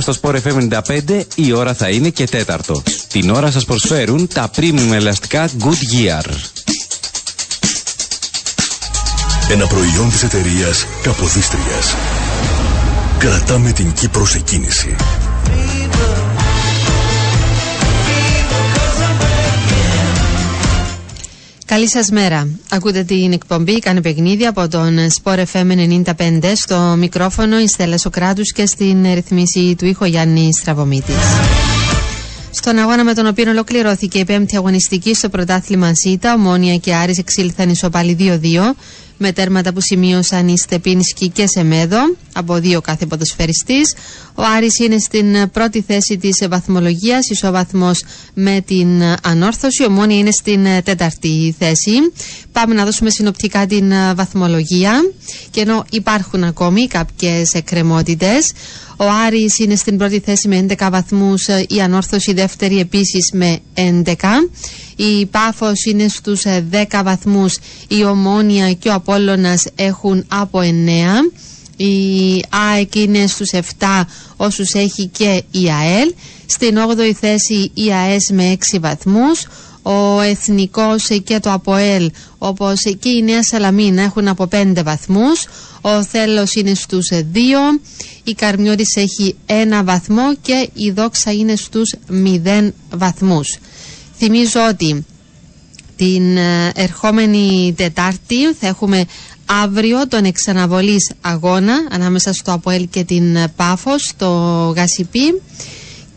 Σε λίγο στο Sport FM 95 η ώρα θα είναι και τέταρτο. Την ώρα σας προσφέρουν τα premium ελαστικά Goodyear. Ένα προϊόν της εταιρείας Καποδίστριας. Κρατάμε την Κύπρο σε κίνηση. Καλή σας μέρα. Ακούτε την εκπομπή Κάνε παιχνίδι από τον Sport FM 95 στο μικρόφωνο η Στέλλα Σοκράτους και στην ρυθμίση του ήχο Γιάννη Στραβωμίτη. Στον αγώνα με τον οποίο ολοκληρώθηκε η πέμπτη αγωνιστική στο πρωτάθλημα ΣΥΤΑ, Ομόνια και Άρης εξήλθαν ισοπαλή 2-2 με τέρματα που σημείωσαν οι Στεπίνσκι και Σεμέδο από δύο κάθε ποδοσφαιριστής. Ο Άρης είναι στην πρώτη θέση της βαθμολογίας, ισοβαθμός με την ανόρθωση. Ο Μόνη είναι στην τέταρτη θέση. Πάμε να δώσουμε συνοπτικά την βαθμολογία και ενώ υπάρχουν ακόμη κάποιες εκκρεμότητες, ο Άρης είναι στην πρώτη θέση με 11 βαθμούς, η ανόρθωση δεύτερη επίσης με 11. Η Πάφος είναι στους 10 βαθμούς, η Ομόνια και ο Απόλλωνας έχουν από 9. Η ΑΕΚ είναι στους 7 όσους έχει και η ΑΕΛ. Στην 8η θέση η ΑΕΣ με 6 βαθμούς. Ο Εθνικός και το ΑΠΟΕΛ όπως και η Νέα Σαλαμίνα έχουν από 5 βαθμούς. Ο Θέλος είναι στους 2. Η Καρμιώτης έχει 1 βαθμό και η Δόξα είναι στους 0 βαθμούς. Θυμίζω ότι την ε, ερχόμενη Τετάρτη θα έχουμε αύριο τον εξαναβολής αγώνα ανάμεσα στο ΑΠΟΕΛ και την Πάφος στο Γασιπί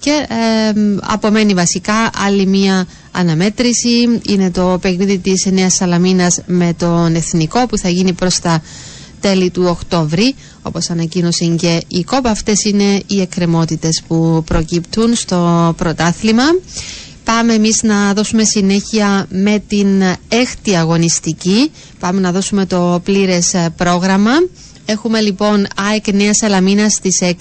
και ε, απομένει βασικά άλλη μία αναμέτρηση είναι το παιχνίδι της Νέας Σαλαμίνας με τον Εθνικό που θα γίνει προς τα τέλη του Οκτώβρη όπως ανακοίνωσε και η ΚΟΠ αυτές είναι οι εκκρεμότητες που προκύπτουν στο πρωτάθλημα Πάμε εμείς να δώσουμε συνέχεια με την έκτη αγωνιστική. Πάμε να δώσουμε το πλήρες ε, πρόγραμμα. Έχουμε λοιπόν ΑΕΚ Νέας Σαλαμίνας στις 6.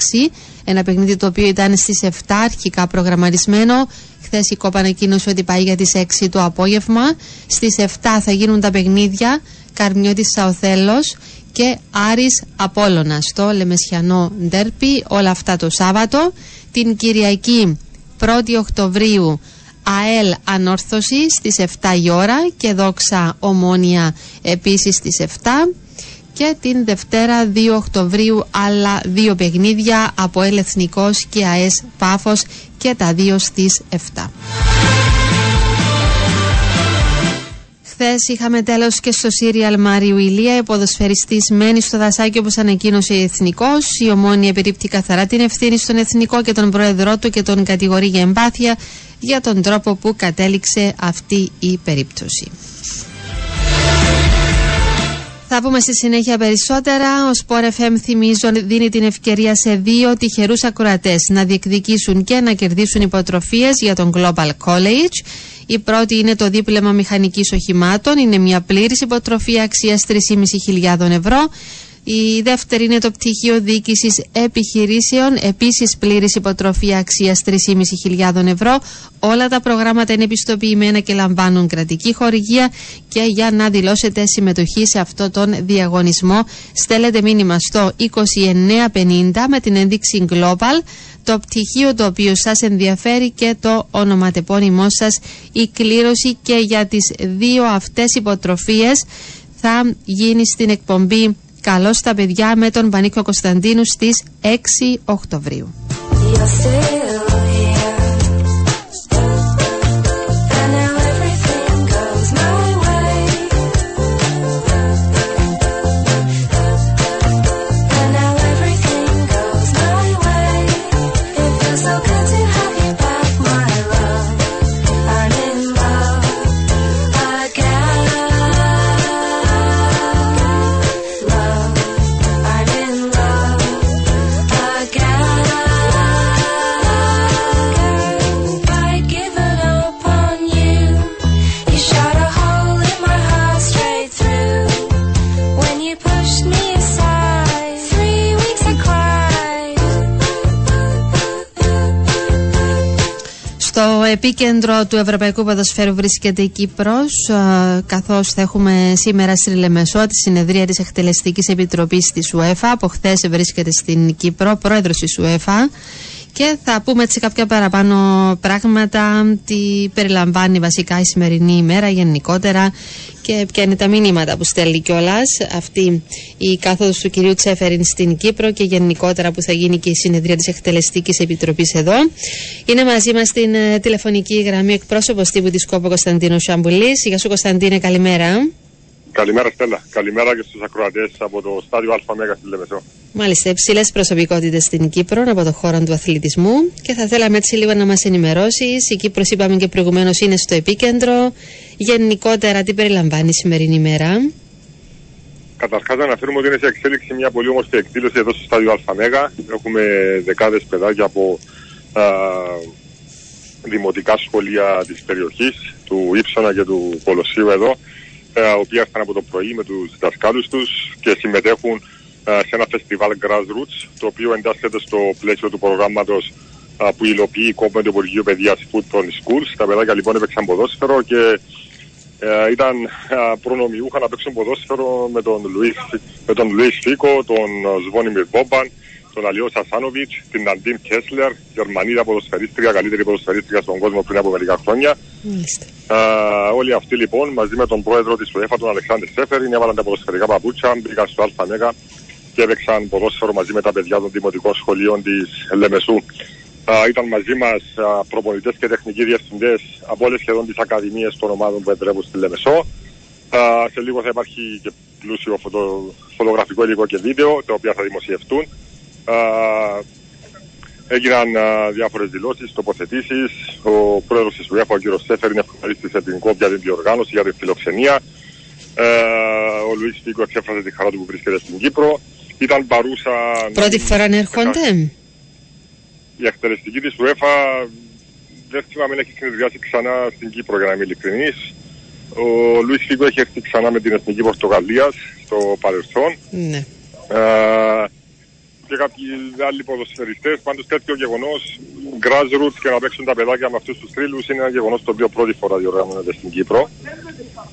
Ένα παιχνίδι το οποίο ήταν στις 7 αρχικά προγραμματισμένο. Χθες η ΚΟΠ ανακοίνωσε ότι πάει για τις 6 το απόγευμα. Στις 7 θα γίνουν τα παιχνίδια Καρμιώτης Σαοθέλος και Άρης Απόλλωνας στο Λεμεσιανό Ντέρπι. Όλα αυτά το Σάββατο. Την Κυριακή 1η Οκτωβρίου ΑΕΛ Ανόρθωση στις 7 η ώρα και Δόξα Ομόνια επίσης στις 7 και την Δευτέρα 2 Οκτωβρίου άλλα δύο παιχνίδια από ΕΛ Εθνικός και ΑΕΣ Πάφος και τα δύο στις 7. Χθες είχαμε τέλος και στο Σύριαλ Μάριου Ηλία. Ο ποδοσφαιριστής μένει στο δασάκι όπως ανακοίνωσε η Εθνικός. Η Ομόνια επιρρύπτει καθαρά την ευθύνη στον Εθνικό και τον πρόεδρό του και τον κατηγορεί για εμπάθεια για τον τρόπο που κατέληξε αυτή η περίπτωση. Θα πούμε στη συνέχεια περισσότερα. Ο Sport FM θυμίζω δίνει την ευκαιρία σε δύο τυχερούς ακροατές να διεκδικήσουν και να κερδίσουν υποτροφίες για τον Global College. Η πρώτη είναι το δίπλωμα μηχανικής οχημάτων. Είναι μια πλήρης υποτροφία αξίας 3.500 ευρώ. Η δεύτερη είναι το πτυχίο διοίκησης επιχειρήσεων, επίσης πλήρης υποτροφία αξίας 3.500 ευρώ. Όλα τα προγράμματα είναι επιστοποιημένα και λαμβάνουν κρατική χορηγία. Και για να δηλώσετε συμμετοχή σε αυτό τον διαγωνισμό, στέλνετε μήνυμα στο 2950 με την ένδειξη Global το πτυχίο το οποίο σας ενδιαφέρει και το ονοματεπώνυμό σας η κλήρωση και για τις δύο αυτές υποτροφίες θα γίνει στην εκπομπή Καλώς τα παιδιά με τον Πανίκο Κωνσταντίνου στις 6 Οκτωβρίου. Στο επίκεντρο του Ευρωπαϊκού Ποδοσφαίρου βρίσκεται η Κύπρος, καθώς θα έχουμε σήμερα στη Λεμεσό τη συνεδρία της Εκτελεστικής Επιτροπής της UEFA. Από χθες βρίσκεται στην Κύπρο, πρόεδρος της UEFA και θα πούμε έτσι κάποια παραπάνω πράγματα, τι περιλαμβάνει βασικά η σημερινή ημέρα γενικότερα και ποια είναι τα μηνύματα που στέλνει κιόλας αυτή η κάθοδος του κυρίου Τσέφεριν στην Κύπρο και γενικότερα που θα γίνει και η συνεδρία της Εκτελεστικής Επιτροπής εδώ. Είναι μαζί μας στην ε, τηλεφωνική γραμμή εκπρόσωπος τύπου της Κόπο Κωνσταντίνος Σαμπουλή. Γεια σου, Κωνσταντίνε, καλημέρα. Καλημέρα Στέλλα. Καλημέρα και στους ακροατές από το στάδιο ΑΜΕΓΑ στη Λεμεσό. Μάλιστα, υψηλές προσωπικότητες στην Κύπρο από το χώρο του αθλητισμού και θα θέλαμε έτσι λίγο να μας ενημερώσεις. Η Κύπρος είπαμε και προηγουμένως είναι στο επίκεντρο. Γενικότερα τι περιλαμβάνει η σημερινή ημέρα; Καταρχάς να αναφέρουμε ότι είναι σε εξέλιξη μια πολύ όμορφη εκδήλωση εδώ στο στάδιο ΑΜΕΓΑ. Έχουμε δεκάδες παιδάκια από α, δημοτικά σχολεία της περιοχής, του Ήψονα και του Κολοσσίου εδώ οι οποίοι έρθαν από το πρωί με τους δασκάλους τους και συμμετέχουν ε, σε ένα φεστιβάλ Grassroots, το οποίο εντάσσεται στο πλαίσιο του προγράμματος ε, που υλοποιεί η κόμμα του Υπουργείου Παιδείας Football Schools. Τα παιδάκια λοιπόν έπαιξαν ποδόσφαιρο και ε, ήταν προνομιούχα να παίξουν ποδόσφαιρο με τον Λουίς, με τον Λουίς Φίκο, τον Σβόνιμιρ Μπόμπαν, τον Αλιόσα Ασάνοβιτς, την Ναντίν Κέσλερ, Γερμανίδα ποδοσφαιρίστρια, καλύτερη ποδοσφαιρίστρια στον κόσμο πριν από μερικά χρόνια. Ε, όλοι αυτοί λοιπόν μαζί με τον πρόεδρο της UEFA, τον Αλεξάνδρ Σέφεριν, έβαλαν τα ποδοσφαιρικά παπούτσια, μπήκαν στο ΑΜΕΓΑ και έπαιξαν ποδόσφαιρο μαζί με τα παιδιά των δημοτικών σχολείων της Λεμεσού. Ε, ήταν μαζί μας ε, προπονητές και τεχνικοί διευθυντές από όλες σχεδόν τις ακαδημίες των ομάδων που εδρεύουν στη Λεμεσό. Uh, σε λίγο θα υπάρχει και πλούσιο φωτο, φωτογραφικό υλικό και βίντεο, τα οποία θα δημοσιευτούν. Έγιναν διάφορες δηλώσεις, τοποθετήσεις. Ο πρόεδρος της UEFA, ο κ. Σέφερ, είναι ευχαρίστησε την κόπια την διοργάνωση για την φιλοξενία. Ε, ο Λουίς Φίγκο εξέφρασε τη χαρά του που βρίσκεται στην Κύπρο. Ήταν παρούσα. Πρώτη φορά να έρχονται. Η εκτελεστική της UEFA δεν θυμάμαι να έχει συνεδριάσει ξανά στην Κύπρο, για να είμαι ειλικρινής. Ο Λουίς Φίγκο έχει έρθει ξανά με την Εθνική Πορτογαλίας στο παρελθόν. Ναι. Ε, και κάποιοι άλλοι ποδοσφαιριστές. Πάντως τέτοιο γεγονός, grassroots και να παίξουν τα παιδάκια με αυτούς τους θρύλους είναι ένα γεγονός το οποίο πρώτη φορά διοργανώνεται στην Κύπρο.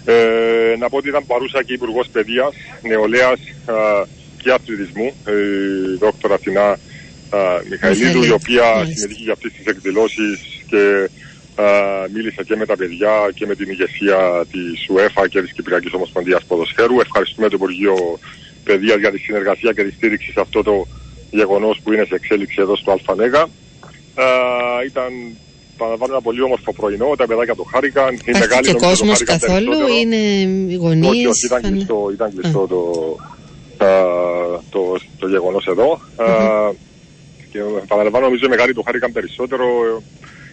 Ε, να πω ότι ήταν παρούσα και υπουργός Παιδείας, Νεολαίας και Αθλητισμού, η δόκτωρα Αθηνά Μιχαηλίδου, η οποία συμμετείχε για αυτές τις εκδηλώσεις και μίλησε και με τα παιδιά και με την ηγεσία της UEFA και της Κυπριακής Ομοσπονδίας Ποδοσφαίρου. Ευχαριστούμε το Υπουργείο Παιδείας για τη συνεργασία και τη στήριξη σε αυτό το γεγονός που είναι σε εξέλιξη εδώ στο ΑΝΕΓΑ. Ε, ήταν παραλαμβάνω ένα πολύ όμορφο πρωινό, τα παιδάκια το χάρηκαν. Η μεγάλη και κόσμος καθόλου, είναι οι γονείς. Όχι, όχι, ήταν κλειστό, ήταν κλειστό το, το, το, γεγονός εδώ. Mm-hmm. και παραλαμβάνω, νομίζω οι μεγάλοι το χάρηκαν περισσότερο.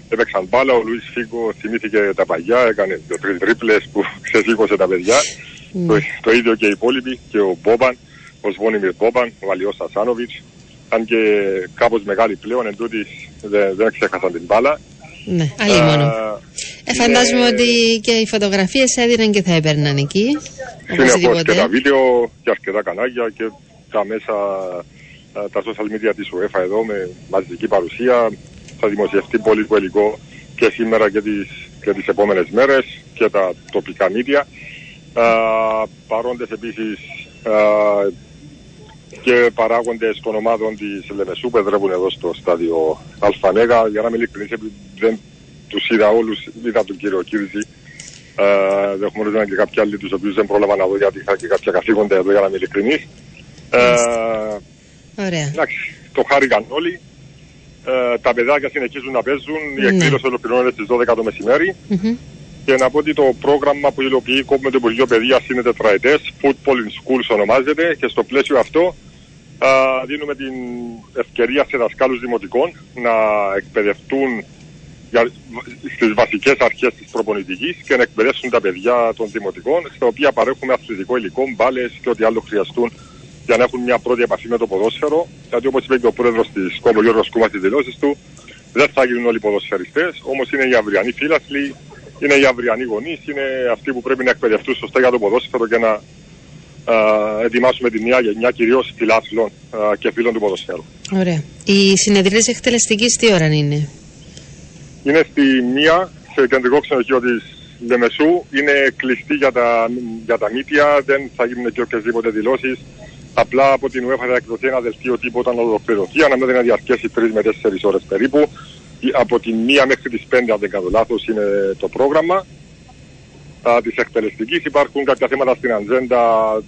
Έπαιξαν μπάλα, ο Λουίς Φίγκο θυμήθηκε τα παγιά, έκανε δύο-τρει τρίπλε που ξεσήκωσε τα παιδιά. Mm. Το, το, ίδιο και οι υπόλοιποι και ο Μπόμπαν, ο Σβόνιμιρ Μπόμπαν, ο Αλιός Σασάνοβιτς αν και κάπως μεγάλη πλέον, εν τούτης δεν, δεν ξέχασαν την μπάλα. Ναι, άλλη μόνο. Ε, φαντάζομαι είναι... ότι και οι φωτογραφίες έδιναν και θα έπαιρναν εκεί. Συνεχώς και τα βίντεο και αρκετά κανάλια και τα μέσα, τα social media της UEFA εδώ με μαζική παρουσία. Θα δημοσιευτεί πολύ υλικό και σήμερα και τις, και τις επόμενες μέρες και τα τοπικά media. Uh, παρόντες επίσης uh, και παράγοντες των ομάδων της Λεμεσού που εδρεύουν εδώ στο στάδιο Αλφανέγα. Για να είμαι ειλικρινής, δεν τους είδα όλους, είδα τον κύριο Κύρζη. Ε, δεν έχουμε ρωτήσει και κάποιοι άλλοι τους οποίους δεν πρόλαβα να δω γιατί είχα και κάποια καθήκοντα εδώ για να είμαι ειλικρινής. Ε, Ωραία. Εντάξει, το χάρηκαν όλοι. Ε, τα παιδάκια συνεχίζουν να παίζουν. Η ναι. εκδήλωση ολοκληρώνεται στις 12 το μεσημέρι. Mm-hmm. Και να πω ότι το πρόγραμμα που υλοποιεί η με το Υπουργείο Παιδείας είναι τετραετές. Football in Schools ονομάζεται και στο πλαίσιο αυτό α, δίνουμε την ευκαιρία σε δασκάλους δημοτικών να εκπαιδευτούν για, στις βασικές αρχές της προπονητικής και να εκπαιδεύσουν τα παιδιά των δημοτικών, στα οποία παρέχουμε αθλητικό υλικό, μπάλες και ό,τι άλλο χρειαστούν για να έχουν μια πρώτη επαφή με το ποδόσφαιρο. Γιατί όπως είπε και ο πρόεδρος της Κόμπο Γιώργος Κούμα στις δηλώσεις του, δεν θα γίνουν όλοι ποδοσφαιριστές, όμως είναι οι αυριανοί φύλαθλοι, είναι οι αυριανοί γονείς, είναι αυτοί που πρέπει να εκπαιδευτούν σωστά για το ποδόσφαιρο και να ετοιμάσουμε τη νέα γενιά κυρίως φιλάθλων και φίλων του ποδοσφαίρου. Ωραία. Η συνεδρία εκτελεστικής τι ώρα είναι, Είναι στη μία, σε κεντρικό ξενοδοχείο της Λεμεσού. Είναι κλειστή για τα, για τα μύτια, δεν θα γίνουν και οποιασδήποτε δηλώσεις. Απλά από την UEFA θα εκδοθεί ένα δελτίο τύπου όταν ολοκληρωθεί, αναμένεται να διαρκέσει 3 με 4 ώρες περίπου. Από τη μία μέχρι τις 5, αν δεν κάνω λάθος, είναι το πρόγραμμα α, της εκτελεστικής. Υπάρχουν κάποια θέματα στην ατζέντα,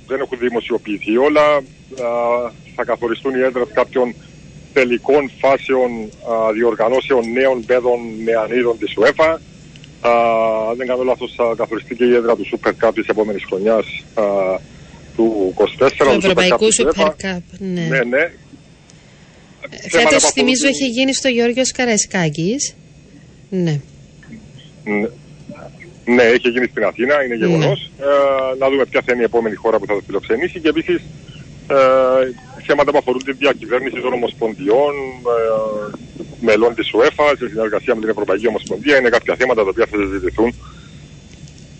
δεν έχουν δημοσιοποιηθεί όλα. Α, θα καθοριστούν οι έδρες κάποιων τελικών φάσεων α, διοργανώσεων νέων παιδών νεανίδων της UEFA. Α, αν δεν κάνω λάθος θα καθοριστεί και η έδρα του Super Cup της επόμενης χρονιάς α, του 24. Του Ευρωπαϊκού Super Cup. Ναι. ναι, ναι. Φέτος θυμίζω είχε γίνει στο Γιώργος Καραϊσκάκης. Ναι. Ναι. Ναι, έχει γίνει στην Αθήνα, είναι γεγονός. Ε, να δούμε ποια θα είναι η επόμενη χώρα που θα το φιλοξενήσει και επίσης ε, θέματα που αφορούν τη διακυβέρνηση των ομοσπονδιών, ε, μελών της UEFA σε συνεργασία με την Ευρωπαϊκή Ομοσπονδία. Είναι κάποια θέματα τα οποία θα συζητηθούν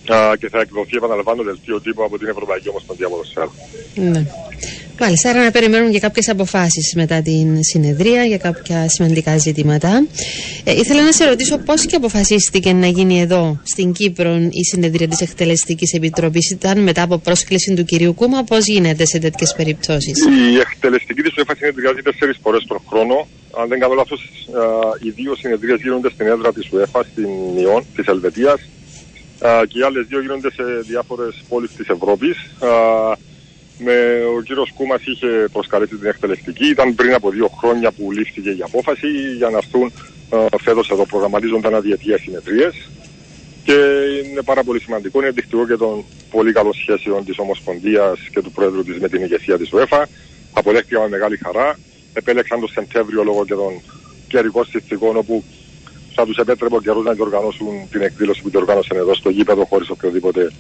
ε, και θα εκδοθεί, επαναλαμβάνω, δελτίο τύπου από την Ευρωπαϊκή Ομοσπονδία Ποδοσφαίρου. Ναι. Μάλιστα, άρα να περιμένουμε και κάποιες αποφάσεις μετά την συνεδρία για κάποια σημαντικά ζητήματα. Ε, ήθελα να σε ρωτήσω πώς και αποφασίστηκε να γίνει εδώ στην Κύπρο η συνεδρία της Εκτελεστικής Επιτροπής. Ήταν μετά από πρόσκληση του κυρίου Κούμα, πώς γίνεται σε τέτοιες περιπτώσεις; Η εκτελεστική της UEFA συνεδριάζει τέσσερις φορές τον χρόνο. Αν δεν κάνω λάθος, οι δύο συνεδρίες γίνονται στην έδρα της UEFA στην Ιόν της Ελβετίας και οι άλλες δύο γίνονται σε διάφορες πόλεις της Ευρώπης με, ο κύριος Κούμας είχε προσκαλέσει την εκτελεστική. Ήταν πριν από δύο χρόνια που λήφθηκε η απόφαση για να έρθουν ε, φέτος εδώ. Προγραμματίζονταν αδιαιτία συνεδρίες. Και είναι πάρα πολύ σημαντικό. Είναι δεικτικό και των πολύ καλών σχέσεων της Ομοσπονδίας και του Πρόεδρου της με την ηγεσία της UEFA. Αποδέχτηκα με μεγάλη χαρά. Επέλεξαν το Σεπτέμβριο λόγω και των καιρικών συνθηκών όπου θα τους επέτρεπε ο καιρός να διοργανώσουν την εκδήλωση που διοργάνωσαν εδώ στο γήπεδο χωρίς οποιοδήποτε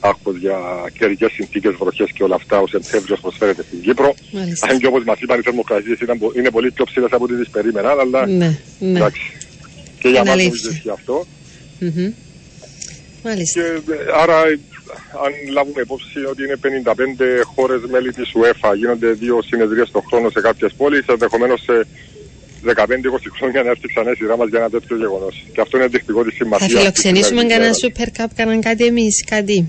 άγχος για καιρικές συνθήκες, βροχές και όλα αυτά ο Σεπτέμβριος προσφέρεται στην Κύπρο. Μάλιστα. Αν και όπως μας είπαν οι θερμοκρασίες είναι πολύ πιο ψηλές από ό,τι τις περίμεναν, αλλά ναι, ναι. εντάξει. Και για μας νομίζω ισχύει αυτό. Mm-hmm. Μάλιστα. Και, άρα, αν λάβουμε υπόψη ότι είναι 55 χώρες μέλη της UEFA, γίνονται δύο συνεδρίες το χρόνο σε κάποιες πόλεις, ενδεχομένως σε 15-20 χρόνια να έρθει ξανά η σειρά μας για ένα τέτοιο γεγονός. Και αυτό είναι ενδεικτικό της σημασίας. Θα φιλοξενήσουμε κανένα Super Cup, κανέναν κάτι εμείς, κάτι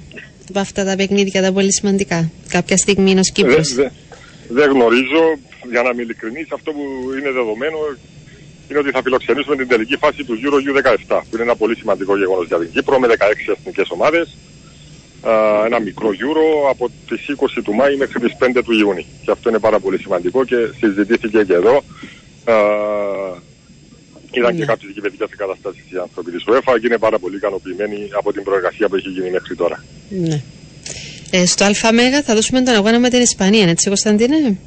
από αυτά τα παιχνίδια τα πολύ σημαντικά. Κάποια στιγμή ω Κύπρος. Δεν δε, γνωρίζω, για να είμαι ειλικρινής, αυτό που είναι δεδομένο είναι ότι θα φιλοξενήσουμε την τελική φάση του Euro U17, που είναι ένα πολύ σημαντικό γεγονός για την Κύπρο με 16 εθνικές ομάδες. Ένα μικρό Euro από τις 20 του Μάη μέχρι τις 5 του Ιούνιου. Και αυτό είναι πάρα πολύ σημαντικό και συζητήθηκε και εδώ Είδαν και κάποιε κυβερνητικέ εγκαταστάσεις οι άνθρωποι της UEFA και είναι πάρα πολύ ικανοποιημένοι από την προεργασία που έχει γίνει μέχρι τώρα. Ναι. Ε, στο ΑΜΕΓΑ θα δώσουμε τον αγώνα με την Ισπανία, έτσι Κωνσταντίνε;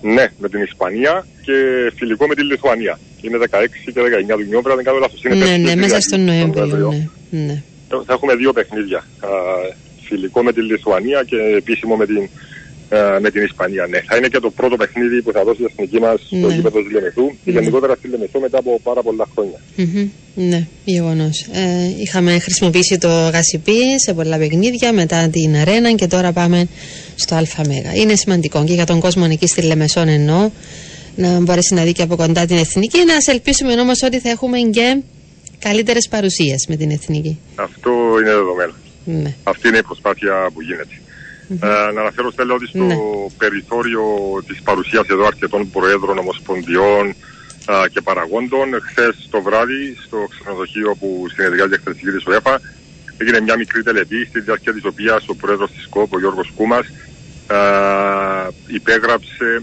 Ναι, με την Ισπανία και φιλικό με την Λιθουανία. Είναι 16 και 19 του Νιόμπρα, δεν κάνω λάθος. Ναι, ναι, μέσα στον Νοέμβριο. Ναι, ναι. Θα έχουμε δύο παιχνίδια. φιλικό με την Λιθουανία και επίσημο με την ε, με την Ισπανία. Ναι. Θα είναι και το πρώτο παιχνίδι που θα δώσει η εθνική μας στο ναι. γήπεδο της Λεμεσού και ναι. γενικότερα στη Λεμεσού μετά από πάρα πολλά χρόνια. Mm-hmm. Ναι, γεγονός. Ε, είχαμε χρησιμοποιήσει το γασιπί σε πολλά παιχνίδια μετά την αρένα και τώρα πάμε στο ΑΜΕΓΑ. Είναι σημαντικό και για τον κόσμο εκεί στη Λεμεσόν εννοώ να μπορέσει να δει και από κοντά την εθνική. Να ελπίσουμε όμως ότι θα έχουμε και καλύτερες παρουσίες με την εθνική. Αυτό είναι δεδομένο. Ναι. Αυτή είναι η προσπάθεια που γίνεται. Ε, να αναφέρω στέλνω ότι στο ναι. περιθώριο της παρουσίας εδώ αρκετών προέδρων ομοσπονδιών ε, και παραγόντων χθες το βράδυ στο ξενοδοχείο που συνεδριάζει η εκτελεστική της ΟΕΠΑ έγινε μια μικρή τελετή στη διάρκεια της οποίας ο πρόεδρος της ΚΟΠ, ο Γιώργος Κούμας ε, υπέγραψε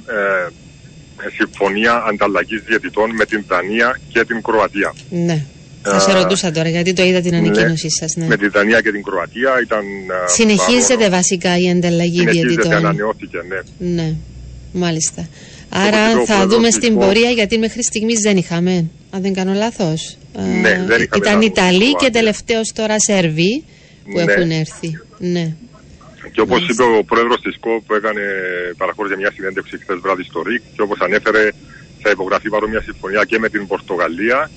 συμφωνία ανταλλαγής διαιτητών με την Δανία και την Κροατία. Ναι. Θα σε ρωτούσα τώρα γιατί το είδα την ναι. ανακοίνωσή ναι, σας. Ναι. Με τη Δανία και την Κροατία ήταν. Συνεχίζεται βασικά η ανταλλαγή διαιτητών. Συνεχίζεται, ανανεώθηκε, ναι. Ναι, μάλιστα. Άρα θα δούμε στην πορεία γιατί μέχρι στιγμής δεν είχαμε. Αν δεν κάνω λάθος. Ναι, δεν είχαμε. Ήταν Ιταλοί και τελευταίος τώρα Σέρβοι που ναι. έχουν έρθει. Ναι. Και όπως είπε ο πρόεδρος της ΚΟΠ που έκανε παραχώρηση μια συνέντευξη χθες βράδυ στο ΡΙΚ και όπως ανέφερε θα υπογραφεί παρόμοια συμφωνία και με την Πορτογαλία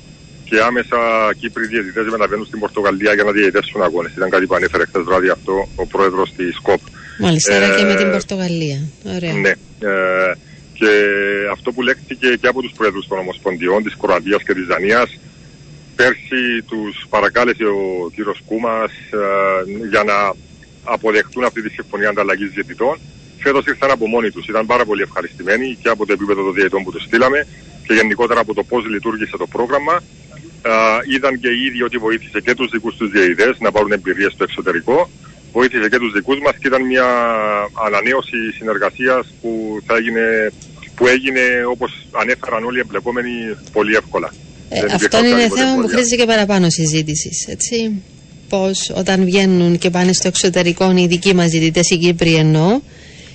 και άμεσα Κύπροι διαιτητές μεταβαίνουν στην Πορτογαλία για να διαιτητεύσουν αγώνες. Ήταν κάτι που ανέφερε χθες βράδυ αυτό ο πρόεδρος της ΚΟΠ. Μάλιστα, ε, και με την Πορτογαλία. Ωραία. Ναι. Ε, και αυτό που λέχθηκε και από τους πρόεδρους των Ομοσπονδιών της Κροατίας και της Δανίας πέρσι τους παρακάλεσε ο κύριος Κούμας ε, για να αποδεχτούν αυτή τη συμφωνία ανταλλαγής διαιτητών. Φέτος ήρθαν από μόνοι τους. Ήταν πάρα πολύ ευχαριστημένοι και από το επίπεδο των διαιτητών που τους στείλαμε και γενικότερα από το πώς λειτουργήσε το πρόγραμμα. Ε, είδαν και οι ίδιοι ότι βοήθησε και τους δικούς τους διαιτητές να πάρουν εμπειρίες στο εξωτερικό. Βοήθησε και τους δικούς μας και ήταν μια ανανέωση συνεργασίας που, θα έγινε, που έγινε όπως ανέφεραν όλοι οι εμπλεκόμενοι πολύ εύκολα. Ε, αυτό είναι θέμα που χρήζει και παραπάνω συζήτησης. Έτσι. Πώς όταν βγαίνουν και πάνε στο εξωτερικό οι δικοί μας διαιτητές, οι Κύπροι εννοώ,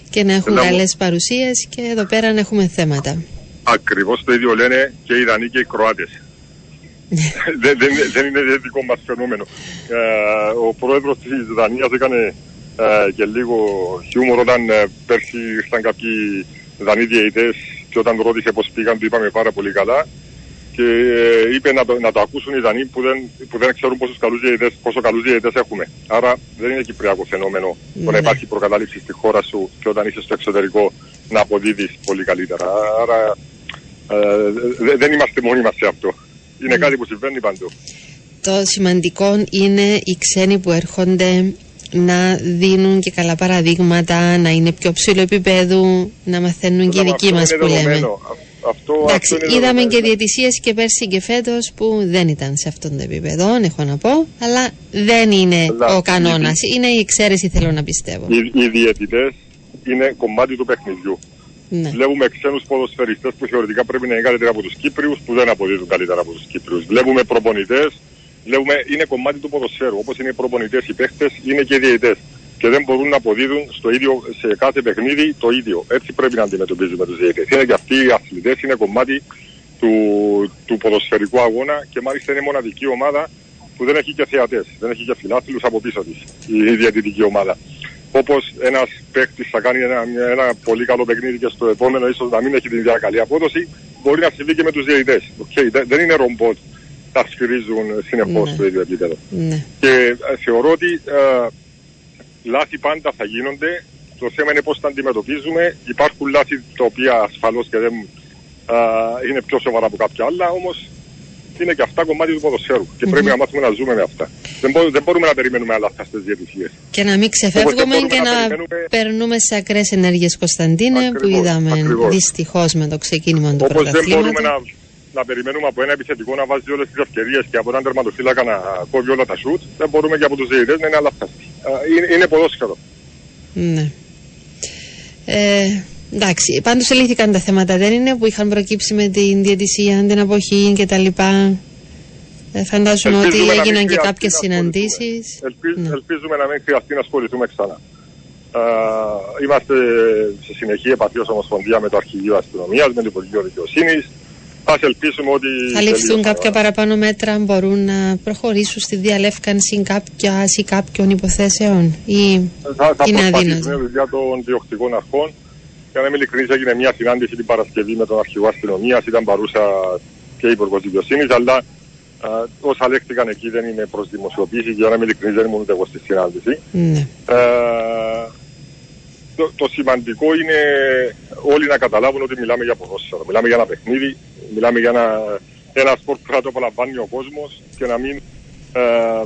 και να έχουν καλές παρουσίες και εδώ πέρα να έχουμε θέματα. Ακριβώς το ίδιο λένε και οι Δανείοι και οι Κροάτες. δεν, δεν, δεν, είναι δικό μας φαινόμενο. Ε, ο πρόεδρος της Δανίας έκανε ε, και λίγο χιούμορ όταν ε, πέρσι ήρθαν κάποιοι Δανείοι διαιτητές και όταν ρώτησε πώς πήγαν, του είπαμε πάρα πολύ καλά και ε, είπε να το, να το ακούσουν οι Δανείοι που δεν, που δεν ξέρουν πόσο καλούς διαιτητές, πόσο καλούς διαιτητές έχουμε. Άρα δεν είναι κυπριακό φαινόμενο ναι. το να υπάρχει προκατάληψη στη χώρα σου και όταν είσαι στο εξωτερικό να αποδίδεις πολύ καλύτερα. Άρα ε, δεν είμαστε μόνοι μας σε αυτό. Είναι ναι. κάτι που συμβαίνει παντού. Το σημαντικό είναι οι ξένοι που έρχονται να δίνουν και καλά παραδείγματα, να είναι πιο ψηλό επίπεδο, να μαθαίνουν και οι δικοί μας που λέμε. Αυτό, Εντάξει, αυτό είδαμε και διαιτησίες και πέρσι και φέτος που δεν ήταν σε αυτόν τον επίπεδο, έχω να πω, αλλά δεν είναι ο κανόνας. Είναι η εξαίρεση, θέλω να πιστεύω. Οι, οι διαιτητές είναι κομμάτι του παιχνιδιού. Ναι. Βλέπουμε ξένους ποδοσφαιριστές που θεωρητικά πρέπει να είναι καλύτερα από τους Κύπριους, που δεν αποδίδουν καλύτερα από τους Κύπριους. Βλέπουμε προπονητές, βλέπουμε είναι κομμάτι του ποδοσφαίρου. Όπως είναι οι προπονητές, οι παίχτε, είναι και οι διαιτητές και δεν μπορούν να αποδίδουν στο ίδιο, σε κάθε παιχνίδι το ίδιο. Έτσι πρέπει να αντιμετωπίζουμε τους διαιτητές. Είναι και αυτοί οι αθλητές, είναι κομμάτι του, του ποδοσφαιρικού αγώνα και μάλιστα είναι μοναδική ομάδα που δεν έχει και θεατές, δεν έχει και φιλάθλους από πίσω της η διαιτητική ομάδα. Όπως ένας παίκτης θα κάνει ένα, ένα πολύ καλό παιχνίδι και στο επόμενο ίσως να μην έχει την ίδια καλή απόδοση, μπορεί να συμβεί και με τους διαιτητές. Okay, δεν είναι ρομπότ τα σφυρίζουν συνεχώς ναι. στο ίδιο επίπεδο. Ναι. Και ε, θεωρώ ότι ε, λάθη πάντα θα γίνονται. Το θέμα είναι πώς θα αντιμετωπίζουμε. Υπάρχουν λάθη τα οποία ασφαλώς και δεν α, είναι πιο σοβαρά από κάποια άλλα, όμως είναι και αυτά κομμάτι του ποδοσφαίρου. Και πρέπει να μάθουμε να ζούμε με αυτά. Δεν, μπο, δεν μπορούμε να περιμένουμε άλλα αυτά στις διαιτησίες. Και να μην ξεφεύγουμε και να, να περνούμε σε ακραίες ενέργειες, Κωνσταντίνε, ακριβώς, που είδαμε δυστυχώς με το ξεκίνημα του πρωταθλήματος. δεν μπορούμε να, να περιμένουμε από ένα επιθετικό να βάζει όλες τις ευκαιρίες και από έναν τερματοφύλακα να κόβει όλα τα σουτ, δεν μπορούμε και από τους διαιτητές να είναι άλλα είναι, είναι ποδόσφαιρο. Ναι. Ε, εντάξει, πάντως ελύθηκαν τα θέματα, δεν είναι που είχαν προκύψει με την διαιτησία, την αποχή κτλ. Ε, φαντάζομαι ότι έγιναν και κάποιες συναντήσεις. ναι. Ελπίζουμε να μην χρειαστεί να ασχοληθούμε ξανά. Ε, είμαστε σε συνεχή επαφή ως Ομοσπονδία με το Αρχηγείο Αστυνομίας, με το Υπουργείο Δικαιοσύνης. Ας ελπίσουμε ότι... Θα ληφθούν κάποια παραπάνω μέτρα, μπορούν να προχωρήσουν στη διαλεύκανση κάποια ή κάποιων υποθέσεων ή θα, θα είναι αδύνατο. Θα δουλειά των διοκτικών αρχών. Για να είμαι ειλικρινής έγινε μια συνάντηση την Παρασκευή με τον αρχηγό αστυνομίας, ήταν παρούσα και η Υπουργός Δικαιοσύνης, αλλά α, όσα λέχθηκαν εκεί δεν είναι προς δημοσιοποίηση, για να είμαι ειλικρινής δεν ήμουν ούτε εγώ στη συνάντηση. Ναι. Ε, το, το, σημαντικό είναι όλοι να καταλάβουν ότι μιλάμε για ποδόσφαιρο. Μιλάμε για ένα παιχνίδι, μιλάμε για ένα, ένα σπορ που θα το απολαμβάνει ο κόσμος και να μην ε,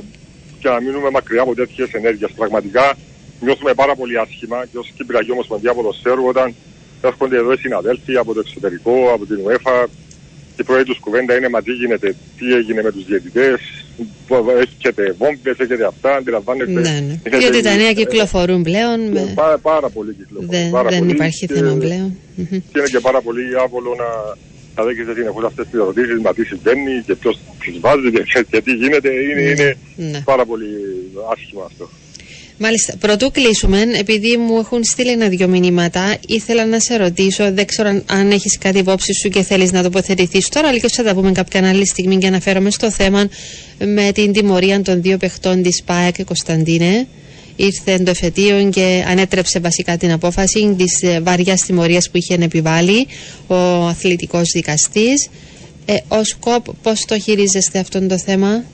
και να μείνουμε μακριά από τέτοιες ενέργειες. Πραγματικά νιώθουμε πάρα πολύ άσχημα και ως Κυπριακή Ομοσπονδία Ποδοσφαίρου όταν έρχονται εδώ οι συναδέλφοι από το εξωτερικό, από την UEFA και η πρώτη τους κουβέντα είναι μα τι γίνεται, τι έγινε με τους διαιτητές, έχετε βόμβες, έχετε αυτά, αντιλαμβάνεστε. Ναι, ναι. Γιατί τα νέα κυκλοφορούν πλέον. Με... Πάρα, πάρα πολύ κυκλοφορούν. Δεν, πάρα δεν πολύ υπάρχει και, θέμα πλέον. Και είναι και πάρα πολύ άβολο να, να δέχεσαι συνεχώς αυτές τις ερωτήσεις, μα τι συμβαίνει και ποιος τις βάζει και, και τι γίνεται. Είναι, ναι, είναι ναι. πάρα πολύ άσχημα αυτό. Μάλιστα. Πρωτού κλείσουμε, επειδή μου έχουν στείλει ένα-δυο μηνύματα, ήθελα να σε ρωτήσω, δεν ξέρω αν έχεις κάτι υπόψη σου και θέλεις να τοποθετηθείς τώρα, αλλά και θα τα πούμε κάποια άλλη στιγμή και αναφέρομαι στο θέμα με την τιμωρία των δύο παιχτών της ΠΑΕ και Κωνσταντίνε. Ήρθε το εφετείο και ανέτρεψε βασικά την απόφαση της ε, βαριά τιμωρίας που είχε επιβάλει ο αθλητικός δικαστής. Ε, Ω ΚΟΠ, πώς το χειρίζεστε αυτό το θέμα,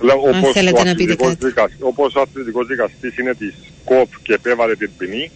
όπως θέλετε ο να πείτε κάτι. Δικαστής, όπως ο αθλητικός δικαστής είναι της ΚΟΠ και επέβαλε την ποινή,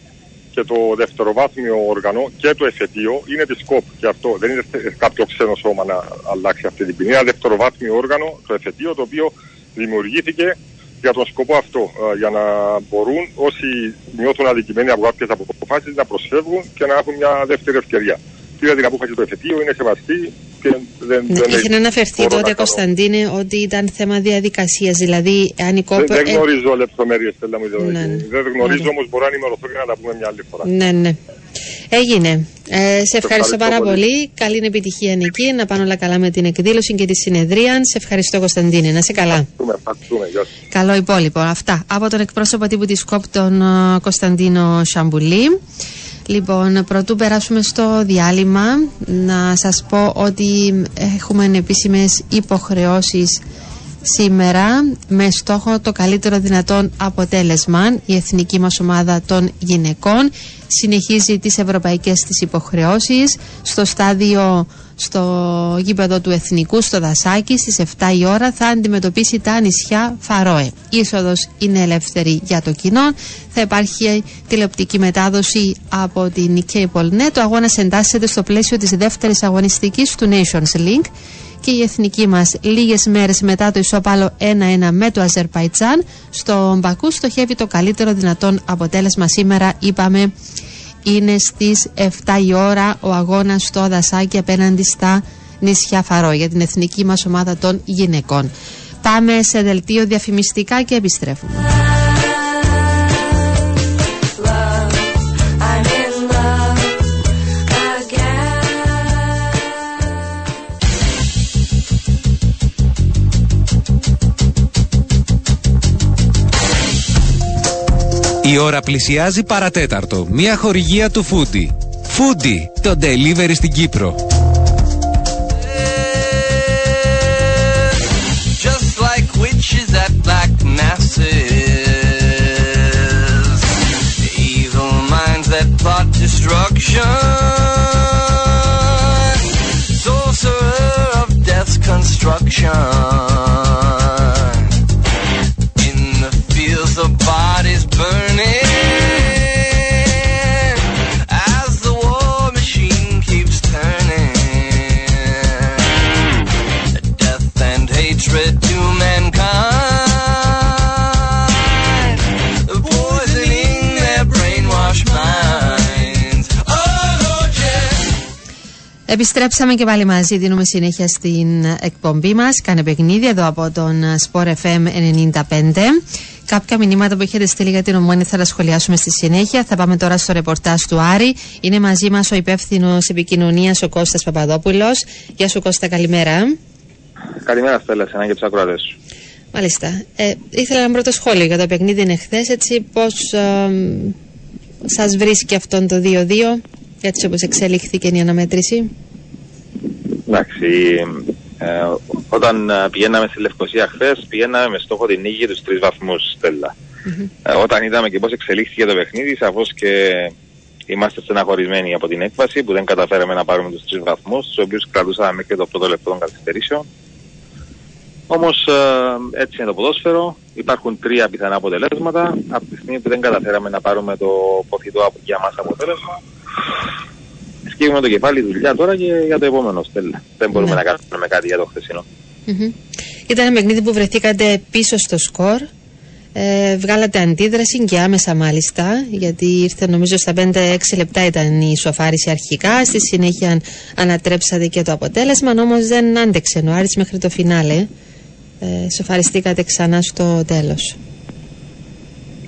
και το δευτεροβάθμιο όργανο και το εφετείο είναι τη ΚΟΠ. Και αυτό δεν είναι κάποιο ξένο σώμα να αλλάξει αυτή την ποινή. Είναι ένα δευτεροβάθμιο όργανο, το εφετείο, το οποίο δημιουργήθηκε για τον σκοπό αυτό. ε, Για να μπορούν όσοι νιώθουν αδικημένοι από κάποιες αποφάσεις να προσφεύγουν και να έχουν μια δεύτερη ευκαιρία. Πήρα την απόφαση του εφετείου, είναι σεβαστή και δεν, Ναι, δεν είχε να αναφερθεί μπορώ να τότε, κάνω. Κωνσταντίνε, ότι ήταν θέμα διαδικασίας. Δηλαδή, αν η Δεν, ΚΟΠ. δεν ε, γνωρίζω λεπτομέρειες, θέλω να μου Ναι, ναι. Δεν γνωρίζω Ναι. όμως, μπορώ να ενημερωθώ και να τα πούμε μια άλλη φορά. Ναι, ναι. Έγινε. Ε, σε ευχαριστώ ευχαριστώ πάρα πολύ. πολύ. Καλή επιτυχία εκεί. Να πάνε όλα καλά με την εκδήλωση και τη συνεδρία. Σε ευχαριστώ, Κωνσταντίνε. Να σε καλά. Ευχαριστούμε, ευχαριστούμε. Γεια σας. Καλό υπόλοιπο. Αυτά από τον εκπρόσωπο τύπου της ΚΟΠ, τον ε, Κωνσταντίνο Σαμπουλή. Λοιπόν, πρωτού περάσουμε στο διάλειμμα, να σας πω ότι έχουμε επίσημες υποχρεώσεις σήμερα με στόχο το καλύτερο δυνατόν αποτέλεσμα. Η εθνική μας ομάδα των γυναικών συνεχίζει τις ευρωπαϊκές της υποχρεώσεις στο στάδιο στο γήπεδο του Εθνικού στο Δασάκι στις 7 η ώρα θα αντιμετωπίσει τα νησιά Φαρόε. Η είσοδος είναι ελεύθερη για το κοινό. Θα υπάρχει τηλεοπτική μετάδοση από την CableNet. Ο αγώνας εντάσσεται στο πλαίσιο της δεύτερης αγωνιστικής του Nations Link και η εθνική μας λίγες μέρες μετά το ισόπαλο 1-1 με το Αζερπαϊτζάν στο Μπακού στοχεύει το καλύτερο δυνατόν αποτέλεσμα σήμερα είπαμε είναι στις 7 η ώρα ο αγώνας στο Δασάκι απέναντι στα νησιά Φαρό για την εθνική μας ομάδα των γυναικών. Πάμε σε δελτίο διαφημιστικά και επιστρέφουμε. Η ώρα πλησιάζει παρατέταρτο. Μια χορηγία του Φούντι. Φούντι, το delivery στην Κύπρο. just like witches at black masses, evil minds that plot destruction, sorcerer of death's construction. Επιστρέψαμε και πάλι μαζί, δίνουμε συνέχεια στην εκπομπή μας. Κάνε παιχνίδι εδώ από τον Sport FM 95. Κάποια μηνύματα που έχετε στείλει για την ομόνη θα τα σχολιάσουμε στη συνέχεια. Θα πάμε τώρα στο ρεπορτάζ του Άρη. Είναι μαζί μας ο υπεύθυνος επικοινωνίας ο Κώστας Παπαδόπουλος. Γεια σου Κώστα, καλημέρα. Καλημέρα Στέλλα, σε ένα και τους ακροατές σου. Μάλιστα. Ε, ήθελα ένα πρώτο σχόλιο για το παιχνίδι είναι χθες. Έτσι, πώς ε, σας βρίσκει αυτόν το 2-2, έτσι όπως εξελίχθηκε η αναμέτρηση. Εντάξει, ε, όταν ε, πηγαίναμε στη Λευκοσία χθες, πηγαίναμε με στόχο την νίκη τους τρεις βαθμούς, Στέλλα. Ε, όταν είδαμε και πώς εξελίχθηκε το παιχνίδι, σαφώς και είμαστε στεναχωρημένοι από την έκβαση που δεν καταφέραμε να πάρουμε τους τρεις βαθμούς, τους οποίους κρατούσαμε μέχρι και το πρώτο λεπτό των καθυστερήσεων. Όμως έτσι είναι το ποδόσφαιρο. Υπάρχουν τρία πιθανά αποτελέσματα. Από τη στιγμή που δεν καταφέραμε να πάρουμε το ποθητό για μας αποτέλεσμα, σκύβουμε το κεφάλι δουλειά τώρα και για το επόμενο στέλνα. Δεν μπορούμε Ναι. να κάνουμε κάτι για το χθεσινό. Μμμ. Ήταν ένα παιχνίδι που βρεθήκατε πίσω στο σκορ. Ε, βγάλατε αντίδραση και άμεσα μάλιστα, γιατί ήρθε νομίζω στα 5-6 λεπτά ήταν η ισοφάριση αρχικά. Στη συνέχεια ανατρέψατε και το αποτέλεσμα, όμως δεν άντεξε ο Άρης μέχρι το φινάλε. Ε, σοφαριστήκατε ξανά στο τέλος.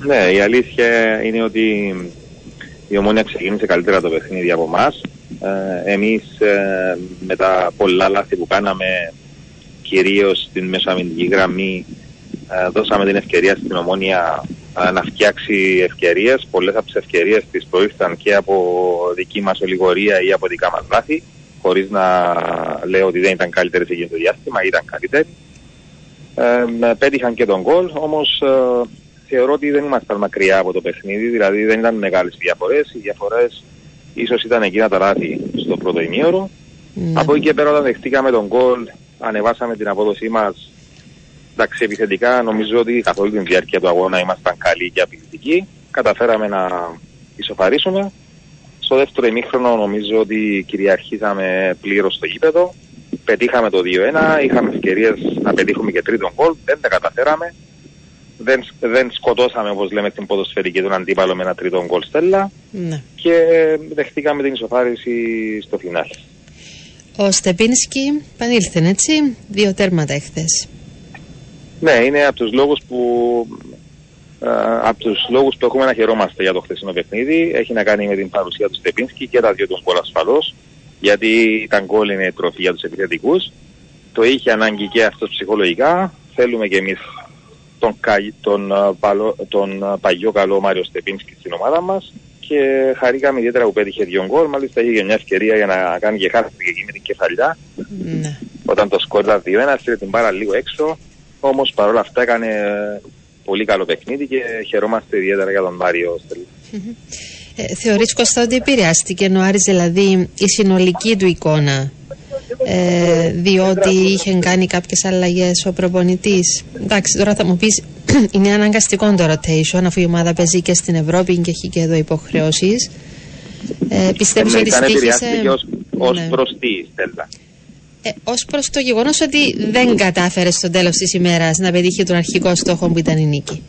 Ναι, η αλήθεια είναι ότι η Ομόνια ξεκίνησε καλύτερα το παιχνίδι από εμάς. Ε, εμείς ε, με τα πολλά λάθη που κάναμε κυρίως στην μεσοαμυντική γραμμή ε, δώσαμε την ευκαιρία στην Ομόνια ε, να φτιάξει ευκαιρίες. Πολλές από τις ευκαιρίες της προήρθαν και από δική μας ολιγορία ή από δικά μας λάθη χωρίς να λέω ότι δεν ήταν καλύτερες εκείνο το διάστημα, ήταν καλύτεροι. Ε, πέτυχαν και τον γκολ, όμως ε, θεωρώ ότι δεν ήμασταν μακριά από το παιχνίδι, δηλαδή δεν ήταν μεγάλες διαφορές. Οι διαφορές ίσως ήταν εκείνα τα λάθη στο πρώτο ημίωρο. Ναι. Από εκεί και πέρα όταν δεχτήκαμε τον γκολ, ανεβάσαμε την απόδοσή μας. Εντάξει, επιθετικά νομίζω ότι καθ' όλη την διάρκεια του αγώνα ήμασταν καλοί και απειλητικοί. Καταφέραμε να ισοφαρίσουμε. Στο δεύτερο ημίχρονο νομίζω ότι κυριαρχήσαμε πλήρως στο γήπεδο. Πετύχαμε το 2-1, είχαμε ευκαιρίες να πετύχουμε και τρίτον γκολ, δεν τα καταφέραμε. Δεν, δεν σκοτώσαμε, όπως λέμε, την ποδοσφαιρική τον αντίπαλο με ένα τρίτο γκολ στέλα Ναι. και δεχτήκαμε την ισοφάριση στο φινάλι. Ο Στεπίνσκι πανήλθε, έτσι; Δύο τέρματα εχθές. Ναι, είναι από τους λόγους που ε, από τους λόγους που έχουμε να χαιρόμαστε για το χθεσινό παιχνίδι έχει να κάνει με την παρουσία του Στεπίνσκι και τα δύο τους γκολ ασφαλώς γιατί τα γκολ είναι τροφή για τους επιθετικούς το είχε ανάγκη και αυτός ψυχολογικά θέλουμε και εμείς τον, κα- τον, ε, παλο- τον ε, παγιό καλό Μάριο Στεπίνσκι στην ομάδα μας και χαρήκαμε ιδιαίτερα που πέτυχε δύο γκολ μάλιστα είχε και μια ευκαιρία για να κάνει και χάρτη εκεί με την κεφαλιά Ναι. όταν το σκορ ήταν 2-1, στείλε την μπάρα λίγο έξω. Όμως παρόλα αυτά έκανε ε, πολύ καλό παιχνίδι και χαιρόμαστε ιδιαίτερα για τον Μάριο Στελή. Ε, θεωρείς Κώστα ότι επηρεάστηκε ο Άρης δηλαδή η συνολική του εικόνα; Ε, διότι είχε κάνει κάποιες αλλαγές ο προπονητής εντάξει τώρα θα μου πεις είναι αναγκαστικό το rotation αφού η ομάδα παίζει και στην Ευρώπη και έχει και εδώ υποχρεώσεις ε, πιστεύεις ότι ήταν επηρεάστηκε στήχησε ως, ως Ναι. προς τι, Στέλλα; ε, ως προς το γεγονός ότι δεν κατάφερε στο τέλος της ημέρας να πετύχει τον αρχικό στόχο που ήταν η νίκη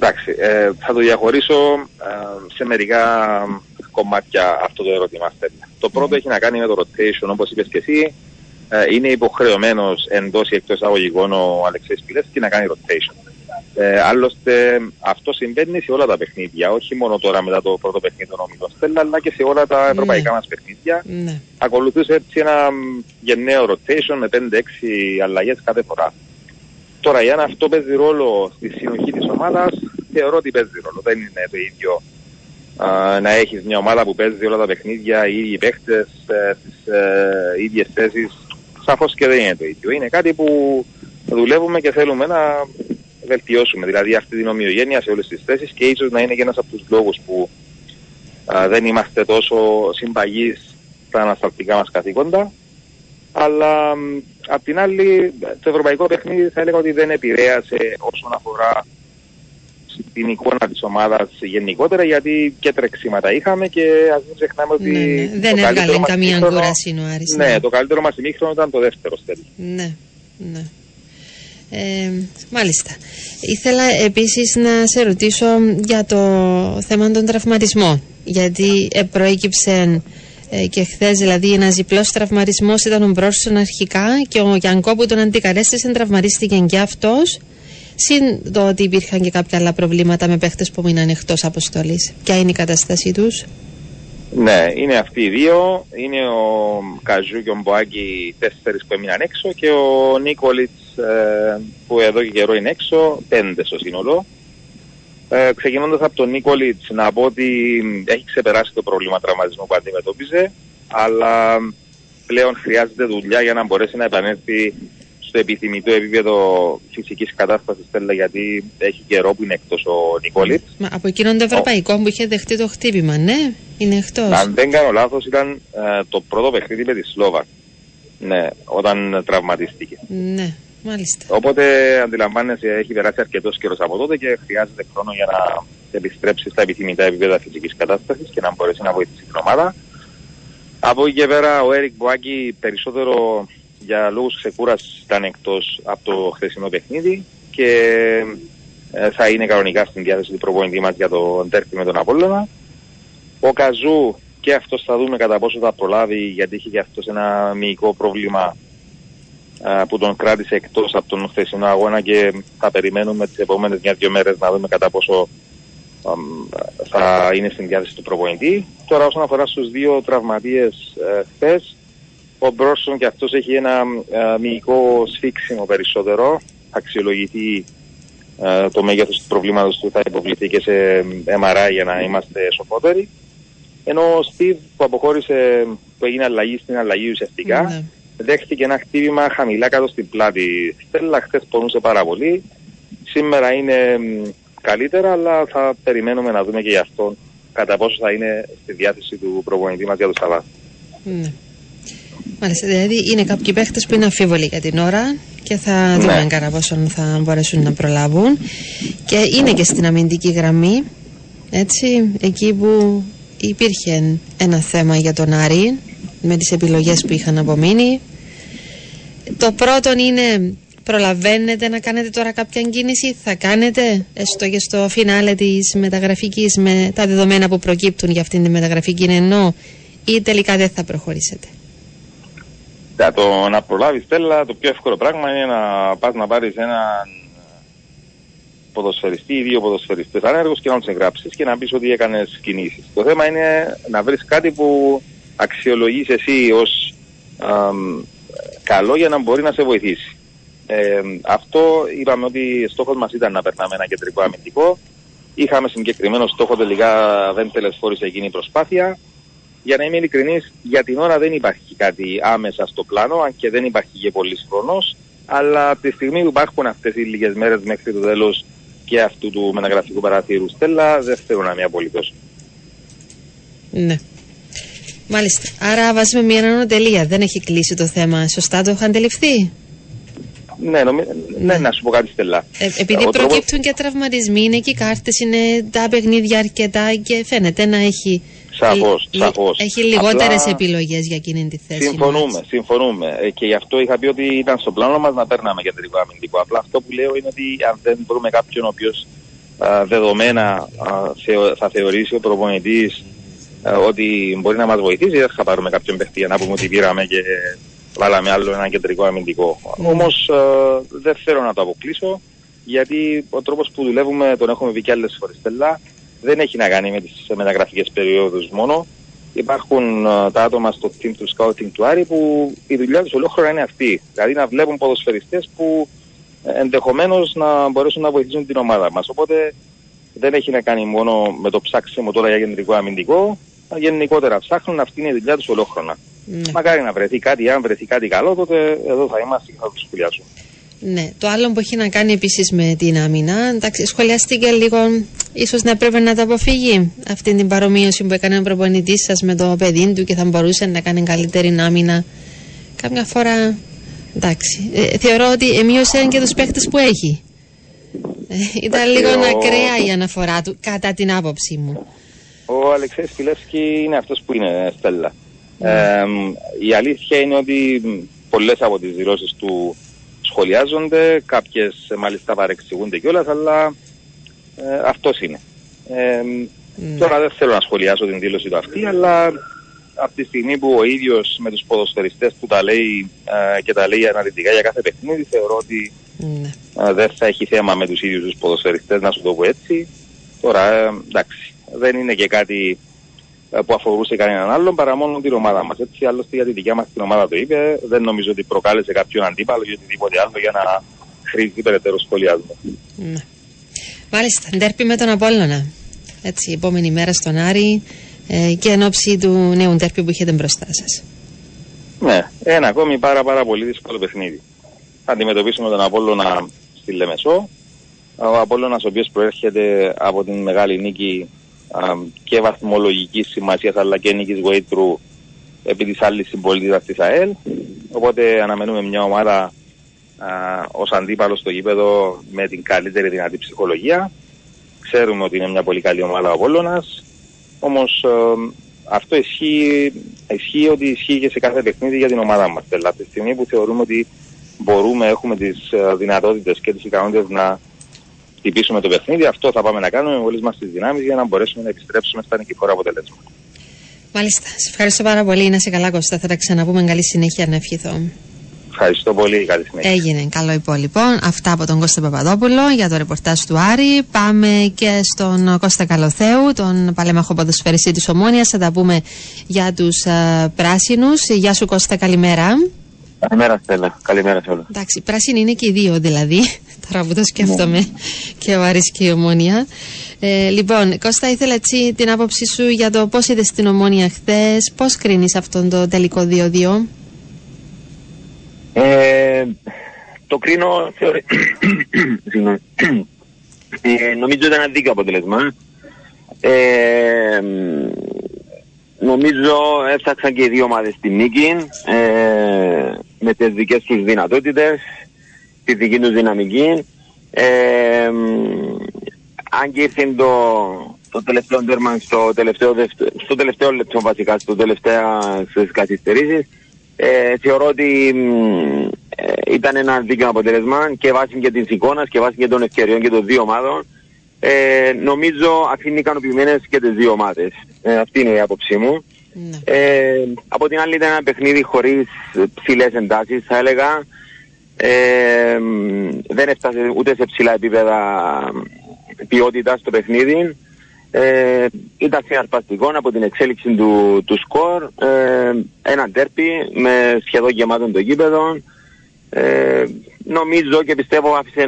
Εντάξει, ε, θα το διαχωρίσω ε, σε μερικά κομμάτια αυτό το ερώτημα, Στέλλα. Το πρώτο έχει να κάνει με το rotation, όπως είπες και εσύ. Ε, είναι υποχρεωμένος εντός ή εκτός αγωγικών ο Αλεξέης Πιλέσκι να κάνει rotation. Ε, άλλωστε αυτό συμβαίνει σε όλα τα παιχνίδια, όχι μόνο τώρα μετά το πρώτο παιχνίδι των Ομιλών Στέλλα, αλλά και σε όλα τα ευρωπαϊκά Ναι. μας παιχνίδια. ναι. ακολουθούσε έτσι ένα μ, γενναίο rotation με 5-6 αλλαγές κάθε φορά. Τώρα, για αν αυτό παίζει ρόλο στη συνοχή της ομάδας, θεωρώ ότι παίζει ρόλο. Δεν είναι το ίδιο α, να έχεις μια ομάδα που παίζει όλα τα παιχνίδια, οι ίδιοι παίχτες, ε, στις ε, ίδιες θέσεις. Σαφώς και δεν είναι το ίδιο. Είναι κάτι που δουλεύουμε και θέλουμε να βελτιώσουμε. Δηλαδή αυτή την ομοιογένεια σε όλες τις θέσεις και ίσως να είναι και ένας από τους λόγους που α, δεν είμαστε τόσο συμπαγείς στα ανασταλτικά μας καθήκοντα. Αλλά μ, απ' την άλλη το ευρωπαϊκό παιχνίδι θα έλεγα ότι δεν επηρέασε όσον αφορά την εικόνα της ομάδας γενικότερα γιατί και τρεξίματα είχαμε και ας μην ξεχνάμε ότι Ναι, ναι. το Δεν καλύτερο έβγαλε μας καμία ημίχρονο- κούραση ο Άρης. Ναι, το καλύτερο μας ημίχρονο ήταν το δεύτερο στέλι. Ναι, ναι. Ε, μάλιστα. Ήθελα επίσης να σε ρωτήσω για το θέμα των τραυματισμών. Γιατί ε, προέκυψε ε, και χθες δηλαδή ένας διπλός τραυματισμός ήταν ο Μπρόσον αρχικά και ο Γιάνκο που τον αντικαρέστησε τραυματίστηκε και αυτός. Συν το ότι υπήρχαν και κάποια άλλα προβλήματα με παίχτες που μείναν εκτός αποστολής. Ποια είναι η κατάστασή τους; Ναι, είναι αυτοί οι δύο. Είναι ο Καζού και ο Μποάκη τέσσερις που έμειναν έξω και ο Νίκολιτς ε, που εδώ και καιρό είναι έξω, πέντε στο σύνολο. Ε, ξεκινώντας από τον Νίκολιτς να πω ότι έχει ξεπεράσει το πρόβλημα τραυματισμού που αντιμετώπιζε αλλά πλέον χρειάζεται δουλειά για να μπορέσει να επανέλθει στο επιθυμητό επίπεδο φυσικής κατάστασης Στέλλα γιατί έχει καιρό που είναι εκτός ο Νικόλιτς. Μα από εκείνον το ευρωπαϊκό που είχε δεχτεί το χτύπημα, ναι, είναι εκτός. Αν δεν κάνω λάθος ήταν ε, το πρώτο παιχνίδι με τη Σλόβα. Ναι, όταν τραυματίστηκε. Ναι, μάλιστα. Οπότε αντιλαμβάνεσαι έχει περάσει αρκετός καιρός από τότε και χρειάζεται χρόνο για να επιστρέψει στα επιθυμητά επίπεδα φυσικής κατάστασης και να μπορέσει να βοηθήσει την ομάδα. Από εκεί και πέρα ο Έρικ Μποάκη περισσότερο για λόγους ξεκούρασης ήταν εκτός από το χθεσινό παιχνίδι και ε, θα είναι κανονικά στην διάθεση του προπονητή μας για το ντέρπι με τον Απόλλωνα. Ο Καζού και αυτός θα δούμε κατά πόσο θα προλάβει γιατί είχε και αυτός ένα μυϊκό πρόβλημα α, που τον κράτησε εκτός από τον χθεσινό αγώνα και θα περιμένουμε τις επόμενες μια-δυο μέρες να δούμε κατά πόσο αμ, θα είναι στην διάθεση του προπονητή. Τώρα όσον αφορά στους δύο τραυματίες ε, χθες, ο Μπρόσον και αυτός έχει ένα α, μυϊκό σφίξιμο περισσότερο, αξιολογηθεί ε, το μέγεθος του προβλήματος του θα υποβληθεί και σε MRI για να είμαστε σοφότεροι. Ενώ ο Στίβ που αποχώρησε, που έγινε αλλαγή στην αλλαγή ουσιαστικά, Ναι. δέχτηκε ένα χτύπημα χαμηλά κάτω στην πλάτη. Στέλλα χθες πονούσε πάρα πολύ. Σήμερα είναι μ, καλύτερα, αλλά θα περιμένουμε να δούμε και γι' αυτό κατά πόσο θα είναι στη διάθεση του προπονητή μας για το Σαββάτ. Ναι. Μάλιστα, δηλαδή είναι κάποιοι παίχτες που είναι αμφίβολοι για την ώρα και θα Ναι. δούμε κατά πόσον θα μπορέσουν να προλάβουν. Και είναι και στην αμυντική γραμμή έτσι, εκεί που υπήρχε ένα θέμα για τον Άρη με τις επιλογές που είχαν απομείνει. Το πρώτο είναι προλαβαίνετε να κάνετε τώρα κάποια κίνηση, θα κάνετε έστω και στο φινάλε της μεταγραφικής με τα δεδομένα που προκύπτουν για αυτήν τη μεταγραφική ενώ ή τελικά δεν θα προχωρήσετε. Για το να προλάβεις Στέλλα, το πιο εύκολο πράγμα είναι να πας να πάρεις έναν ποδοσφαιριστή ή δύο ποδοσφαιριστές ανέργους και να τους εγγράψεις και να πεις ότι έκανες κινήσεις. Το θέμα είναι να βρεις κάτι που αξιολογείς εσύ ως καλό για να μπορεί να σε βοηθήσει. Ε, αυτό είπαμε ότι στόχος μας ήταν να περνάμε ένα κεντρικό αμυντικό. Είχαμε συγκεκριμένο στόχο, τελικά δεν τελεσφόρησε εκείνη η προσπάθεια. Για να είμαι ειλικρινής, για την ώρα δεν υπάρχει κάτι άμεσα στο πλάνο, αν και δεν υπάρχει και πολύς χρόνος. Αλλά από τη στιγμή που υπάρχουν αυτές οι λίγες μέρες μέχρι το τέλος και αυτού του μεταγραφικού παραθύρου Στέλλα, δεν θέλω να είμαι απολύτως. Ναι. Μάλιστα. Άρα βάζουμε μια ανανοτελεία. Δεν έχει κλείσει το θέμα. Σωστά το έχω αντιληφθεί. Ναι, νομι... ναι. ναι, να σου πω κάτι Στέλλα. Ε, επειδή Ο προκύπτουν τρόπος- και τραυματισμοί, είναι και οι κάρτες, είναι τα παιχνίδια αρκετά και φαίνεται να έχει. Σαφώς, λι- σαφώς. Έχει λιγότερες Απλά- επιλογές για εκείνη τη θέση. Συμφωνούμε, συμφωνούμε. Ε, και γι' αυτό είχα πει ότι ήταν στο πλάνο μας να παίρναμε κεντρικό αμυντικό. Απλά αυτό που λέω είναι ότι αν δεν βρούμε κάποιον ο οποίος δεδομένα α, θεω- θα θεωρήσει ο προπονητής ότι μπορεί να μας βοηθήσει, δεν θα πάρουμε κάποιον παίχτη για να πούμε ότι πήραμε και βάλαμε άλλο ένα κεντρικό αμυντικό. Ναι. Όμως δεν θέλω να το αποκλείσω γιατί ο τρόπος που δουλεύουμε, τον έχουμε πει και άλλες φορές Στέλλα, δεν έχει να κάνει με τις μεταγραφικές περιόδους μόνο. Υπάρχουν ε, τα άτομα στο team του scouting του Άρη που η δουλειά τους ολόκληρα είναι αυτή. Δηλαδή να βλέπουν ποδοσφαιριστές που ενδεχομένως να μπορέσουν να βοηθήσουν την ομάδα μας. Οπότε δεν έχει να κάνει μόνο με το ψάξιμο τώρα για κεντρικό αμυντικό. Γενικότερα ψάχνουν, αυτή είναι η δουλειά τους ολόχρονα. Ναι. Μακάρι να βρεθεί κάτι, αν βρεθεί κάτι καλό, τότε εδώ θα είμαστε και θα το σχολιάσουμε. Ναι, το άλλο που έχει να κάνει επίσης με την άμυνα, εντάξει, σχολιάστηκε λίγο, ίσως να έπρεπε να το αποφύγει αυτή την παρομοίωση που έκανε ο προπονητής σας με το παιδί του και θα μπορούσε να κάνει καλύτερη άμυνα. Κάμια φορά, εντάξει. Ε, θεωρώ ότι μείωσε και τους παίχτες που έχει. Ε, ήταν Εντάξει, λίγο ο- ακραία η αναφορά του, κατά την άποψή μου. Ο Αλεξέης Πιλεύσκη είναι αυτός που είναι Στέλλα. Ε, η αλήθεια είναι ότι μ, πολλές από τις δηλώσεις του σχολιάζονται, κάποιες ε, μάλιστα παρεξηγούνται κιόλας, αλλά ε, αυτός είναι. Ε, Ναι. Τώρα δεν θέλω να σχολιάσω την δήλωση του αυτή, αλλά από τη στιγμή που ο ίδιος με τους ποδοσφαιριστές του τα λέει ε, και τα λέει αναλυτικά για κάθε παιχνίδι, θεωρώ ότι Ναι. ε, δεν θα έχει θέμα με τους ίδιους τους ποδοσφαιριστές, να σου το πω έτσι. Τώρα, ε, εντάξει, δεν είναι και κάτι ε, που αφορούσε κανέναν άλλον παρά μόνο την ομάδα μας. Έτσι, άλλωστε για τη δικιά μας την ομάδα το είπε, δεν νομίζω ότι προκάλεσε κάποιον αντίπαλο ή οτιδήποτε άλλο για να χρήζει περαιτέρω σχολιάσμα. ναι. Μάλιστα, ντέρπι με τον Απόλλωνα. Έτσι, η επόμενη μέρα στον Άρη ε, και εν ώψη του νέου ντέρπι που έχετε μπροστά σας. Ναι, ένα ακόμη πάρα πάρα πολύ δύσκολο παιχνίδι. Θα αντιμετωπίσουμε τον Απόλλωνα στη Λεμεσό. Ο Απόλλωνας ο οποίος προέρχεται από την μεγάλη νίκη α, και βαθμολογική σημασία αλλά και νίκης Γουέιτρου επί της άλλης συμπολίτας της ΑΕΛ. Οπότε αναμένουμε μια ομάδα α, ως αντίπαλος στο γήπεδο με την καλύτερη δυνατή ψυχολογία. Ξέρουμε ότι είναι μια πολύ καλή ομάδα ο Απόλλωνας. Όμως ε, αυτό ισχύει, ισχύει ότι ισχύει και σε κάθε παιχνίδι για την ομάδα μας. Δηλαδή, από τη στιγμή που θεωρούμε ότι μπορούμε, έχουμε τις ε, δυνατότητες και τις ικανότητες να χτυπήσουμε το παιχνίδι, αυτό θα πάμε να κάνουμε με όλες μας τις δυνάμεις για να μπορέσουμε να επιστρέψουμε στα νικηφόρα αποτελέσματα. Μάλιστα. Σε ευχαριστώ πάρα πολύ. Να είσαι καλά, Κώστα. Θα τα ξαναπούμε. Καλή συνέχεια να ευχηθώ. Ευχαριστώ πολύ. Καλή συνέχεια. Έγινε καλό υπόλοιπο. Αυτά από τον Κώστα Παπαδόπουλο για το ρεπορτάζ του Άρη. Πάμε και στον Κώστα Καλοθέου, τον παλέμαχο ποδοσφαιριστή της Ομόνιας. Θα τα πούμε για τους ε, πράσινους. Γεια σου Κώστα, καλημέρα. Καλημέρα Στέλλα, καλημέρα σε όλους. Εντάξει, πράσινοι είναι και οι δύο δηλαδή. Τώρα που το σκέφτομαι και ο Άρης και η Ομόνια. Ε, λοιπόν, Κώστα, ήθελα έτσι την άποψή σου για το πώς είδες την Ομόνια χθες, πώς κρίνεις αυτόν το τελικό 2-2. Ε, το κρίνω, θεωρεί... Συγγνώμη. ε, νομίζω ήταν ένα δίκαιο αποτέλεσμα. Ε, μ, νομίζω έφταξαν και οι δύο ομάδες στη νίκη ε, με τις δικές τους δυνατότητες, τη δική τους δυναμική. Ε, μ, αν και ήρθε το, το τελευταίο τέρμα στο τελευταίο, δευτε- στο τελευταίο λεπτό βασικά, στο τελευταία στις καθυστερήσεις. Ε, θεωρώ ότι μ, ε, ήταν ένα δίκαιο αποτέλεσμα και βάσει και της εικόνας και βάσει και των ευκαιριών και των δύο ομάδων. Ε, νομίζω αφήνει ικανοποιημένες και τις δύο ομάδες. Ε, αυτή είναι η άποψή μου. Ναι. Ε, από την άλλη ήταν ένα παιχνίδι χωρίς ψηλές εντάσεις θα έλεγα. Ε, μ, δεν έφτασε ούτε σε ψηλά επίπεδα ποιότητας στο παιχνίδι. Ε, ήταν συναρπαστικό από την εξέλιξη του, του σκορ. Ε, ένα τέρπι με σχεδόν γεμάτο το γήπεδο. Ε, νομίζω και πιστεύω άφησε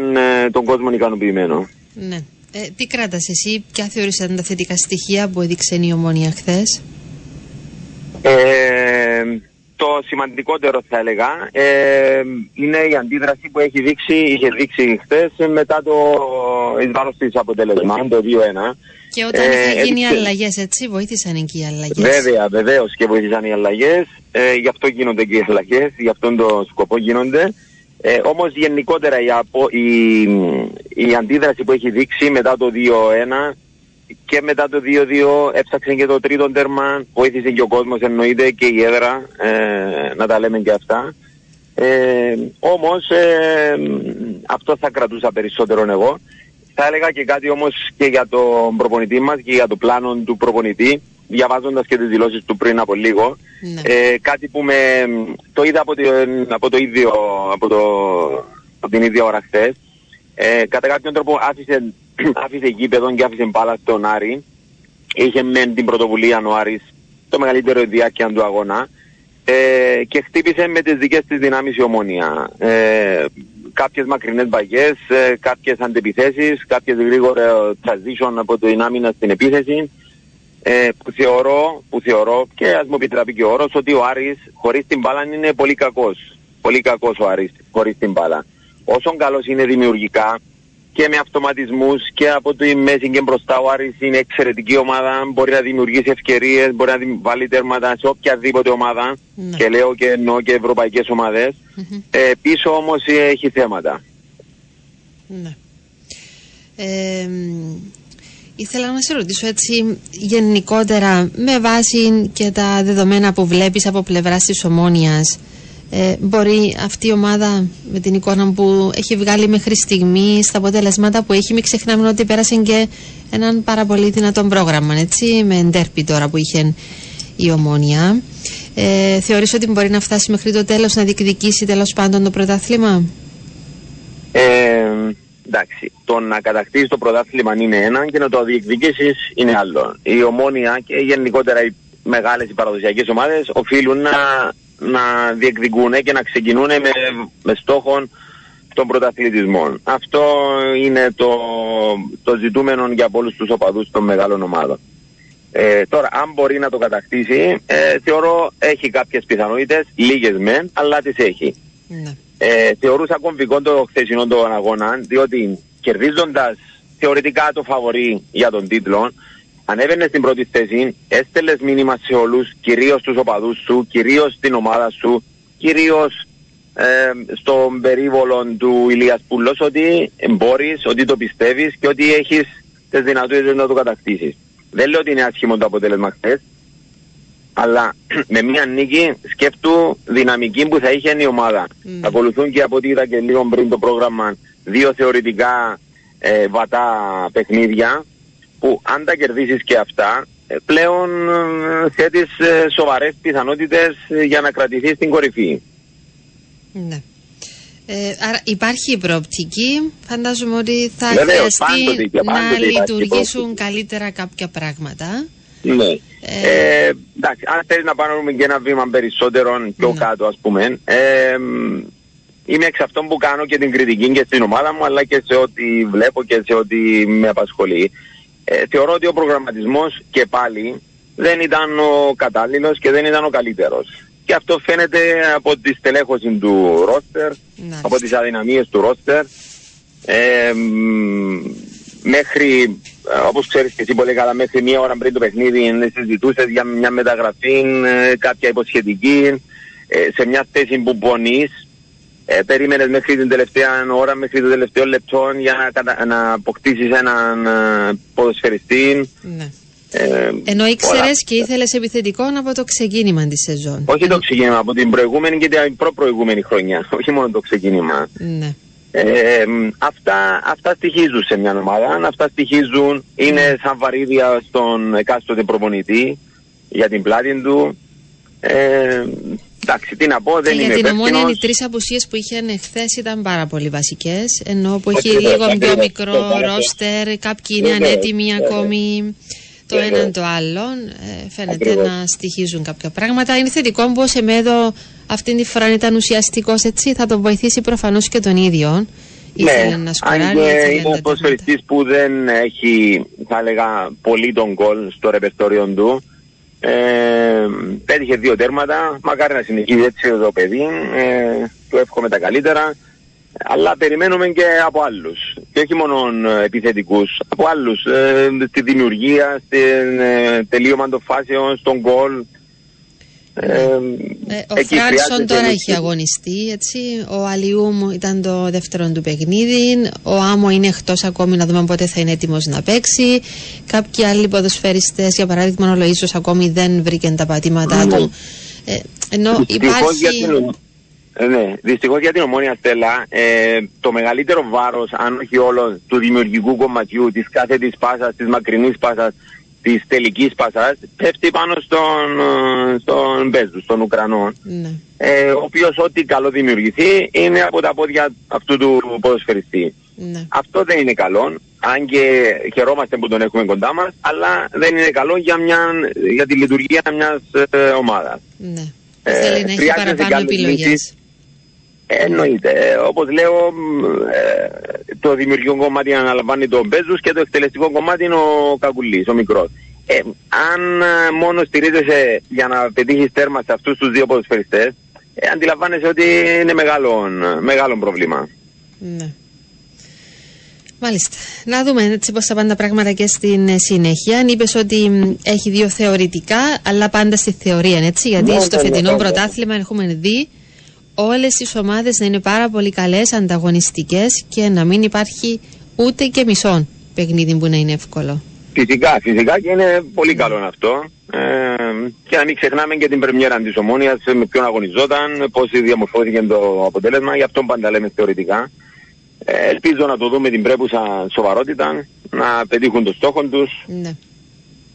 ε, τον κόσμο ικανοποιημένο. Ναι. Ε, τι κράτας εσύ, ποια θεωρείς ήταν τα θετικά στοιχεία που έδειξε η ομόνια χθες; Ε, το σημαντικότερο θα έλεγα ε, είναι η αντίδραση που έχει δείξει, είχε δείξει χθες μετά το εις βάρος της αποτέλεσμα, το 2-1. Και όταν Ε, είχαν γίνει οι έδειξε- αλλαγές, έτσι, βοήθησαν εκεί οι αλλαγές; Βέβαια, βεβαίως και βοήθησαν οι αλλαγές. Ε, γι' αυτό γίνονται και οι αλλαγές, γι' αυτόν τον σκοπό γίνονται. Ε, Όμως γενικότερα η, απο, η, η αντίδραση που έχει δείξει μετά το 2-1 και μετά το 2-2 έψαξε και το τρίτο τέρμα, βοήθησε και ο κόσμος εννοείται και η έδρα, ε, να τα λέμε και αυτά. Ε, όμως ε, αυτό θα κρατούσα περισσότερο εγώ. Θα έλεγα και κάτι όμως και για τον προπονητή μας και για το πλάνο του προπονητή, διαβάζοντας και τις δηλώσεις του πριν από λίγο. Ναι. Ε, κάτι που με, το είδα από, την- από, το ίδιο, από, το, από την ίδια ώρα χθες. Ε, κατά κάποιον τρόπο άφησε, άφησε γήπεδο και άφησε μπάλα στον Άρη. Είχε με την πρωτοβουλία ο Άρης το μεγαλύτερο διάρκεια του αγώνα ε, και χτύπησε με τις δικές της δυνάμεις η ομόνια. Ε, κάποιες μακρινές μπαγιές, ε, κάποιες αντεπιθέσεις, κάποιες γρήγορα transition από το άμυνα στην επίθεση ε, που, θεωρώ, που θεωρώ και ας μου επιτραπεί και ο όρος ότι ο Άρης χωρίς την μπάλα είναι πολύ κακός. Πολύ κακός ο Άρης χωρίς την μπάλα. Όσο καλός είναι δημιουργικά και με αυτοματισμούς και από τη μέση και μπροστά ο Άρης είναι εξαιρετική ομάδα, μπορεί να δημιουργήσει ευκαιρίες, μπορεί να δημ- βάλει τέρματα σε οποιαδήποτε ομάδα Ναι. και λέω και εννοώ και ευρωπαϊκές ομάδες. Μμμ. Ε, πίσω όμως ε, έχει θέματα. Ναι. Ε, μ, ήθελα να σε ρωτήσω έτσι γενικότερα με βάση και τα δεδομένα που βλέπεις από πλευράς της Ομόνιας ε, μπορεί αυτή η ομάδα με την εικόνα που έχει βγάλει μέχρι στιγμή στα αποτελέσματα που έχει μην ξεχνάμε ότι πέρασε και έναν πάρα πολύ δυνατό πρόγραμμα έτσι με ντέρπι τώρα που είχε η Ομόνια ε, θεωρείς ότι μπορεί να φτάσει μέχρι το τέλος να διεκδικήσει τέλος πάντων το πρωτάθλημα; Ε, εντάξει, το να κατακτήσεις το πρωτάθλημα είναι ένα και να το διεκδικήσεις είναι άλλο. Η ομόνια και γενικότερα οι μεγάλες οι παραδοσιακές ομάδες οφείλουν να, να διεκδικούν και να ξεκινούν με, με στόχο τον πρωταθλητισμό. Αυτό είναι το, το ζητούμενο για όλου τους οπαδούς των μεγάλων ομάδων. Ε, τώρα, αν μπορεί να το κατακτήσει, ε, θεωρώ έχει κάποιες πιθανότητες, λίγες μεν, αλλά τις έχει ναι. ε, θεωρούσα κομβικό το χθεσινό τον αγώνα, διότι κερδίζοντας θεωρητικά το φαβορή για τον τίτλο, ανέβαινε στην πρώτη θέση, έστελε μήνυμα σε όλους, κυρίως τους οπαδούς σου, κυρίως στην ομάδα σου, κυρίως ε, στον περίβολο του Ηλίας Πούλος ότι μπορείς, ότι το πιστεύεις και ότι έχεις τις δυνατότητες να το κατακτήσεις. Δεν λέω ότι είναι άσχημο το αποτέλεσμα χθες, αλλά με μια νίκη σκέφτου δυναμική που θα είχε η ομάδα. Mm. Θα ακολουθούν και από ό,τι είδα και λίγο πριν το πρόγραμμα δύο θεωρητικά ε, βατά παιχνίδια που αν τα κερδίσεις και αυτά ε, πλέον ε, θέτεις ε, σοβαρές πιθανότητες ε, για να κρατηθείς στην κορυφή. Ναι. Ε, άρα υπάρχει η προοπτική. Φαντάζομαι ότι θα Βεβαίως, χρειαστεί πάντοτε και να πάντοτε υπάρχει λειτουργήσουν προοπτική. καλύτερα κάποια πράγματα. Ναι. Ε, Ε, εντάξει, αν θέλεις να πάρουμε και ένα βήμα περισσότερο πιο Ναι. κάτω ας πούμε, ε, μ, είμαι εξ αυτών που κάνω και την κριτική και στην ομάδα μου αλλά και σε ό,τι βλέπω και σε ό,τι με απασχολεί. Ε, θεωρώ ότι ο προγραμματισμός και πάλι δεν ήταν ο κατάλληλος και δεν ήταν ο καλύτερος. Και αυτό φαίνεται από τη στελέχωση του ρόστερ, Να. από τις αδυναμίες του ρόστερ. Ε, μ, μέχρι, ε, όπως ξέρεις και εσύ πολύ καλά, μέχρι μία ώρα πριν το παιχνίδι συζητούσες για μια μεταγραφή, ε, κάποια υποσχετική, ε, σε μια θέση που πονείς. Ε, περίμενες μέχρι την τελευταία ώρα, μέχρι το τελευταίο λεπτό για να, κατα- να αποκτήσεις έναν ε, ποδοσφαιριστή. Ναι. Ε, Ενώ ήξερες όλα. και ήθελες επιθετικό από το ξεκίνημα της σεζόν. Όχι το ξεκίνημα, από την προηγούμενη και την προ-προηγούμενη χρονιά. Όχι μόνο το ξεκίνημα. Ναι. Ε, μ, αυτά, αυτά στοιχίζουν σε μια ομάδα, αυτά στοιχίζουν, είναι σαν βαρύδια στον εκάστοτε προπονητή για την πλάτη του. Ε, εντάξει, τι να πω, δεν και είμαι για την ομόνια υπεύθυνος. οι τρεις απουσίες που είχε χθε ήταν πάρα πολύ βασικές. Ενώ που έχει Ακριβώς, λίγο πιο ακριβώς. μικρό Ακριβώς. ρόστερ, κάποιοι είναι Βεβαίως, ανέτοιμοι βεβαίως. ακόμη το Βεβαίως. έναν το άλλο. Ε, φαίνεται Ακριβώς. να στοιχίζουν κάποια πράγματα. Είναι θετικό που ο Σεμέδο αυτή τη φορά ήταν ουσιαστικός έτσι. Θα τον βοηθήσει προφανώς και τον ίδιο. Ήθελε Ναι, να αν σκοράρει. και ήθελε είναι να ένα τα ποδοσφαιριστής που δεν έχει, θα έλεγα, πολύ τον γκολ στο ρεπερτόριο του. Ε, πέτυχε δύο τέρματα, μακάρι να συνεχίσει έτσι το παιδί, ε, του εύχομαι τα καλύτερα. Αλλά περιμένουμε και από άλλους, και όχι μόνο ε, επιθετικούς, από άλλους, ε, στη δημιουργία, στην ε, τελείωμα των φάσεων, στον γκολ. Ε, Ε, ο εκεί Φράνσον χρειάζεται τώρα ενίσχυση. έχει αγωνιστεί, έτσι. Ο Αλιούμ ήταν το δεύτερο του παιχνίδι. Ο Άμο είναι εκτός ακόμη να δούμε πότε θα είναι έτοιμος να παίξει. Κάποιοι άλλοι ποδοσφαιριστές, για παράδειγμα ο Λοίσο, ακόμη δεν βρήκαν τα πατήματά Ναι. του. Ε, ενώ Δυστυχώς υπάρχει. για την, ε, ναι, δυστυχώς για την ομόνια Στέλλα, ε, το μεγαλύτερο βάρος, αν όχι όλο, του δημιουργικού κομματιού, της κάθε της πάσας, της μακρινής πάσας, της τελικής πάσας, πέφτει πάνω στον, ε, στον Μπέζους, στον Ουκρανό. Ναι. Ε, ο οποίος ό,τι καλό δημιουργηθεί είναι από τα πόδια αυτού του ποδοσφαιριστή. Ναι. Αυτό δεν είναι καλό, αν και χαιρόμαστε που τον έχουμε κοντά μας, αλλά δεν είναι καλό για, μια, για τη λειτουργία μιας ε, ομάδας. ναι. Ε, Θέλει να έχει χρειάζεται παραπάνω καλές επιλογές. Λύσεις. Ε, Εννοείται. Ε, όπως λέω, μ, ε, το δημιουργικό κομμάτι αναλαμβάνει τον Μπέζους και το εκτελεστικό κομμάτι είναι ο Κακουλής, ο μικρός. Ε, αν ε, μόνο στηρίζεσαι για να πετύχεις τέρμα σε αυτούς τους δύο ποδοσφαιριστές, ε, αντιλαμβάνεσαι ότι είναι μεγάλο, μεγάλο πρόβλημα. Ναι. Μάλιστα. Να δούμε έτσι πώς θα πάνε τα πράγματα και στην ε, συνέχεια. Είπες ότι μ, έχει δύο θεωρητικά, αλλά πάντα στη θεωρία, έτσι. Γιατί Ναι, στο ναι, φετινό ναι, ναι. πρωτάθλημα έχουμε δει όλες τις ομάδες να είναι πάρα πολύ καλές, ανταγωνιστικές και να μην υπάρχει ούτε και μισό παιχνίδι που να είναι εύκολο. Φυσικά, φυσικά και είναι πολύ καλό αυτό. Ε, και να μην ξεχνάμε και την πρεμιέρα της Ομόνιας, με ποιον αγωνιζόταν, πώς διαμορφώθηκε το αποτέλεσμα, γι' αυτό πάντα λέμε θεωρητικά. Ε, ελπίζω να το δούμε την πρέπουσα σοβαρότητα, να πετύχουν το στόχο τους Ναι.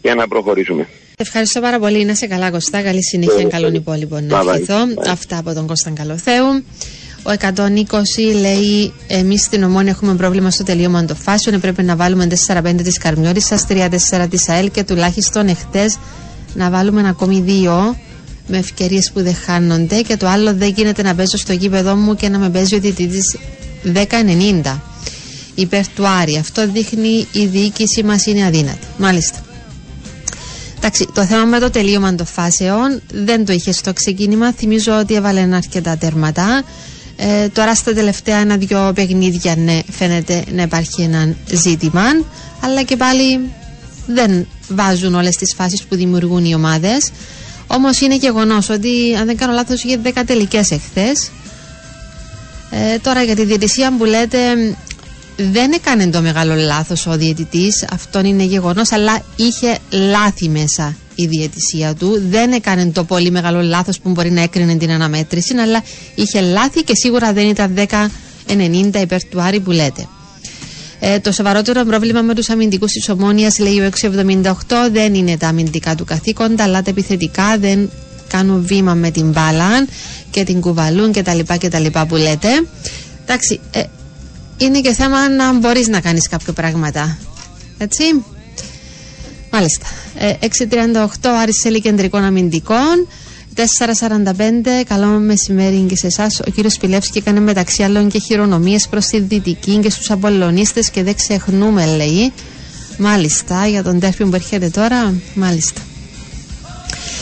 και να προχωρήσουμε. Ευχαριστώ πάρα πολύ. Να σε καλά, Κωστά. Καλή συνέχεια. Bye, Καλών bye. υπόλοιπων να Bye, bye. ευχηθώ. Bye. Αυτά από τον Κώσταν Καλοθέου. Ο 120 λέει: Εμείς στην Ομόνια έχουμε πρόβλημα στο τελείωμα των φάσεων. Πρέπει να βάλουμε 4-5 της Καρμιώτησα, 3-4 της ΑΕΛ και τουλάχιστον εχθές να βάλουμε ακόμη δύο με ευκαιρίες που δεν χάνονται. Και το άλλο δεν γίνεται να παίζω στο γήπεδο μου και να με παίζει ο διαιτητής 10-90 υπέρ του Άρη. Αυτό δείχνει η διοίκηση μας είναι αδύνατη. Μάλιστα. Εντάξει, το θέμα με το τελείωμα των φάσεων δεν το είχε στο ξεκίνημα. Θυμίζω ότι έβαλε αρκετά τέρματα. Ε, τώρα στα τελευταία ένα-δυο παιχνίδια ναι, φαίνεται να υπάρχει ένα ζήτημα. Αλλά και πάλι δεν βάζουν όλες τις φάσεις που δημιουργούν οι ομάδες. Όμως είναι γεγονός ότι, αν δεν κάνω λάθος, είχε 10 τελικές εχθές. Ε, τώρα για τη διαιτησία που λέτε δεν έκανε το μεγάλο λάθος ο διαιτητής, αυτό είναι γεγονός, αλλά είχε λάθη μέσα η διαιτησία του. Δεν έκανε το πολύ μεγάλο λάθος που μπορεί να έκρινε την αναμέτρηση, αλλά είχε λάθη και σίγουρα δεν ήταν 10-90 υπέρ του Άρη που λέτε. Ε, το σοβαρότερο πρόβλημα με τους αμυντικούς της Ομόνιας, λέει ο 678, δεν είναι τα αμυντικά του καθήκοντα, αλλά τα επιθετικά δεν κάνουν βήμα με την μπάλα και την κουβαλούν κτλ. κτλ που λέτε. Εντάξει, ε, είναι και θέμα να μπορείς να κάνεις κάποια πράγματα. Έτσι. Μάλιστα. Ε, 638 Άρης Σέλη Κεντρικών Αμυντικών. 4.45, καλό μεσημέρι και σε εσάς. Ο κύριος Πιλεύσκη έκανε μεταξύ άλλων και χειρονομίες προς τη Δυτική και στους Απολωνίστε και δεν ξεχνούμε, λέει. Μάλιστα, για τον τέρπι που έρχεται τώρα. Μάλιστα.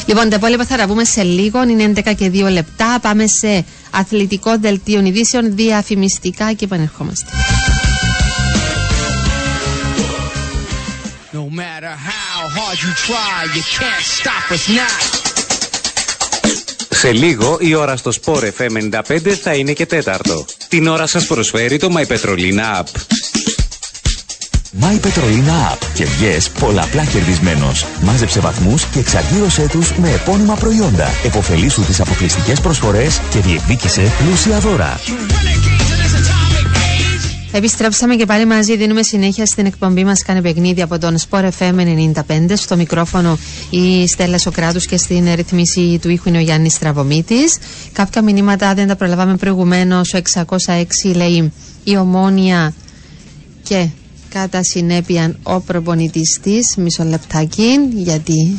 Λοιπόν, τα υπόλοιπα θα τα πούμε σε λίγο. Είναι 11 και 2 λεπτά. Πάμε σε αθλητικό δελτίο ειδήσεων, διαφημιστικά και επανερχόμαστε. No matter how hard you try, you can't stop us now. Σε λίγο η ώρα στο Sport FM 95 θα είναι και τέταρτο. Την ώρα σας προσφέρει το My Petrolina App. My Petrolina App και βγες πολλαπλά κερδισμένος. Μάζεψε βαθμούς και εξαργύρωσέ τους με επώνυμα προϊόντα. Εποφελήσου τις αποκλειστικές προσφορές και διεκδίκησε πλούσια δώρα. Επιστρέψαμε και πάλι μαζί. Δίνουμε συνέχεια στην εκπομπή μας. Κάνε παιχνίδι από τον Sport FM 95. Στο μικρόφωνο η Στέλλα Σοκράτους και στην ρυθμίση του ήχου είναι ο Γιάννης Τραβομήτη. Κάποια μηνύματα δεν τα προλαβάμε προηγουμένως. Ο 606 λέει η ομόνια και κατά συνέπεια ο προπονητής της μισό λεπτάκι γιατί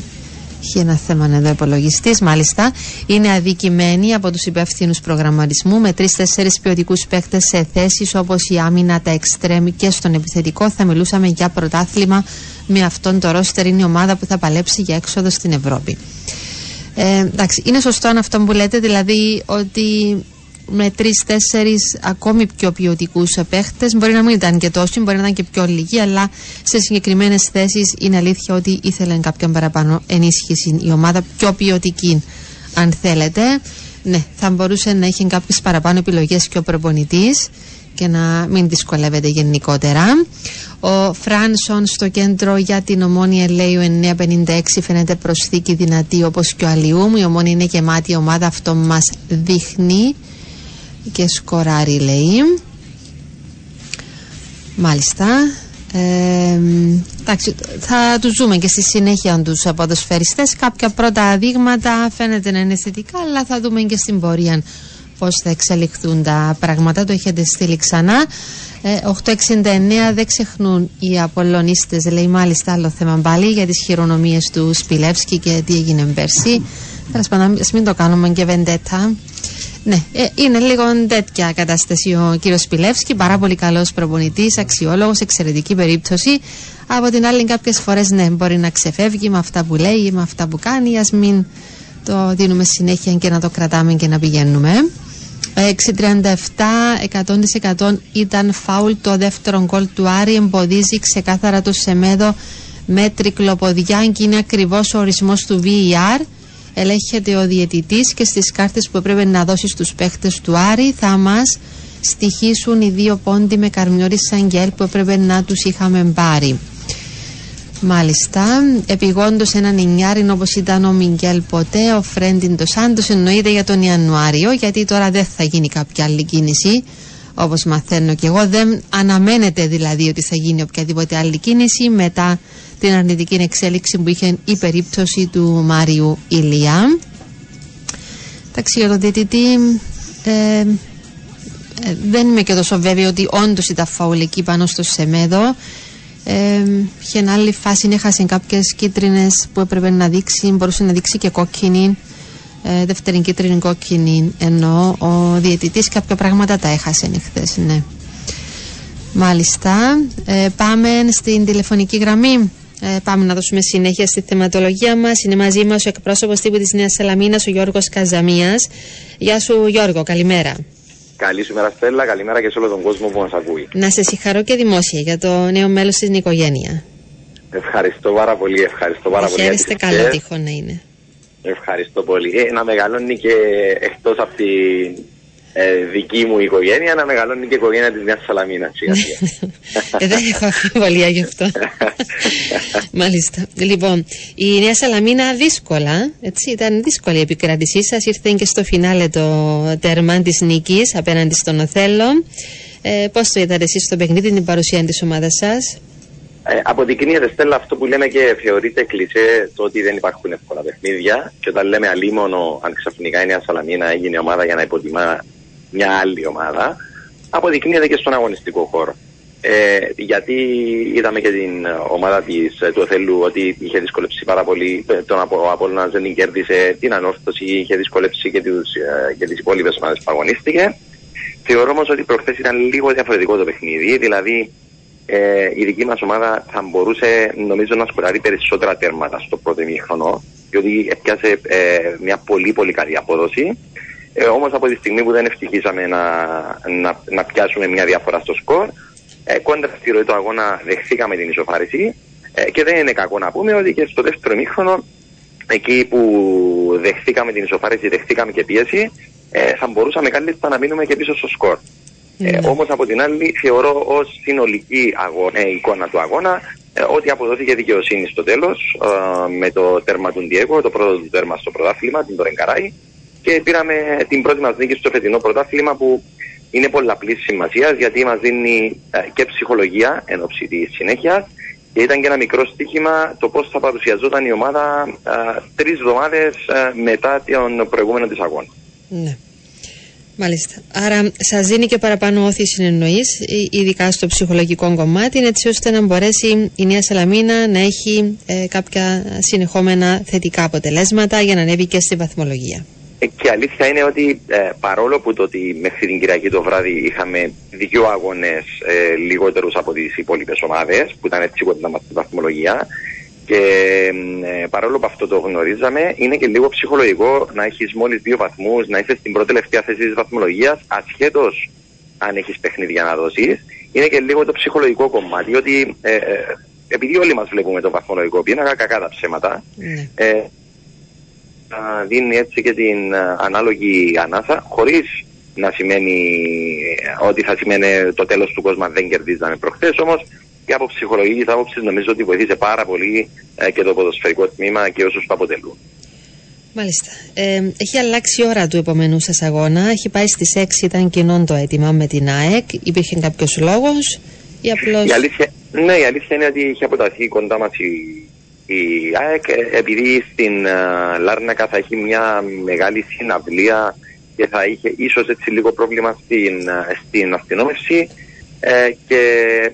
έχει ένα θέμα εδώ υπολογιστής, μάλιστα. Είναι αδικημένη από τους υπεύθυνου προγραμματισμού με τρει-τέσσερι ποιοτικούς παίκτες σε θέσεις όπως η άμυνα, τα εξτρέμ και στον επιθετικό. Θα μιλούσαμε για πρωτάθλημα με αυτόν το ρόστερ. Είναι η ομάδα που θα παλέψει για έξοδο στην Ευρώπη. Ε, εντάξει, είναι σωστό αυτό που λέτε, δηλαδή ότι με τρει-τέσσερι ακόμη πιο ποιοτικούς παίχτε. Μπορεί να μην ήταν και τόσοι, μπορεί να ήταν και πιο λίγοι, αλλά σε συγκεκριμένες θέσεις είναι αλήθεια ότι ήθελαν κάποιον παραπάνω ενίσχυση. Η ομάδα πιο ποιοτική, αν θέλετε. Ναι, θα μπορούσε να έχει κάποιες παραπάνω επιλογές και ο προπονητής και να μην δυσκολεύεται γενικότερα. Ο Φράνσον στο κέντρο για την ομόνια λέει ο 956 φαίνεται προσθήκη δυνατή όπως και ο Αλιούμ. Η ομόνια είναι γεμάτη ομάδα, αυτό μας δείχνει και σκοράρει λέει. Μάλιστα. Ε, εντάξει, θα τους ζούμε και στη συνέχεια τους ποδοσφαιριστές κάποια πρώτα δείγματα φαίνεται να είναι θετικά αλλά θα δούμε και στην πορεία πώς θα εξελιχθούν τα πράγματα. Το έχετε στείλει ξανά. Ε, 869 δεν ξεχνούν οι Απολλωνίστες λέει μάλιστα άλλο θέμα πάλι για τις χειρονομίες του Σπιλεύσκη και τι έγινε πέρσι. Τέλος πάντων, μην το κάνουμε και βεντέτα. Ναι, ε, είναι λίγο τέτοια κατάσταση ο κύριος Σπιλεύσκη. Πάρα πολύ καλός προπονητής, αξιόλογος, εξαιρετική περίπτωση. Από την άλλη, κάποιες φορές ναι, μπορεί να ξεφεύγει με αυτά που λέει, με αυτά που κάνει. Α μην το δίνουμε συνέχεια και να το κρατάμε και να πηγαίνουμε. 637 100% ήταν φάουλ το δεύτερο γκολ του Άρη εμποδίζει ξεκάθαρα το Σεμέδο με τρικλοποδιά και είναι ακριβώς ο ορισμός του VAR ελέγχεται ο διαιτητής και στις κάρτες που έπρεπε να δώσει στους παίχτες του Άρη θα μας στοιχήσουν οι δύο πόντι με καρμιόρι Σαγγέλ που έπρεπε να τους είχαμε πάρει. Μάλιστα, επιγόντως έναν εννιάριν όπως ήταν ο Μιγγέλ ποτέ, ο Φρέντιν το Σάντος εννοείται για τον Ιανουάριο γιατί τώρα δεν θα γίνει κάποια άλλη κίνηση όπως μαθαίνω και εγώ δεν αναμένεται δηλαδή ότι θα γίνει οποιαδήποτε άλλη κίνηση μετά την αρνητική εξέλιξη που είχε η περίπτωση του Μάριου Ηλιά. Εντάξει, για τον διαιτητή ε, ε, δεν είμαι και τόσο βέβαιη ότι όντως ήταν φαουλική πάνω στο Σεμέδο. Ε, είχε άλλη φάση, έχασε κάποιες κίτρινες που έπρεπε να δείξει, μπορούσε να δείξει και κόκκινη. Ε, δεύτερη κίτρινη κόκκινη ενώ ο διαιτητής κάποια πράγματα τα έχασε χθε, ναι. Μάλιστα. Ε, πάμε στην τηλεφωνική γραμμή. Ε, πάμε να δώσουμε συνέχεια στη θεματολογία μας. Είναι μαζί μας ο εκπρόσωπος τύπου της Νέας Σαλαμίνας, ο Γιώργος Καζαμίας. Γεια σου, Γιώργο, καλημέρα. Καλή σου μέρα, Στέλλα. Καλημέρα και σε όλο τον κόσμο που μας ακούει. Να σε συγχαρώ και δημόσια για το νέο μέλος στην οικογένεια. Ευχαριστώ πάρα πολύ. Ευχαριστώ πάρα πολύ. Χαίρεστε καλό τύχο να είναι. Ευχαριστώ πολύ. Ε, να μεγαλώνει και εκτός από την ε, δική μου οικογένεια να μεγαλώνει και η οικογένεια της Νέας Σαλαμίνας. ε, δεν έχω αμφιβολία γι' αυτό. Μάλιστα. Λοιπόν, η Νέα Σαλαμίνα δύσκολα, έτσι, ήταν δύσκολη η επικράτησή σας. Ήρθε και στο φινάλε το τέρμα της νίκης απέναντι στον Οθέλο. Ε, Πώς το είδατε εσείς στο παιχνίδι, την παρουσία της ομάδας σας; Ε, αποδεικνύεται Στέλλα αυτό που λέμε και θεωρείται κλεισέ το ότι δεν υπάρχουν εύκολα παιχνίδια και όταν λέμε αλίμονο αν ξαφνικά η Νέα Σαλαμίνα έγινε ομάδα για να υποτιμά μια άλλη ομάδα, αποδεικνύεται και στον αγωνιστικό χώρο. Ε, γιατί είδαμε και την ομάδα της, του Οθέλου ότι είχε δυσκολέψει πάρα πολύ τον Απόλλωνας δεν κέρδισε την ανόρθωση, είχε δυσκολέψει και, τους, ε, και τις υπόλοιπες ομάδες που αγωνίστηκε. Θεωρώ όμως ότι προχθές ήταν λίγο διαφορετικό το παιχνίδι, δηλαδή ε, η δική μας ομάδα θα μπορούσε νομίζω να σκοράρει περισσότερα τέρματα στο πρώτο ημίχρονο, διότι έπιασε ε, μια πολύ πολύ καλή απόδοση ε, Όμως από τη στιγμή που δεν ευτυχήσαμε να, να, να πιάσουμε μια διαφορά στο σκορ, ε, κόντρα στη ροή του αγώνα δεχθήκαμε την ισοφάριση ε, και δεν είναι κακό να πούμε ότι και στο δεύτερο μήχρονο εκεί που δεχτήκαμε την ισοφάρηση, δεχτήκαμε και πίεση, ε, θα μπορούσαμε καλύτερα να μείνουμε και πίσω στο σκορ. Ε, Ναι. Όμως από την άλλη θεωρώ ως συνολική αγώνα, ε, εικόνα του αγώνα ε, ότι αποδόθηκε δικαιοσύνη στο τέλος με το τέρμα του Ντιέγκο, το πρώτο του τέρμα στο πρωτάθλημα, την Τωρενκαράη και πήραμε την πρώτη μας νίκη στο φετινό πρωτάθλημα που είναι πολλαπλής σημασίας γιατί μας δίνει ε, και ψυχολογία εν ώψη της συνέχειας και ήταν και ένα μικρό στοίχημα το πώς θα παρουσιαζόταν η ομάδα τρεις εβδομάδες μετά τον προηγούμενο της αγώνα. Ναι. Μάλιστα. Άρα σας δίνει και παραπάνω όθηση εννοεί, ειδικά στο ψυχολογικό κομμάτι, έτσι ώστε να μπορέσει η Νέα Σαλαμίνα να έχει ε, κάποια συνεχόμενα θετικά αποτελέσματα για να ανέβει και στη βαθμολογία. Ε, Και η αλήθεια είναι ότι ε, παρόλο που το ότι μέχρι την Κυριακή το βράδυ είχαμε δύο αγώνες ε, λιγότερους από τις υπόλοιπες ομάδες, που ήταν έτσι κοντά μας στη βαθμολογία, και ε, παρόλο που αυτό το γνωρίζαμε, είναι και λίγο ψυχολογικό να έχεις μόλις δύο βαθμούς, να είσαι στην πρώτη τελευταία θέση της βαθμολογίας, ασχέτως αν έχεις παιχνίδια να δώσεις. Είναι και λίγο το ψυχολογικό κομμάτι, ότι ε, ε, επειδή όλοι μας βλέπουμε το βαθμολογικό πίνακα, κακά τα ψέματα, Ναι. Ε, α, δίνει έτσι και την α, ανάλογη ανάσα χωρίς να σημαίνει ε, ότι θα σημαίνει το τέλος του κόσμου αν δεν κερδίζαμε προχθές όμως και από ψυχολογικής άποψης νομίζω ότι βοηθήσε πάρα πολύ ε, και το ποδοσφαιρικό τμήμα και όσους το αποτελούν. Μάλιστα. Ε, έχει αλλάξει η ώρα του επομένου σας αγώνα. Έχει πάει στις 6, ήταν κοινό το αίτημα με την ΑΕΚ. Υπήρχε κάποιος λόγος ή απλώ. Η αλήθεια, ναι, η αλήθεια είναι ότι είχε αποταθεί κοντά μας η, η ΑΕΚ ε, επειδή στην α, Λάρνακα θα έχει μια μεγάλη συναυλία και θα είχε ίσως έτσι λίγο πρόβλημα στην, α, στην αστυνόμευση ε, και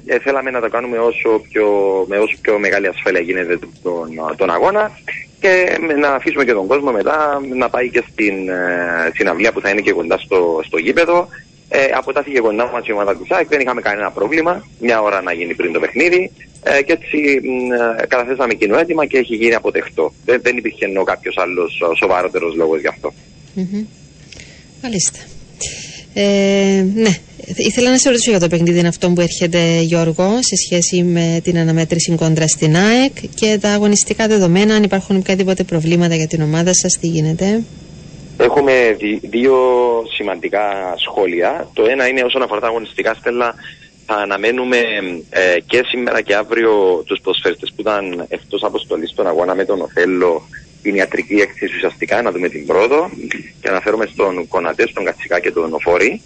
ε, θέλαμε να το κάνουμε όσο πιο, με όσο πιο μεγάλη ασφάλεια γίνεται τον, τον αγώνα και με- να αφήσουμε και τον κόσμο μετά να πάει και στην ε, συναυλία που θα είναι και κοντά στο, στο γήπεδο. Ε, αποτάθηκε κοντά μας η ομάδα της ΑΕΚ, δεν είχαμε κανένα πρόβλημα, μια ώρα να γίνει πριν το παιχνίδι ε, και έτσι μ, ε, καταθέσαμε κοινό αίτημα και έχει γίνει αποτεχτό. Δεν, δεν υπήρχε ενώ κάποιος άλλος ε, σοβαρότερος λόγος γι' αυτό. Μμμ. Μάλιστα. Ε, ναι, ήθελα να σε ρωτήσω για το παιχνίδι αυτό που έρχεται Γιώργο σε σχέση με την αναμέτρηση κόντρα στην ΑΕΚ και τα αγωνιστικά δεδομένα, αν υπάρχουν οποιαδήποτε προβλήματα για την ομάδα σας, τι γίνεται; Έχουμε δι- δύο σημαντικά σχόλια. Το ένα είναι όσον αφορά τα αγωνιστικά στέλνα θα αναμένουμε ε, και σήμερα και αύριο τους προσφέρτες που ήταν εκτός αποστολής στον αγώνα με τον Οθέλο την ιατρική έκθεση ουσιαστικά, να δούμε την πρόοδο και αναφέρομαι στον Κονατέ, στον Κατσικά και τον Οφόρη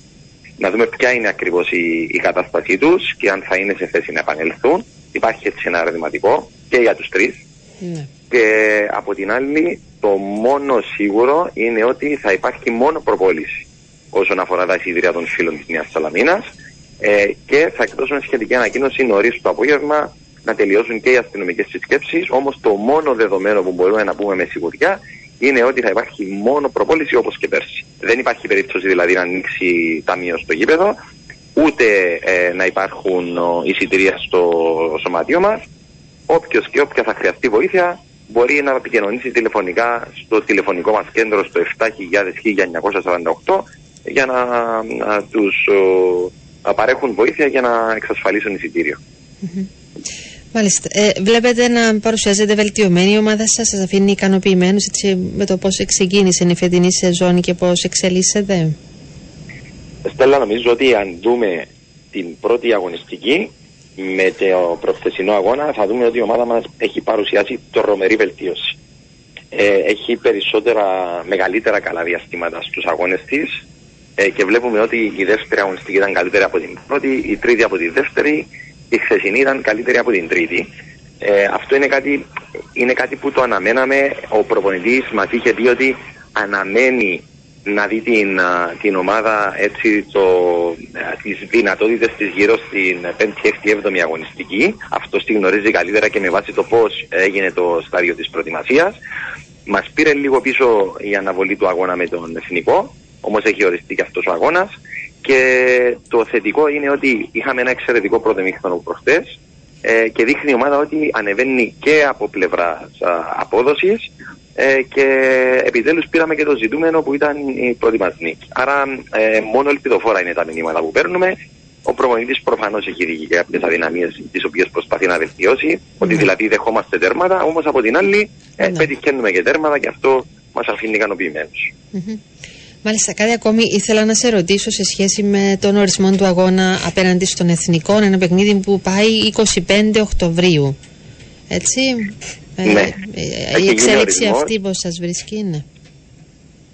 να δούμε ποια είναι ακριβώς η, η κατάστασή τους και αν θα είναι σε θέση να επανελθούν. Υπάρχει έτσι ένα ερωτηματικό και για τους τρεις. Ναι. Και από την άλλη, το μόνο σίγουρο είναι ότι θα υπάρχει μόνο προπόληση όσον αφορά τα εισιτήρια των φίλων της Νέας Σαλαμίνας ε, και θα εκδώσουν σχετική ανακοίνωση νωρίς το απόγευμα να τελειώσουν και οι αστυνομικές συσκέψεις. Όμως το μόνο δεδομένο που μπορούμε να πούμε με σιγουριά είναι ότι θα υπάρχει μόνο προπόληση όπως και πέρσι. Δεν υπάρχει περίπτωση δηλαδή να ανοίξει ταμείο στο γήπεδο, ούτε ε, να υπάρχουν ο, εισιτήρια στο σωματείο μας Όποιος και όποια θα χρειαστεί βοήθεια μπορεί να επικοινωνήσει τηλεφωνικά στο τηλεφωνικό μας κέντρο στο 7.1948 για να, να τους ο, να παρέχουν βοήθεια για να εξασφαλίσουν εισιτήριο. Μάλιστα. Ε, βλέπετε να παρουσιάζεται βελτιωμένη η ομάδα σας, σας αφήνει ικανοποιημένους έτσι, με το πώς ξεκίνησε η φετινή σεζόν και πώς εξελίσσεται; Στέλλα, νομίζω ότι αν δούμε την πρώτη αγωνιστική με το προχθεσινό αγώνα θα δούμε ότι η ομάδα μας έχει παρουσιάσει τρομερή βελτίωση. Ε, έχει περισσότερα, μεγαλύτερα καλά διαστήματα στους αγώνες της ε, και βλέπουμε ότι η δεύτερη αγωνιστική ήταν καλύτερη από την πρώτη, η τρίτη από τη δεύτερη, η χθεσινή ήταν καλύτερη από την τρίτη. Ε, αυτό είναι κάτι, είναι κάτι που το αναμέναμε. Ο προπονητής μας είχε πει ότι αναμένει να δει την, α, την ομάδα έτσι το, α, τις δυνατότητες της γύρω στην 5η, 6η, 7η αγωνιστική. Αυτό τη γνωρίζει καλύτερα και με βάση το πώς έγινε το στάδιο της προετοιμασίας. Μας πήρε λίγο πίσω η αναβολή του αγώνα με τον Εθνικό, όμως έχει οριστεί και αυτός ο αγώνας. Και το θετικό είναι ότι είχαμε ένα εξαιρετικό πρώτο μήχρονο προχτές ε, και δείχνει η ομάδα ότι ανεβαίνει και από πλευράς απόδοσης ε, και επιτέλους πήραμε και το ζητούμενο που ήταν η πρώτη μας νίκη. Άρα ε, μόνο ελπιδοφόρα είναι τα μηνύματα που παίρνουμε. Ο προπονητής προφανώς έχει δει και κάποιες αδυναμίες τις οποίες προσπαθεί να βελτιώσει, ότι δηλαδή δεχόμαστε τέρματα, όμως από την άλλη Ε, Ναι. πετυχαίνουμε και τέρματα και αυτό μας αφήνει ικανοποιημένους. Μμμ. Μάλιστα, κάτι ακόμη ήθελα να σε ρωτήσω σε σχέση με τον ορισμό του αγώνα απέναντι στον Εθνικό, ένα παιχνίδι που πάει 25 Οκτωβρίου. Έτσι. Ε, Ναι. ε, Έχει η γίνει εξέλιξη ορισμός. αυτή πώς σας βρίσκει, ναι.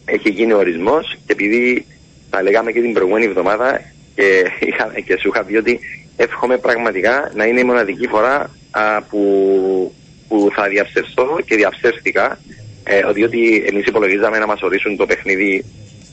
έχει γίνει ορισμός και επειδή τα λέγαμε και την προηγούμενη εβδομάδα και, είχα, και σου είχα πει ότι εύχομαι πραγματικά να είναι η μοναδική φορά α, που, που θα διαψευστώ και διαψεύστηκα ε, διότι εμείς υπολογίζαμε να μας ορίσουν το παιχνίδι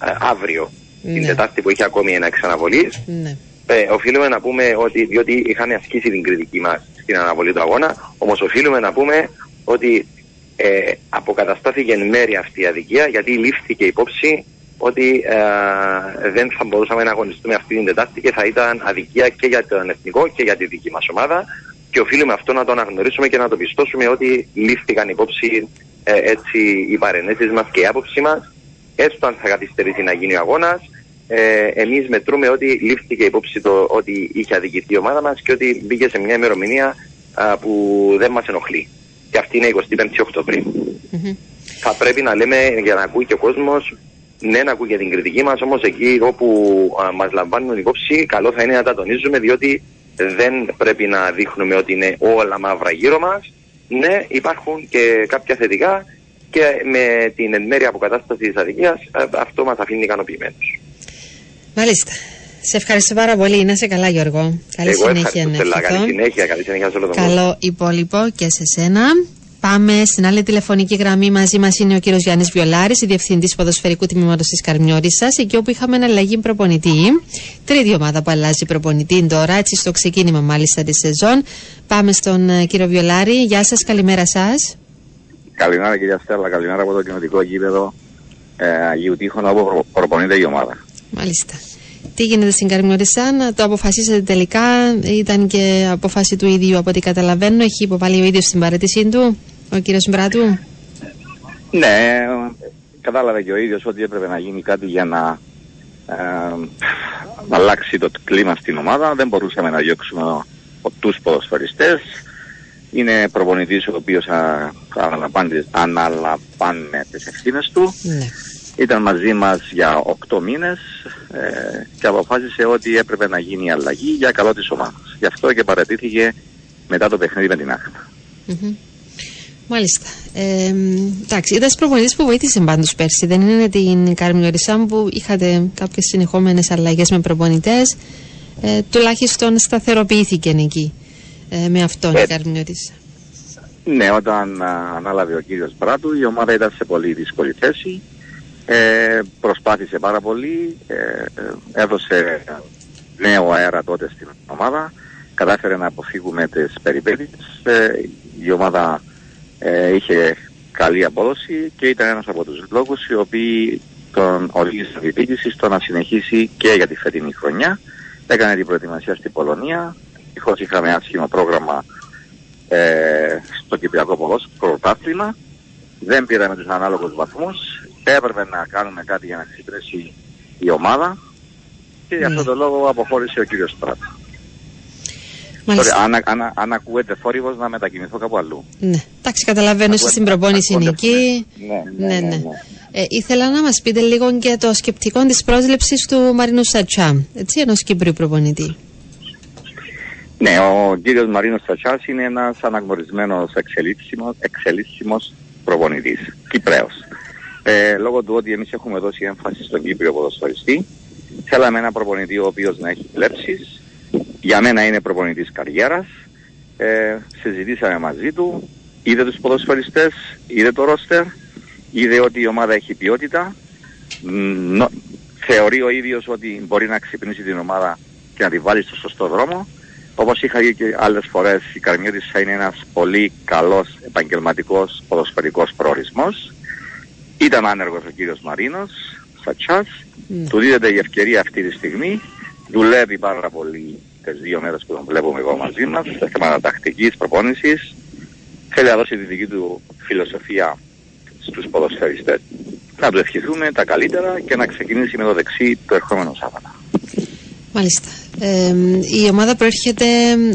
ε, αύριο την Ναι. Τετάρτη που είχε ακόμη ένα εξαναβολής ναι. ε, οφείλουμε να πούμε ότι διότι είχαμε ασκήσει την κριτική μας στην αναβολή του αγώνα, όμως οφείλουμε να πούμε ότι ε, αποκαταστάθηκε εν μέρει αυτή η αδικία γιατί λήφθηκε υπόψη ότι ε, δεν θα μπορούσαμε να αγωνιστούμε αυτή την Τετάρτη και θα ήταν αδικία και για τον εθνικό και για τη δική μας ομάδα. Και οφείλουμε αυτό να το αναγνωρίσουμε και να το πιστώσουμε ότι λήφθηκαν υπόψη ε, έτσι οι παρενέσεις μας και η άποψη μας. Έστω αν θα καθυστερήσει να γίνει ο αγώνας. Ε, εμείς μετρούμε ότι λήφθηκε υπόψη το ότι είχε αδικηθεί η ομάδα μας και ότι μπήκε σε μια ημερομηνία α, που δεν μας ενοχλεί. Και αυτή είναι η 25η Οκτωβρίου. Μμμ. Θα πρέπει να λέμε για να ακούει και ο κόσμος, ναι να ακούει και την κριτική μας, όμως εκεί όπου α, μας λαμβάνουν υπόψη, καλό θα είναι να τα τονίζουμε διότι δεν πρέπει να δείχνουμε ότι είναι όλα μαύρα γύρω μας. Ναι, υπάρχουν και κάποια θετικά και με την εν μέρει αποκατάσταση της αδικίας α, αυτό μας αφήνει ικανοποιημένους. Μάλιστα. Σε ευχαριστώ πάρα πολύ. Να σε καλά, Γιώργο. Καλή Εγώ συνέχεια ευχαριστώ να Στέλλα. Καλή ευχηθώ. συνέχεια. Καλή συνέχεια σε όλο τον κόσμο. Καλό υπόλοιπο και σε σένα. Πάμε στην άλλη τηλεφωνική γραμμή. Μαζί μας είναι ο κύριος Γιάννης Βιολάρης, διευθυντής ποδοσφαιρικού τμήματος της Καρμιόρισα, εκεί όπου είχαμε αλλαγή προπονητή. Τρίτη ομάδα που αλλάζει προπονητή τώρα, έτσι στο ξεκίνημα μάλιστα της σεζόν. Πάμε στον ε, κύριο Βιολάρη. Γεια σας, καλημέρα σας. Καλημέρα κυρία Στέλλα, καλημέρα από το κοινοτικό γήπεδο ε, Αγίου Τείχων όπου προ- προπονείται η ομάδα. Μάλιστα. Τι γίνεται στην Καρμιόρισα, να το αποφασίσετε τελικά. Ήταν και απόφαση του ίδιου από ό,τι καταλαβαίνω. Έχει υποβάλει ο ίδιος την παρέτησή του, ο κύριος Μπράτου; Ναι, κατάλαβε και ο ίδιος ότι έπρεπε να γίνει κάτι για να, ε, να αλλάξει το κλίμα στην ομάδα. Δεν μπορούσαμε να διώξουμε ο- τους ποδοσφαιριστές. Είναι προπονητής ο οποίος α, αναλαμβάνει, αναλαμβάνει τις ευθύνες του. Ναι. Ήταν μαζί μας για 8 μήνες ε, και αποφάσισε ότι έπρεπε να γίνει η αλλαγή για καλό της ομάδας. Γι' αυτό και παρατήθηκε μετά το παιχνίδι με την Άχνα. Μμμ. Μάλιστα. Ε, εντάξει, ήταν προπονητή που βοήθησε πάντως πέρσι. Δεν είναι την Καρμιορισάμ που είχατε κάποιες συνεχόμενες αλλαγές με προπονητές. Ε, τουλάχιστον σταθεροποιήθηκε εκεί ε, με αυτόν η Ε, Καρμιορισά. Ναι, όταν α, ανάλαβε ο κύριος Μπράτου η ομάδα ήταν σε πολύ δύσκολη θέση. Ε, προσπάθησε πάρα πολύ, ε, ε, έδωσε νέο αέρα τότε στην ομάδα, κατάφερε να αποφύγουμε τις περιπέτειες. Ε, η ομάδα ε, είχε καλή απόδοση και ήταν ένας από τους λόγους οι οποίοι τον οδήγησαν τη διοίκηση στο να συνεχίσει και για τη φετινή χρονιά. Έκανε την προετοιμασία στην Πολωνία. Ευτυχώς είχαμε άσχημο πρόγραμμα ε, στο Κυπριακό ποδόσφαιρο πρωτάθλημα. Δεν πήραμε τους ανάλογους βαθμούς. Έπρεπε να κάνουμε κάτι για να ξυπνήσει η ομάδα και για Ναι. αυτόν τον λόγο αποχώρησε ο κύριος Στράτ. Μάλιστα. Sorry, αν, αν, αν ακούετε θόρυβος να μετακινηθώ κάπου αλλού. Ναι. Εντάξει, καταλαβαίνω, είστε στην προπόνηση είναι Ακούτε, εκεί. Ναι, Ναι, ναι. Ε, ήθελα να μας πείτε λίγο και το σκεπτικό της πρόσληψης του Μαρινού Σατσά, έτσι, ενός Κύπριου προπονητή. Ναι, ο κύριος Μαρίνος Στατσάς είναι ένας αναγνωρισμένος εξελίξιμος, εξελίξιμος προπονητής, Κυπρέος. Ε, λόγω του ότι εμείς έχουμε δώσει έμφαση στον Κύπριο ποδοσφαιριστή, θέλαμε ένα προπονητή ο οποίος να έχει βλέψεις, για μένα είναι προπονητής καριέρας, ε, συζητήσαμε μαζί του, είδε τους ποδοσφαιριστές, είδε το ρόστερ, είδε ότι η ομάδα έχει ποιότητα, Μ, νο- θεωρεί ο ίδιος ότι μπορεί να ξυπνήσει την ομάδα και να τη βάλει στο σωστό δρόμο. Όπως είχα δει και άλλες φορές, η Καρμιώτης θα είναι ένας πολύ καλός επαγγελματικός ποδοσφαιρικός προορισμός. Ήταν άνεργος ο κύριος Μαρίνος, Σατσάς. Ναι. Του δίδεται η ευκαιρία αυτή τη στιγμή. Δουλεύει πάρα πολύ τις δύο μέρες που τον βλέπουμε εγώ μαζί μας, σε θέματα τακτικής, προπόνησης. Θέλει να δώσει τη δική του φιλοσοφία στους ποδοσφαιριστές. Να του ευχηθούμε τα καλύτερα και να ξεκινήσει με το δεξί το ερχόμενο Σάββατο. Μάλιστα. Ε, η ομάδα προέρχεται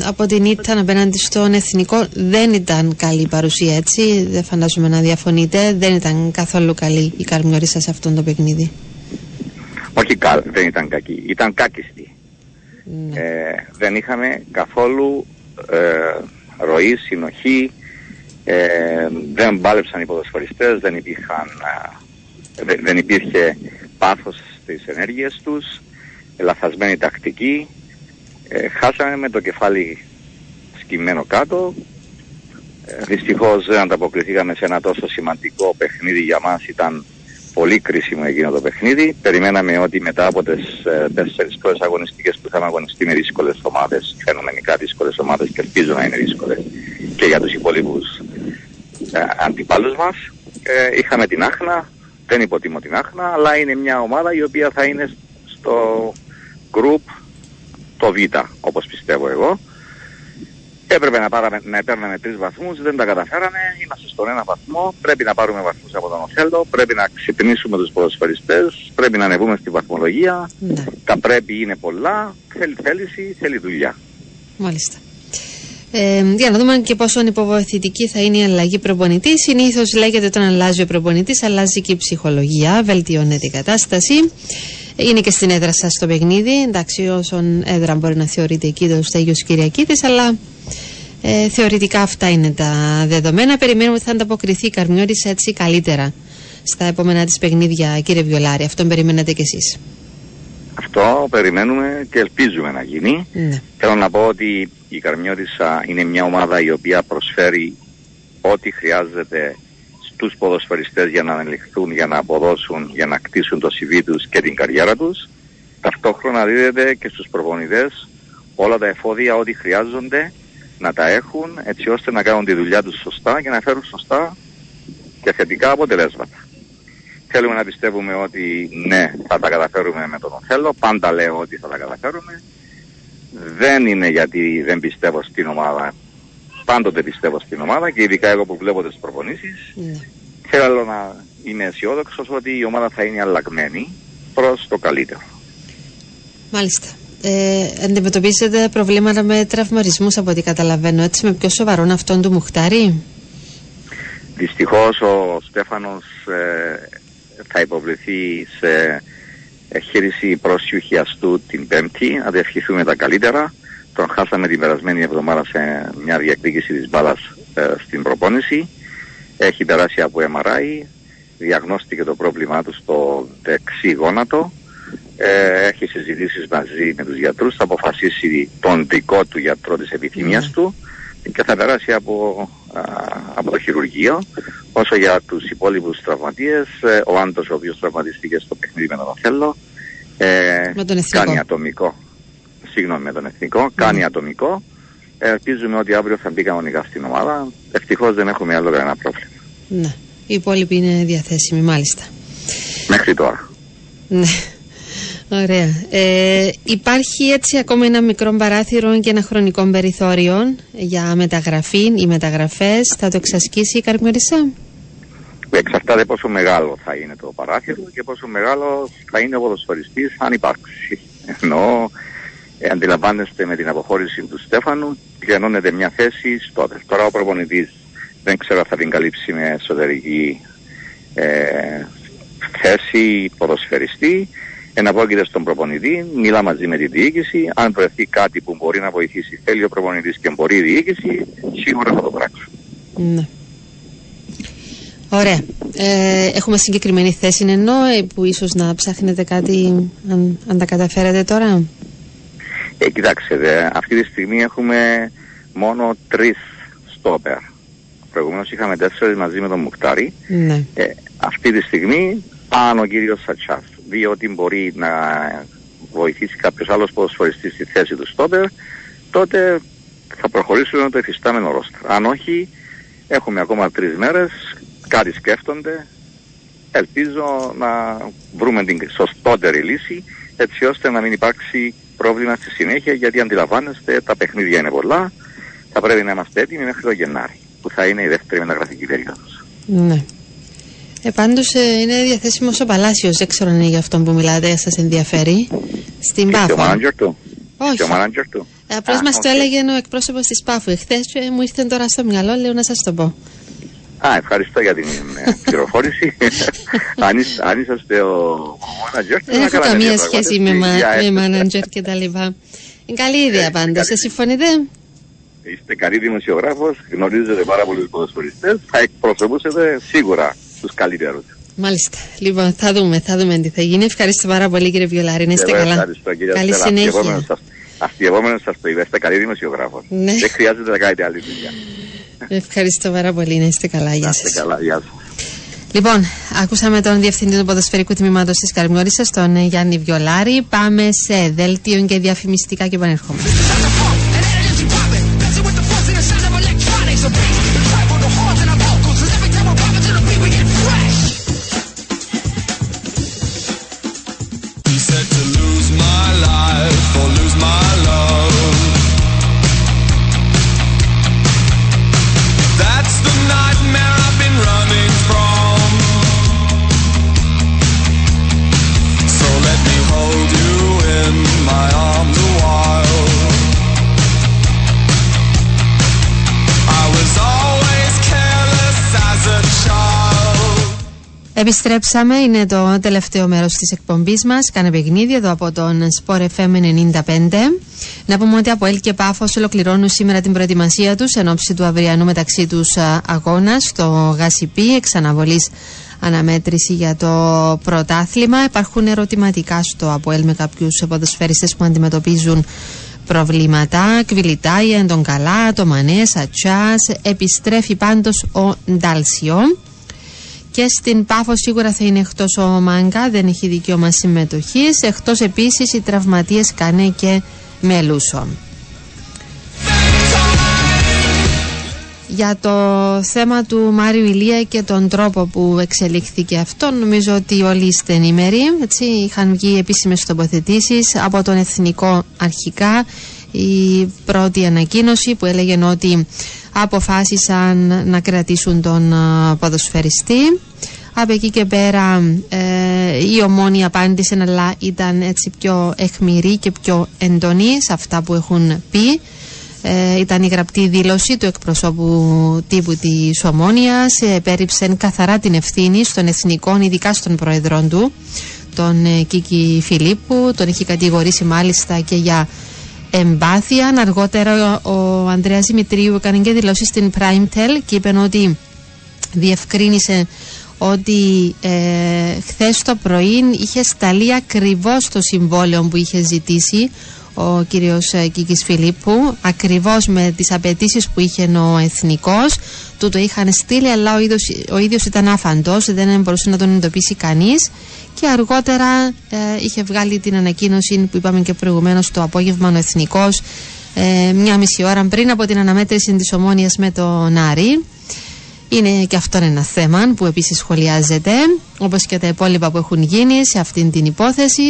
από την Ήτταν απέναντι στον Εθνικό. Δεν ήταν καλή η παρουσία έτσι. Δεν φαντάζομαι να διαφωνείτε. Δεν ήταν καθόλου καλή η Καρμιωρίσα σε αυτό το παιχνίδι. Όχι καλ, δεν ήταν κακή, ήταν κάκιστη. Ναι. Ε, δεν είχαμε καθόλου ε, ροή, συνοχή, ε, δεν μπάλεψαν οι ποδοσφαιριστές, δεν, υπήρχαν, ε, δεν, δεν υπήρχε πάθος στις ενέργειες τους, λαθασμένη τακτική, ε, χάσαμε με το κεφάλι σκυμμένο κάτω, ε, δυστυχώς δεν ανταποκριθήκαμε σε ένα τόσο σημαντικό παιχνίδι για μας, ήταν πολύ κρίσιμο εκείνο το παιχνίδι. Περιμέναμε ότι μετά από τις ε, τέσσερις πρώτες αγωνιστικές που είχαμε αγωνιστεί με δύσκολες ομάδες, φαινομενικά δύσκολες ομάδες και ελπίζω να είναι δύσκολες και για τους υπόλοιπους ε, αντιπάλους μας, ε, είχαμε την Άχνα, δεν υποτιμώ την Άχνα, αλλά είναι μια ομάδα η οποία θα είναι στο group το Β, όπως πιστεύω εγώ. Έπρεπε να, πάραμε, να παίρναμε τρεις βαθμούς, δεν τα καταφέραμε, είμαστε στον ένα βαθμό, πρέπει να πάρουμε βαθμούς από τον Οθέλο, πρέπει να ξυπνήσουμε τους ποδοσφαιριστές, πρέπει να ανεβούμε στη βαθμολογία, Ναι. τα πρέπει είναι πολλά, θέλει θέληση, θέλει δουλειά. Μάλιστα. Ε, για να δούμε και πόσο υποβοηθητική θα είναι η αλλαγή προπονητής. Συνήθως λέγεται όταν αλλάζει ο προπονητής, αλλάζει και η ψυχολογία, βελτιώνεται η κατάσταση. Είναι και στην έδρα σας το παιχνίδι. Εντάξει, όσον έδρα μπορεί να θεωρείται εκεί το Στέγιο Κυριακίδη, αλλά ε, θεωρητικά αυτά είναι τα δεδομένα. Περιμένουμε ότι θα ανταποκριθεί η Καρμιώρη έτσι καλύτερα στα επόμενα της παιχνίδια, κύριε Βιολάρη. Αυτόν περιμένετε κι εσείς. Αυτό περιμένουμε και ελπίζουμε να γίνει. Ναι. Θέλω να πω ότι η Καρμιώτισσα είναι μια ομάδα η οποία προσφέρει ό,τι χρειάζεται στους ποδοσφαιριστές για να ανελιχθούν, για να αποδώσουν, για να κτίσουν το CV τους και την καριέρα τους. Ταυτόχρονα δίδεται και στους προπονητές όλα τα εφόδια ό,τι χρειάζονται να τα έχουν έτσι ώστε να κάνουν τη δουλειά τους σωστά και να φέρουν σωστά και θετικά αποτελέσματα. Θέλουμε να πιστεύουμε ότι ναι, θα τα καταφέρουμε με τον Οθέλο. Πάντα λέω ότι θα τα καταφέρουμε. Δεν είναι γιατί δεν πιστεύω στην ομάδα. Πάντοτε πιστεύω στην ομάδα και ειδικά εγώ που βλέπω τις προπονήσεις. Ναι. Θέλω να είμαι αισιόδοξος ότι η ομάδα θα είναι αλλαγμένη προς το καλύτερο. Μάλιστα. Ε, αντιμετωπίζετε προβλήματα με τραυματισμούς από ό,τι καταλαβαίνω, έτσι, με πιο σοβαρόν αυτόν του Μουχτάρη; Δυστυχώς ο Στέφανος ε, θα υποβληθεί σε χείριση πρόσιου χιαστού την Πέμπτη. Να διευχηθούμε τα καλύτερα. Τον χάσαμε την περασμένη εβδομάδα σε μια διεκδίκηση της μπάλας ε, στην προπόνηση. Έχει περάσει από MRI. Διαγνώστηκε το πρόβλημά του στο δεξί γόνατο. Ε, έχει συζητήσεις μαζί με τους γιατρούς. Θα αποφασίσει τον δικό του γιατρό της επιθυμίας του και θα περάσει από, α, από το χειρουργείο. Όσο για τους υπόλοιπους τραυματίες, ε, ο Άντος ο οποίος τραυματίστηκε στο παιχνίδι με τον Οθέλο, ε, Με τον Εθνικό. κάνει ατομικό. Συγγνώμη με τον Εθνικό, κάνει ατομικό. Ε, ελπίζουμε ότι αύριο θα μπει κανονικά στην ομάδα. Ευτυχώς δεν έχουμε άλλο κανένα πρόβλημα. Ναι. Οι υπόλοιποι είναι διαθέσιμοι, μάλιστα. Μέχρι τώρα. Ναι. Ωραία. Ε, υπάρχει έτσι ακόμα ένα μικρό παράθυρο και ένα χρονικό περιθώριο για μεταγραφή ή μεταγραφές. Θα το εξασκήσει η Καρμιωρίσα. Εξαρτάται πόσο μεγάλο θα είναι το παράθυρο και πόσο μεγάλο θα είναι ο ποδοσφαιριστής αν υπάρξει. Ενώ ε, αντιλαμβάνεστε με την αποχώρηση του Στέφανου γεννώνεται μια θέση στο Τώρα ο προπονητής δεν ξέρω αν θα την καλύψει με εσωτερική ε, θέση ποδοσφαιριστή. Εναπόκειται στον προπονητή, μιλά μαζί με τη διοίκηση. Αν βρεθεί κάτι που μπορεί να βοηθήσει, θέλει ο προπονητής και μπορεί η διοίκηση, σίγουρα θα το πράξουν. Ναι. Ωραία. Ε, έχουμε συγκεκριμένη θέση ενώ ε, που ίσως να ψάχνετε κάτι αν, αν τα καταφέρετε τώρα. Ε, κοιτάξτε, δε, αυτή τη στιγμή έχουμε μόνο τρεις στόπερ. Προηγουμένως είχαμε τέσσερις μαζί με τον Μουκτάρη. Ναι. Ε, αυτή τη στιγμή πάνω ο κύριος Σατσάς. Διότι μπορεί να βοηθήσει κάποιος άλλος ποδοσφαιριστής στη θέση του στόπερ, τότε θα προχωρήσουμε με το εφιστάμενο ρόστρα. Αν όχι, έχουμε ακόμα τρεις μέρες, κάτι σκέφτονται. Ελπίζω να βρούμε την σωστότερη λύση, έτσι ώστε να μην υπάρξει πρόβλημα στη συνέχεια, γιατί αντιλαμβάνεστε τα παιχνίδια είναι πολλά. Θα πρέπει να είμαστε έτοιμοι μέχρι το Γενάρη, που θα είναι η δεύτερη μεταγραφική περίοδος. Ναι. Ε, πάντως ε, είναι διαθέσιμος ο Παλάσιος, δεν ξέρω αν είναι για αυτόν που μιλάτε, σας ενδιαφέρει. Στην Και ο Πάφο. μάνατζερ του. Όχι. Και ο μάνατζερ του. Ε, Απλώς Α, μας το οκ. έλεγε ο εκπρόσωπος της ΠΑΦΟ εχθές και μου ήρθε τώρα στο μυαλό, λέω να σας το πω. Α, ευχαριστώ για την ε, πληροφόρηση. αν, είσ- αν είσαστε ο, ο μάνατζερ του, Δεν να έχω κάνατε καμία διαπραγμάτευση σχέση με, μα, για με έφταση. μάνατζερ και τα λοιπά. Είναι καλή ιδέα πάντως. καλή. Ε, συμφωνείτε; Είστε καλή δημοσιογράφος, γνωρίζετε πάρα πολλούς ποδοσφαιριστές, θα εκπροσωπούσετε σίγουρα τους καλύτερους. Μάλιστα. Λοιπόν, θα δούμε, θα δούμε τι θα γίνει. Ευχαριστώ πάρα πολύ κύριε Βιολάρη. Να είστε Και εγώ καλά. Ευχαριστώ κύριε Καλή Στέλλα. Αφιεβόμενος συνέχεια. σας- Αφιεβόμενος σας το είπα, είστε καλή δημοσιογράφος. Ναι. Δεν χρειάζεται να κάνετε άλλη δουλειά. Ευχαριστώ πάρα πολύ. Να είστε καλά. Να Γεια είστε σας. καλά, γεια σας. Λοιπόν, ακούσαμε τον Διευθυντή του Ποδοσφαιρικού Τμήματος της Καρμιόρισας, τον ε, Γιάννη Βιολάρη. Πάμε σε δέλτιο και διαφημιστικά και επανερχόμαστε. Επιστρέψαμε, είναι το τελευταίο μέρος της εκπομπής μας. Κάνε παιχνίδι εδώ από τον Sport FM 95. Να πούμε ότι από ΕΛ και Πάφος ολοκληρώνουν σήμερα την προετοιμασία τους εν ώψη του αυριανού μεταξύ τους α, αγώνα στο ΓΑΣΙΠΗ, εξαναβολής αναμέτρηση για το πρωτάθλημα. Υπάρχουν ερωτηματικά στο ΑΠΟΕΛ με κάποιους ποδοσφαίριστες που αντιμετωπίζουν προβλήματα. Κβιλιτάει, εν τον καλά, το Μανέ, Ατσάς. Επιστρέφει πάντως ο Ντάλσιο. Και στην Πάφο σίγουρα θα είναι εκτός ο Μάγκα, δεν έχει δικαίωμα συμμετοχής. Εκτός επίσης οι τραυματίες Κανέ και Μελούσο. Για το θέμα του Μάριου Ηλία και τον τρόπο που εξελίχθηκε αυτό, νομίζω ότι όλοι είστε ενήμεροι. Έτσι, είχαν βγει επίσημες τοποθετήσεις από τον Εθνικό αρχικά. Η πρώτη ανακοίνωση που έλεγε ότι αποφάσισαν να κρατήσουν τον α, ποδοσφαιριστή. Από εκεί και πέρα ε, η ομόνια απάντησε αλλά ήταν έτσι πιο εχμηρή και πιο εντονή σε αυτά που έχουν πει. Ε, ήταν η γραπτή δήλωση του εκπροσώπου τύπου της Ομόνιας ε, πέριψε καθαρά την ευθύνη στον εθνικό, ειδικά στον πρόεδρό του τον ε, Κίκη Φιλίππου τον έχει κατηγορήσει μάλιστα και για εμπάθεια. Αργότερα ο, ο Ανδρέας Δημητρίου έκανε και δηλώσεις στην Primetel και είπε ότι διευκρίνησε ότι ε, χθες το πρωί είχε σταλεί ακριβώς το συμβόλαιο που είχε ζητήσει ο κύριος ε, Κίκης Φιλίππου ακριβώς με τις απαιτήσεις που είχε ο Εθνικός του το είχαν στείλει αλλά ο ίδιος, ο ίδιος ήταν άφαντος δεν μπορούσε να τον εντοπίσει κανείς. Και αργότερα ε, είχε βγάλει την ανακοίνωση που είπαμε και προηγουμένως το απόγευμα ο Εθνικός ε, μια μισή ώρα πριν από την αναμέτρηση της Ομόνιας με τον Άρη. Είναι και αυτό ένα θέμα που επίσης σχολιάζεται όπως και τα υπόλοιπα που έχουν γίνει σε αυτήν την υπόθεση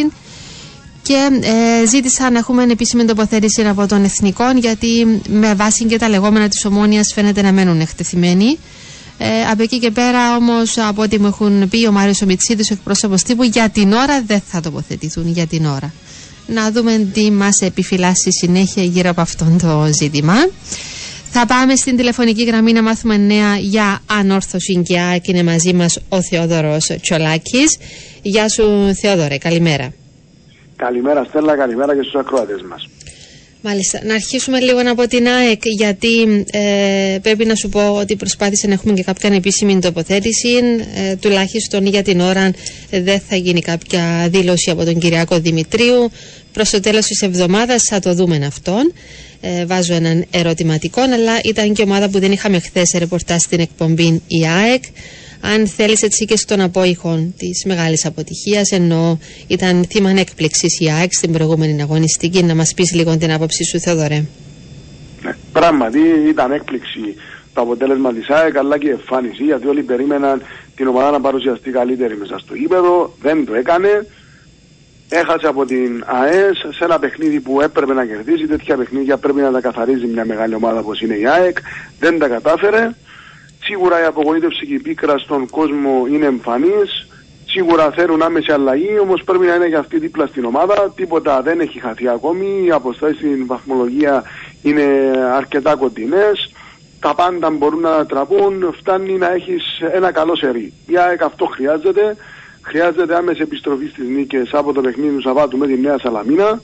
και ε, ζήτησα να έχουμε επίσημη τοποθέτηση από τον Εθνικό γιατί με βάση και τα λεγόμενα της Ομόνιας φαίνεται να μένουν εκτεθειμένοι. Ε, από εκεί και πέρα όμως από ό,τι μου έχουν πει ο Μάριος Ομιτσίδης, ο εκπρόσωπος τύπου, για την ώρα δεν θα τοποθετηθούν, για την ώρα. Να δούμε τι μας επιφυλάσσει συνέχεια γύρω από αυτό το ζήτημα. Θα πάμε στην τηλεφωνική γραμμή να μάθουμε νέα για ανόρθωση και ΑΕΚ. Είναι μαζί μας ο Θεόδωρος Τσολάκης. Γεια σου Θεόδωρε, καλημέρα. Καλημέρα Στέλλα, καλημέρα και στους ακροατές μας. Μάλιστα. Να αρχίσουμε λίγο από την ΑΕΚ, γιατί ε, πρέπει να σου πω ότι προσπάθησα να έχουμε και κάποια ανεπίσημη τοποθέτηση. Ε, τουλάχιστον για την ώρα ε, δεν θα γίνει κάποια δήλωση από τον Κυριακό Δημητρίου. Προς το τέλος της εβδομάδας θα το δούμε αυτόν. Ε, βάζω έναν ερωτηματικό, αλλά ήταν και ομάδα που δεν είχαμε χθες ρεπορτάζ στην εκπομπή η ΑΕΚ. Αν θέλεις έτσι και στον απόϊχο της μεγάλης αποτυχίας, ενώ ήταν θύμα έκπληξης η ΑΕΚ στην προηγούμενη αγωνιστική, να μας πεις λίγο την άποψή σου, Θεοδωρέ. Ναι. Πράγματι ήταν έκπληξη το αποτέλεσμα της ΑΕΚ αλλά και η εμφάνιση γιατί όλοι περίμεναν την ομάδα να παρουσιαστεί καλύτερη μέσα στο γήπεδο, δεν το έκανε. Έχασε από την ΑΕΣ σε ένα παιχνίδι που έπρεπε να κερδίσει. Τέτοια παιχνίδια πρέπει να τα καθαρίζει μια μεγάλη ομάδα όπως είναι η ΑΕΚ. Δεν τα κατάφερε. Σίγουρα η απογοήτευση και η πίκρα στον κόσμο είναι εμφανής. Σίγουρα θέλουν άμεση αλλαγή, όμως πρέπει να είναι για αυτή δίπλα στην ομάδα. Τίποτα δεν έχει χαθεί ακόμη. Οι αποστάσεις στην βαθμολογία είναι αρκετά κοντινές. Τα πάντα μπορούν να ανατραπούν. Φτάνει να έχεις ένα καλό σερί. Η ΑΕΚ αυτό χρειάζεται. Χρειάζεται άμεση επιστροφή στις νίκες από το παιχνίδι του Σαββάτου με τη Νέα Σαλαμίνα.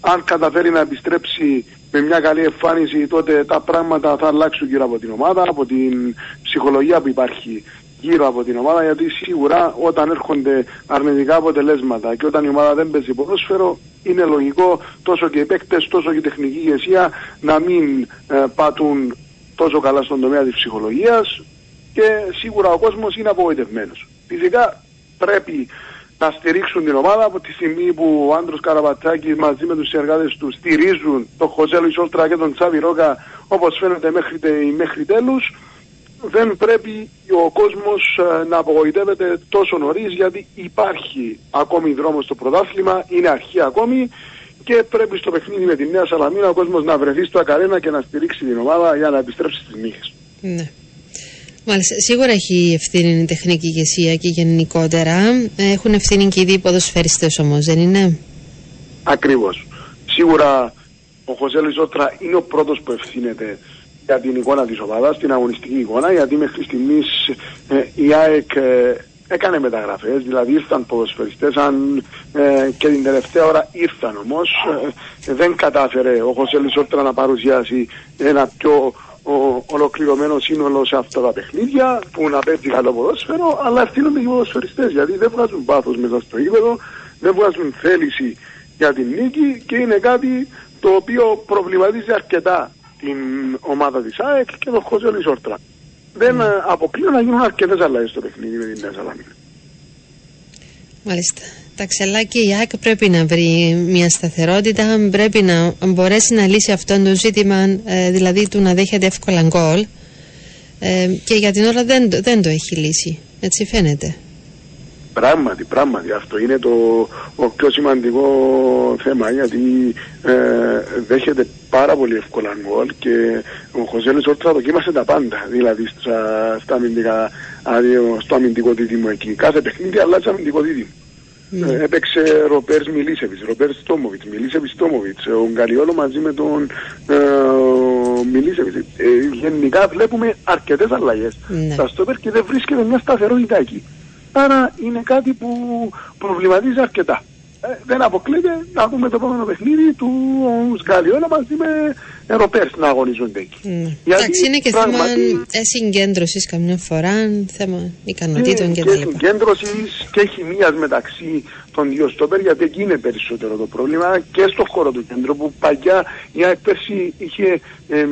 Αν καταφέρει να επιστρέψει με μια καλή εμφάνιση, τότε τα πράγματα θα αλλάξουν γύρω από την ομάδα, από την ψυχολογία που υπάρχει γύρω από την ομάδα γιατί σίγουρα όταν έρχονται αρνητικά αποτελέσματα και όταν η ομάδα δεν παίζει ποδόσφαιρο είναι λογικό τόσο και οι παίκτες τόσο και η τεχνική ηγεσία να μην ε, πατούν τόσο καλά στον τομέα της ψυχολογίας και σίγουρα ο κόσμος είναι απογοητευμένος. Φυσικά πρέπει να στηρίξουν την ομάδα από τη στιγμή που ο Άντρος Καραβατσάκης μαζί με τους συνεργάτες του στηρίζουν τον Χωζέλο Ισόλτρα και τον Τσάβη Ρόκα όπως φαίνεται μέχρι, τε- μέχρι τέλους δεν πρέπει ο κόσμος ε, να απογοητεύεται τόσο νωρίς γιατί υπάρχει ακόμη δρόμος στο πρωτάθλημα, είναι αρχή ακόμη και πρέπει στο παιχνίδι με τη Νέα Σαλαμίνα ο κόσμος να βρεθεί στο ακαρένα και να στηρίξει την ομάδα για να επιστρέψει στις νύχες. Ναι. Μάλιστα, σίγουρα έχει ευθύνη η τεχνική ηγεσία και γενικότερα. Έχουν ευθύνη και οι δύο ποδοσφαιριστές όμως, δεν είναι; Ακριβώς. Σίγουρα ο Χωσέ Λιζότρα είναι ο πρώτος που ευθύνεται για την εικόνα της ομάδας, την αγωνιστική εικόνα, γιατί μέχρι στιγμής ε, η ΑΕΚ ε, έκανε μεταγραφές, δηλαδή ήρθαν ποδοσφαιριστές, αν ε, και την τελευταία ώρα ήρθαν όμως, ε, δεν κατάφερε ο Χωσέ Λιζότρα να παρουσιάσει ένα πιο ο, ολοκληρωμένος σύνολος σε αυτά τα παιχνίδια που να παίζει καλό ποδόσφαιρο, αλλά ευθύνονται και οι ποδοσφαιριστές, γιατί δεν βγάζουν πάθος μέσα στο γήπεδο, δεν βγάζουν θέληση για την νίκη και είναι κάτι το οποίο προβληματίζει αρκετά την ομάδα της ΑΕΚ και τον Χωζέ Λισόρτρα. Δεν ε, αποκλείω να γίνουν αρκετές αλλαγές στο παιχνίδι με την Νέα Σαλαμίνα. Μάλιστα. Τα ξελά και η ΑΕΚ πρέπει να βρει μια σταθερότητα, πρέπει να μπορέσει να λύσει αυτό το ζήτημα, ε, δηλαδή του να δέχεται εύκολα γκολ. Ε, και για την ώρα δεν, το- δεν το έχει λύσει. Έτσι φαίνεται. Πράγματι, πράγματι, αυτό είναι το ο πιο σημαντικό θέμα γιατί ε, δέχεται πάρα πολύ εύκολα γκολ και ο Χωζέ Λισόρτρα δοκίμασε τα πάντα, δηλαδή στα, στα αμυντικά, δηλαδή, στο αμυντικό δίδυμο εκεί. Κάθε παιχνίδι αλλάζει αμυντικό δίδυμο. Ε, έπαιξε Ροπέρς Μιλίσεβιτς, Ροπέρς Στόμοβιτς, Μιλίσεβιτς Στόμοβιτς, ο Γκαλιόλο μαζί με τον ε, Μιλίσεβιτς. Ε, γενικά βλέπουμε αρκετές αλλαγές Ναι. στα στόπερ και δεν βρίσκεται μια σταθερότητα εκεί. Άρα είναι κάτι που προβληματίζει αρκετά. Ε, δεν αποκλείεται να δούμε το επόμενο παιχνίδι του Γκαλιόλο μαζί με Ροπέρ να αγωνίζονται εκεί. Ναι. Γιατί Εντάξει, είναι και πράγματι- θέμα ε, συγκέντρωσης καμιά φορά, θέμα ικανοτήτων και, κτλ. και συγκέντρωσης και χημίας μεταξύ των δύο στόπερ, γιατί εκεί είναι περισσότερο το πρόβλημα και στο χώρο του κέντρου που παλιά η ΑΕΚ πέρσι είχε εμ,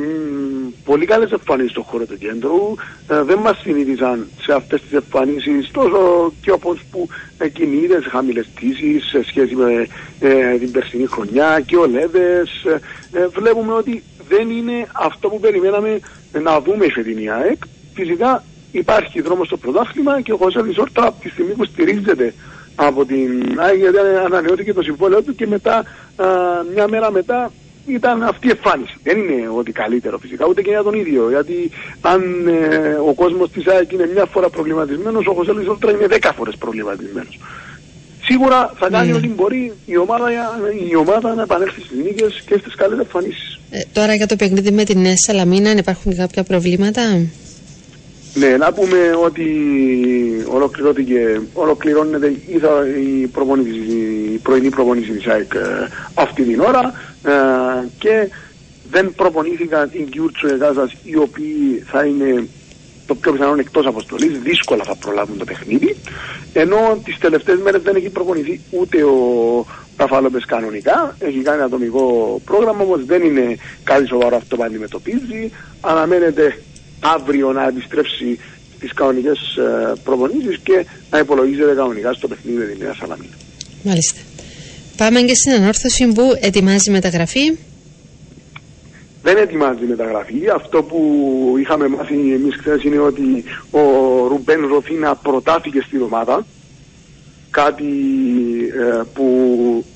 πολύ καλές εμφανίσεις στο χώρο του κέντρου. Ε, δεν μας συνήθιζαν σε αυτές τις εμφανίσεις τόσο και όπως που ε, κινείται σε χαμηλές τήσει σε σχέση με ε, την περσινή χρονιά και ο Λέβες. Ε, βλέπουμε ότι δεν είναι αυτό που περιμέναμε να δούμε η φετινή ΑΕΚ. Φυσικά υπάρχει δρόμος στο πρωτάθλημα και ο Χωσέ Λισόρτα από τη στιγμή που στηρίζεται από την ΑΕΚ γιατί ανανεώθηκε το συμβόλαιο του και μετά α, μια μέρα μετά ήταν αυτή η εμφάνιση. Δεν είναι ότι καλύτερο φυσικά, ούτε και για τον ίδιο. Γιατί αν ε, ο κόσμος της ΑΕΚ είναι μια φορά προβληματισμένος, ο Χωσέ Λισόρτρα είναι δέκα φορές προβληματισμένος. Σίγουρα θα κάνει Ναι. ό,τι μπορεί η ομάδα, η ομάδα να επανέλθει στις νίκες και στις καλές εμφανίσεις. Ε, τώρα για το παιχνίδι με την Νέα Σαλαμίνα, αν υπάρχουν κάποια προβλήματα; Ναι, να πούμε ότι ολοκληρώθηκε, ολοκληρώνεται η, θα- η, προπονήση, η πρωινή προπονήση της ΑΕΚ ε, αυτή την ώρα ε, και δεν προπονήθηκαν οι Κιούρτσο Εγάζας οι οποίοι θα είναι το πιο πιθανό εκτός αποστολής, δύσκολα θα προλάβουν το παιχνίδι ενώ τις τελευταίες μέρες δεν έχει προπονηθεί ούτε ο Ραφάλοπες κανονικά, έχει κάνει ατομικό πρόγραμμα όμως δεν είναι κάτι σοβαρό αυτό που αντιμετωπίζει αναμένεται αύριο να επιστρέψει στις κανονικές ε, προπονήσεις και να υπολογίζεται κανονικά στο παιχνίδι με της Νέας Σαλαμίνας. Μάλιστα. Πάμε και στην ανόρθωση που ετοιμάζει μεταγραφή. Δεν ετοιμάζει μεταγραφή. Αυτό που είχαμε μάθει εμείς χθες είναι ότι ο Ρουμπέν Ροθίνα προτάθηκε στη ομάδα. Κάτι ε, που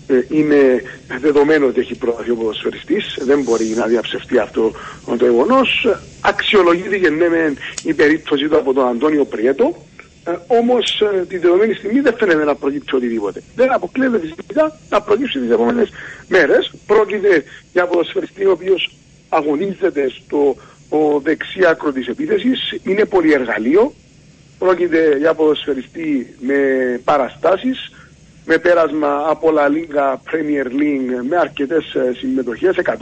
ε, είναι δεδομένο ότι έχει προταθεί ο ποδοσφαιριστής. Δεν μπορεί να διαψευτεί αυτό το γεγονός. Αξιολογήθηκε ναι μεν η περίπτωση του από τον Αντώνιο Πριέτο Ε, Όμως ε, τη δεδομένη στιγμή δεν φαίνεται να προκύψει οτιδήποτε. Δεν αποκλείεται φυσικά να προκύψει τις επόμενες μέρες. Πρόκειται για ποδοσφαιριστή ο οποίος αγωνίζεται στο ο δεξί άκρο της επίθεσης. Είναι πολυεργαλείο. Πρόκειται για ποδοσφαιριστή με παραστάσεις, με πέρασμα από La Liga Premier League με αρκετές ε, συμμετοχές, 186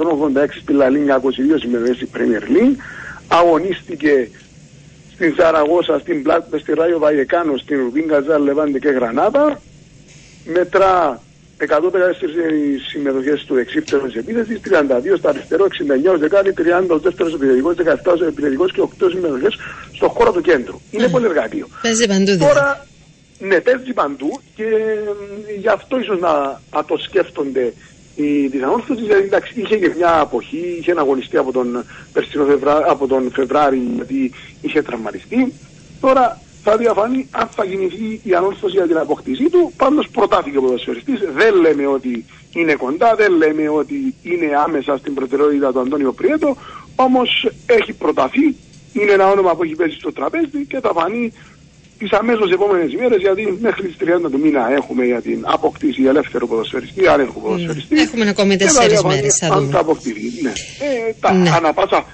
στη La Liga, 22 συμμετοχές στη Premier League. Αγωνίστηκε στην Ζαραγώσα, στην Πλάτ, στη Ράιο Βαγεκάνο, στην Ρουμπίν Καζάρ, Λεβάντε και Γρανάδα. Μετρά 114 συμμετοχές του εξύπτερου της επίθεσης, 32 στο αριστερό, 69 ως δεκάρι, 30 ως δεύτερος επιθετικός, 17 ως επιθετικός και 8 συμμετοχές στο χώρο του κέντρου. Είναι πολύ εργαλείο. Παίζει παντού δηλαδή. Τώρα, ναι, παίζει παντού και μ, γι' αυτό ίσως να, να το σκέφτονται οι της ανόρθωσης, δηλαδή εντάξει, είχε και μια αποχή, είχε αγωνιστεί από τον, περσινό Φεβρά, από τον Φεβράρι γιατί είχε τραυματιστεί. Τώρα θα διαφανεί αν θα κινηθεί η ανόρθωση για την αποκτήσή του. Πάντως προτάθηκε ο ποδοσφαιριστής. Δεν λέμε ότι είναι κοντά, δεν λέμε ότι είναι άμεσα στην προτεραιότητα του Αντώνιο Πριέτο, όμως έχει προταθεί, είναι ένα όνομα που έχει πέσει στο τραπέζι και θα φανεί τις αμέσως επόμενες ημέρες γιατί μέχρι τις 30 του μήνα έχουμε για την αποκτήση ελεύθερο ποδοσφαιριστή, άνεργο ποδοσφαιριστή. Έχουμε ακόμη Και θα τέσσερις διαφανεί μέρες, θα Αν δούμε. θα αποκτηθεί, ναι. Ε, τα, Ναι. ανα, πάσα,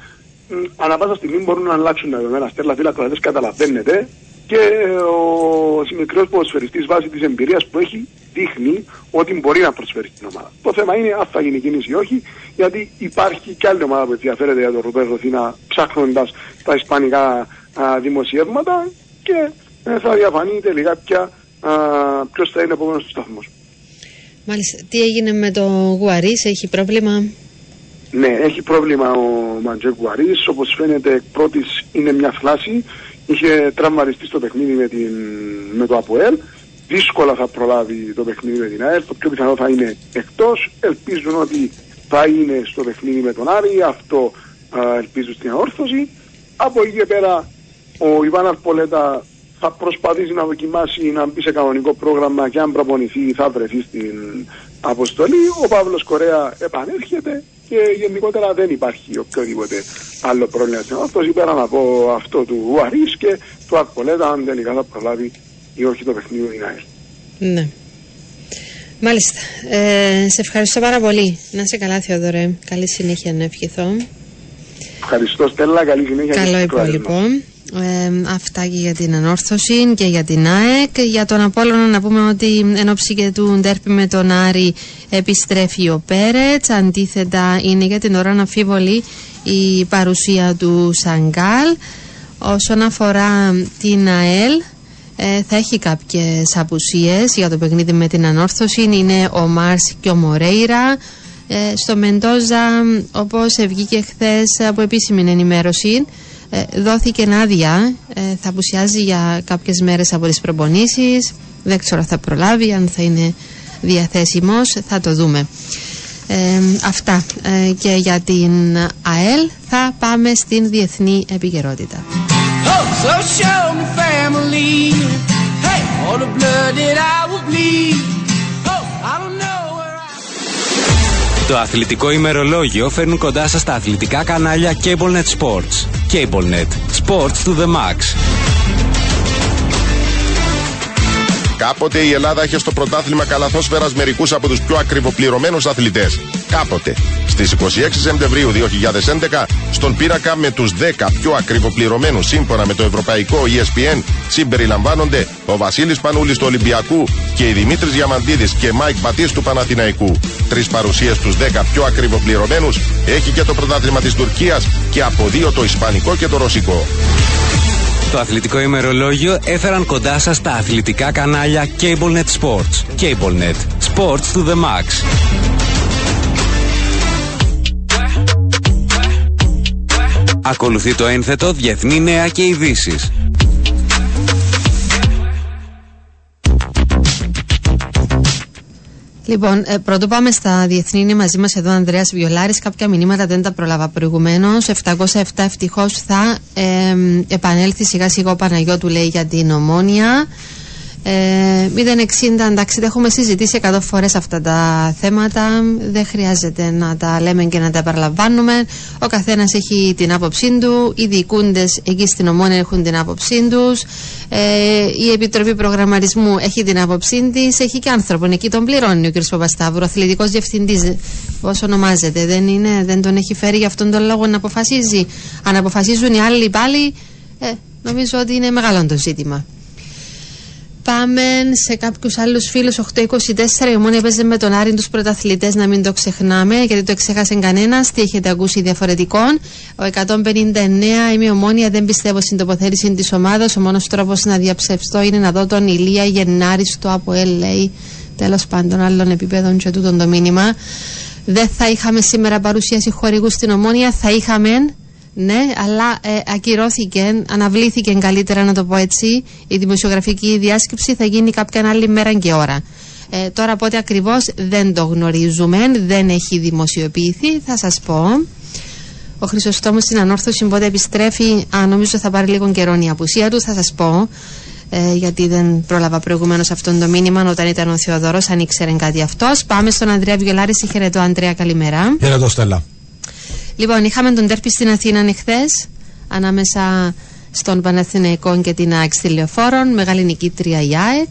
μ, ανα πάσα στιγμή μπορούν να αλλάξουν τα δεδομένα. Στέλλα φίλα κρατές καταλαβαίνετε και ο μικρός ποδοσφαιριστής βάσει της εμπειρίας που έχει δείχνει ότι μπορεί να προσφέρει στην ομάδα. Το θέμα είναι αν θα γίνει κίνηση ή όχι, γιατί υπάρχει και άλλη ομάδα που ενδιαφέρεται για τον Ρομπέρ Ροθίνα ψάχνοντας τα ισπανικά α, δημοσιεύματα και ε, θα διαφανεί τελικά πια α, ποιος θα είναι επόμενος του σταθμός. Μάλιστα. Τι έγινε με το Γουαρίς, έχει πρόβλημα; Ναι, έχει πρόβλημα ο Μαντζέ Γουαρίς, όπως φαίνεται εκ πρώτης είναι μια φλάση, είχε τραυματιστεί στο παιχνίδι με, την, με το ΑΠΟΕΛ, δύσκολα θα προλάβει το παιχνίδι με την ΑΕΛ, το πιο πιθανό θα είναι εκτός, ελπίζουν ότι θα είναι στο παιχνίδι με τον Άρη, αυτό α, ελπίζουν στην αόρθωση. Από εκεί και πέρα ο Ιβάν Αρπολέτα θα προσπαθήσει να δοκιμάσει να μπει σε κανονικό πρόγραμμα και αν προπονηθεί θα βρεθεί στην αποστολή. Ο Παύλος Κορέα επανέρχεται και γενικότερα δεν υπάρχει οποιοδήποτε άλλο πρόβλημα στην αόρθωση πέραν από αυτό του Ουαρίς και του Αρπολέτα αν τελικά θα προλάβει ή όχι το παιχνίδι με την ΑΕΛ. Ναι. Μάλιστα. Ε, σε ευχαριστώ πάρα πολύ. Να είσαι καλά, Θεοδωρέ. Καλή συνέχεια να ευχηθώ. Ευχαριστώ Στέλλα, καλή συνέχεια. και Καλό στους ακροατές υπόλοιπο. Μας. Ε, αυτά και για την ανόρθωση και για την ΑΕΚ. Για τον Απόλλωνα να πούμε ότι εν ώψη και του ντέρπι με τον Άρη επιστρέφει ο Πέρετς. Αντίθετα είναι για την ώρα αμφίβολη η παρουσία του Σαγκάλ. Όσον αφορά την ΑΕΛ ε, θα έχει κάποιες απουσίες για το παιχνίδι με την ανόρθωση. Είναι ο Μάρς και ο Μορέιρα. Ε, στο Μεντόζα, όπως βγήκε χθες από επίσημη ενημέρωση, ε, δόθηκε άδεια. Ε, θα απουσιάζει για κάποιες μέρες από τις προπονήσεις. Δεν ξέρω αν θα προλάβει, αν θα είναι διαθέσιμος. Θα το δούμε. Ε, αυτά ε, και για την ΑΕΛ θα πάμε στην διεθνή επικαιρότητα. Oh, so Το αθλητικό ημερολόγιο φέρνουν κοντά σας τα αθλητικά κανάλια CableNet Sports. CableNet. Sports to the max. Κάποτε η Ελλάδα είχε στο πρωτάθλημα καλαθόσφαιρας μερικούς από τους πιο ακριβοπληρωμένους αθλητές. Κάποτε. Στις 26 Σεπτεμβρίου 2011, στον πίνακα με τους 10 πιο ακριβοπληρωμένους σύμφωνα με το ευρωπαϊκό E ESPN συμπεριλαμβάνονται ο Βασίλης Σπανούλης του Ολυμπιακού και οι Δημήτρης Διαμαντίδης και Μάικ Μπατίστ του Παναθηναϊκού. Τρεις παρουσίες στους 10 πιο ακριβοπληρωμένους έχει και το πρωτάθλημα της Τουρκίας και από δύο το Ισπανικό και το Ρωσικό. Το αθλητικό ημερολόγιο έφεραν κοντά σας τα αθλητικά κανάλια CableNet Sports. CableNet. Sports to the max. Ακολουθεί το ένθετο Διεθνή Νέα και Ειδήσεις. Λοιπόν, ε, πρωτού πάμε στα διεθνή, είναι μαζί μας εδώ ο Ανδρέας Βιολάρης. Κάποια μηνύματα δεν τα πρόλαβα προηγουμένως. 707 ευτυχώς θα ε, επανέλθει σιγά σιγά ο Παναγιώτου, λέει για την ομόνια. Ε, 060, εντάξει, τα έχουμε συζητήσει 100 φορές αυτά τα θέματα. Δεν χρειάζεται να τα λέμε και να τα επαναλαμβάνουμε. Ο καθένας έχει την άποψή του. Οι διοικούντες εκεί στην Ομόνια έχουν την άποψή τους. Ε, η Επιτροπή Προγραμματισμού έχει την άποψή της. Έχει και άνθρωπο. Εκεί τον πληρώνει ο κ. Παπασταύρου, αθλητικός διευθυντής. Πώς ονομάζεται. Δεν, είναι, δεν τον έχει φέρει για αυτόν τον λόγο να αποφασίζει. Αν αποφασίζουν οι άλλοι πάλι, ε, νομίζω ότι είναι μεγάλο το ζήτημα. Πάμε σε κάποιους άλλους φίλους. 824 η Ομόνια παίζει με τον Άρη τους πρωταθλητές, να μην το ξεχνάμε, γιατί το εξέχασε κανένας. Τι έχετε ακούσει διαφορετικών. Ο 159 είμαι η Ομόνια, δεν πιστεύω στην τοποθέτηση της ομάδας. Ο μόνος τρόπος να διαψευστώ είναι να δω τον Ηλία Γεννάρη στο από LA. Τέλος πάντων, άλλων επίπεδων και τούτον το μήνυμα. Δεν θα είχαμε σήμερα παρουσίαση χορηγού στην Ομόνια, θα είχαμε ναι, αλλά ε, ακυρώθηκε, αναβλήθηκε καλύτερα να το πω έτσι. Η δημοσιογραφική διάσκεψη θα γίνει κάποια άλλη μέρα και ώρα. Ε, τώρα πότε ακριβώς δεν το γνωρίζουμε, δεν έχει δημοσιοποιηθεί, θα σας πω. Ο Χρυσοστόμος στην ανόρθωση πότε επιστρέφει, α, νομίζω θα πάρει λίγο καιρό η απουσία του, θα σας πω. Ε, γιατί δεν πρόλαβα προηγουμένως αυτόν το μήνυμα όταν ήταν ο Θεοδωρός, αν ήξερε κάτι αυτός. Πάμε στον Ανδρέα Βιολάρη. Συγχαιρετώ, Αντρέα, καλημέρα. Χαιρετώ, Στέλλα. Λοιπόν, είχαμε τον τέρπι στην Αθήνα εχθέ ανάμεσα στον Παναθηναϊκό και την ΑΕΚ στη Λεωφόρων. Μεγάλη νικήτρια η ΑΕΚ.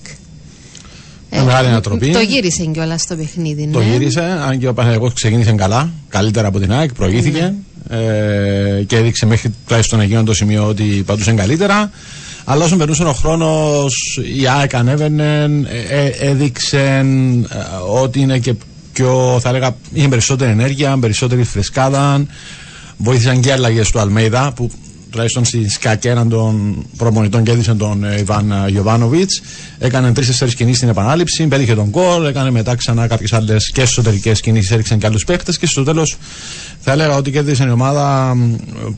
Ε, μεγάλη ανατροπή. Το γύρισε κιόλας στο παιχνίδι. Ναι. Το γύρισε, αν και ο Παναθηναϊκός ξεκίνησε καλά, καλύτερα από την ΑΕΚ, προηγήθηκε ναι. ε, και έδειξε μέχρι τουλάχιστον εκείνο το σημείο ότι παντούσε καλύτερα. Αλλά όσο περνούσε ο χρόνος, η ΑΕΚ ανέβαινε, ε, ε, έδειξε ε, ότι είναι και πιο, θα έλεγα, είχε περισσότερη ενέργεια, περισσότερη φρεσκάδα. Βοήθησαν και αλλαγές του Αλμέιδα που τουλάχιστον στη σκακέρα των προμονητών κέρδισε τον ε, Ιβάν Γιοβάνοβιτ. Έκανε τρει-τέσσερι κινήσεις στην επανάληψη, πέτυχε τον κόλ, έκανε μετά ξανά κάποιες άλλες και εσωτερικές κινήσεις, έριξαν και άλλους παίχτε και στο τέλος θα έλεγα ότι κέρδισε η ομάδα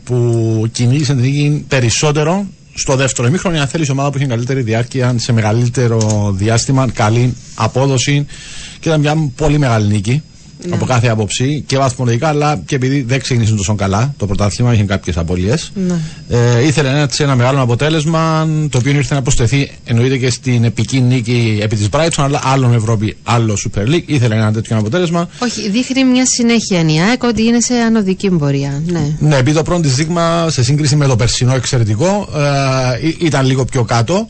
που κυνήγησε την νίκη περισσότερο στο δεύτερο ημίχρονο, αν θέλεις, η ομάδα που είχε καλύτερη διάρκεια σε μεγαλύτερο διάστημα, καλή απόδοση. Και ήταν μια πολύ μεγάλη νίκη ναι. από κάθε άποψη και βαθμολογικά, αλλά και επειδή δεν ξεκίνησε τόσο καλά το πρωτάθλημα, είχε κάποιες απολύε. Ναι. Ε, ήθελε έτσι ένα μεγάλο αποτέλεσμα, το οποίο ήρθε να προσθεθεί εννοείται και στην επική νίκη επί της Brighton, αλλά άλλο Ευρώπη, άλλο Super League. Ήθελε ένα τέτοιο αποτέλεσμα. Όχι, δείχνει μια συνέχεια η ΑΕΚ ότι είναι σε ανωδική πορεία. Ναι, ναι επειδή το πρώτο της δείγμα σε σύγκριση με το περσινό εξαιρετικό ε, ήταν λίγο πιο κάτω.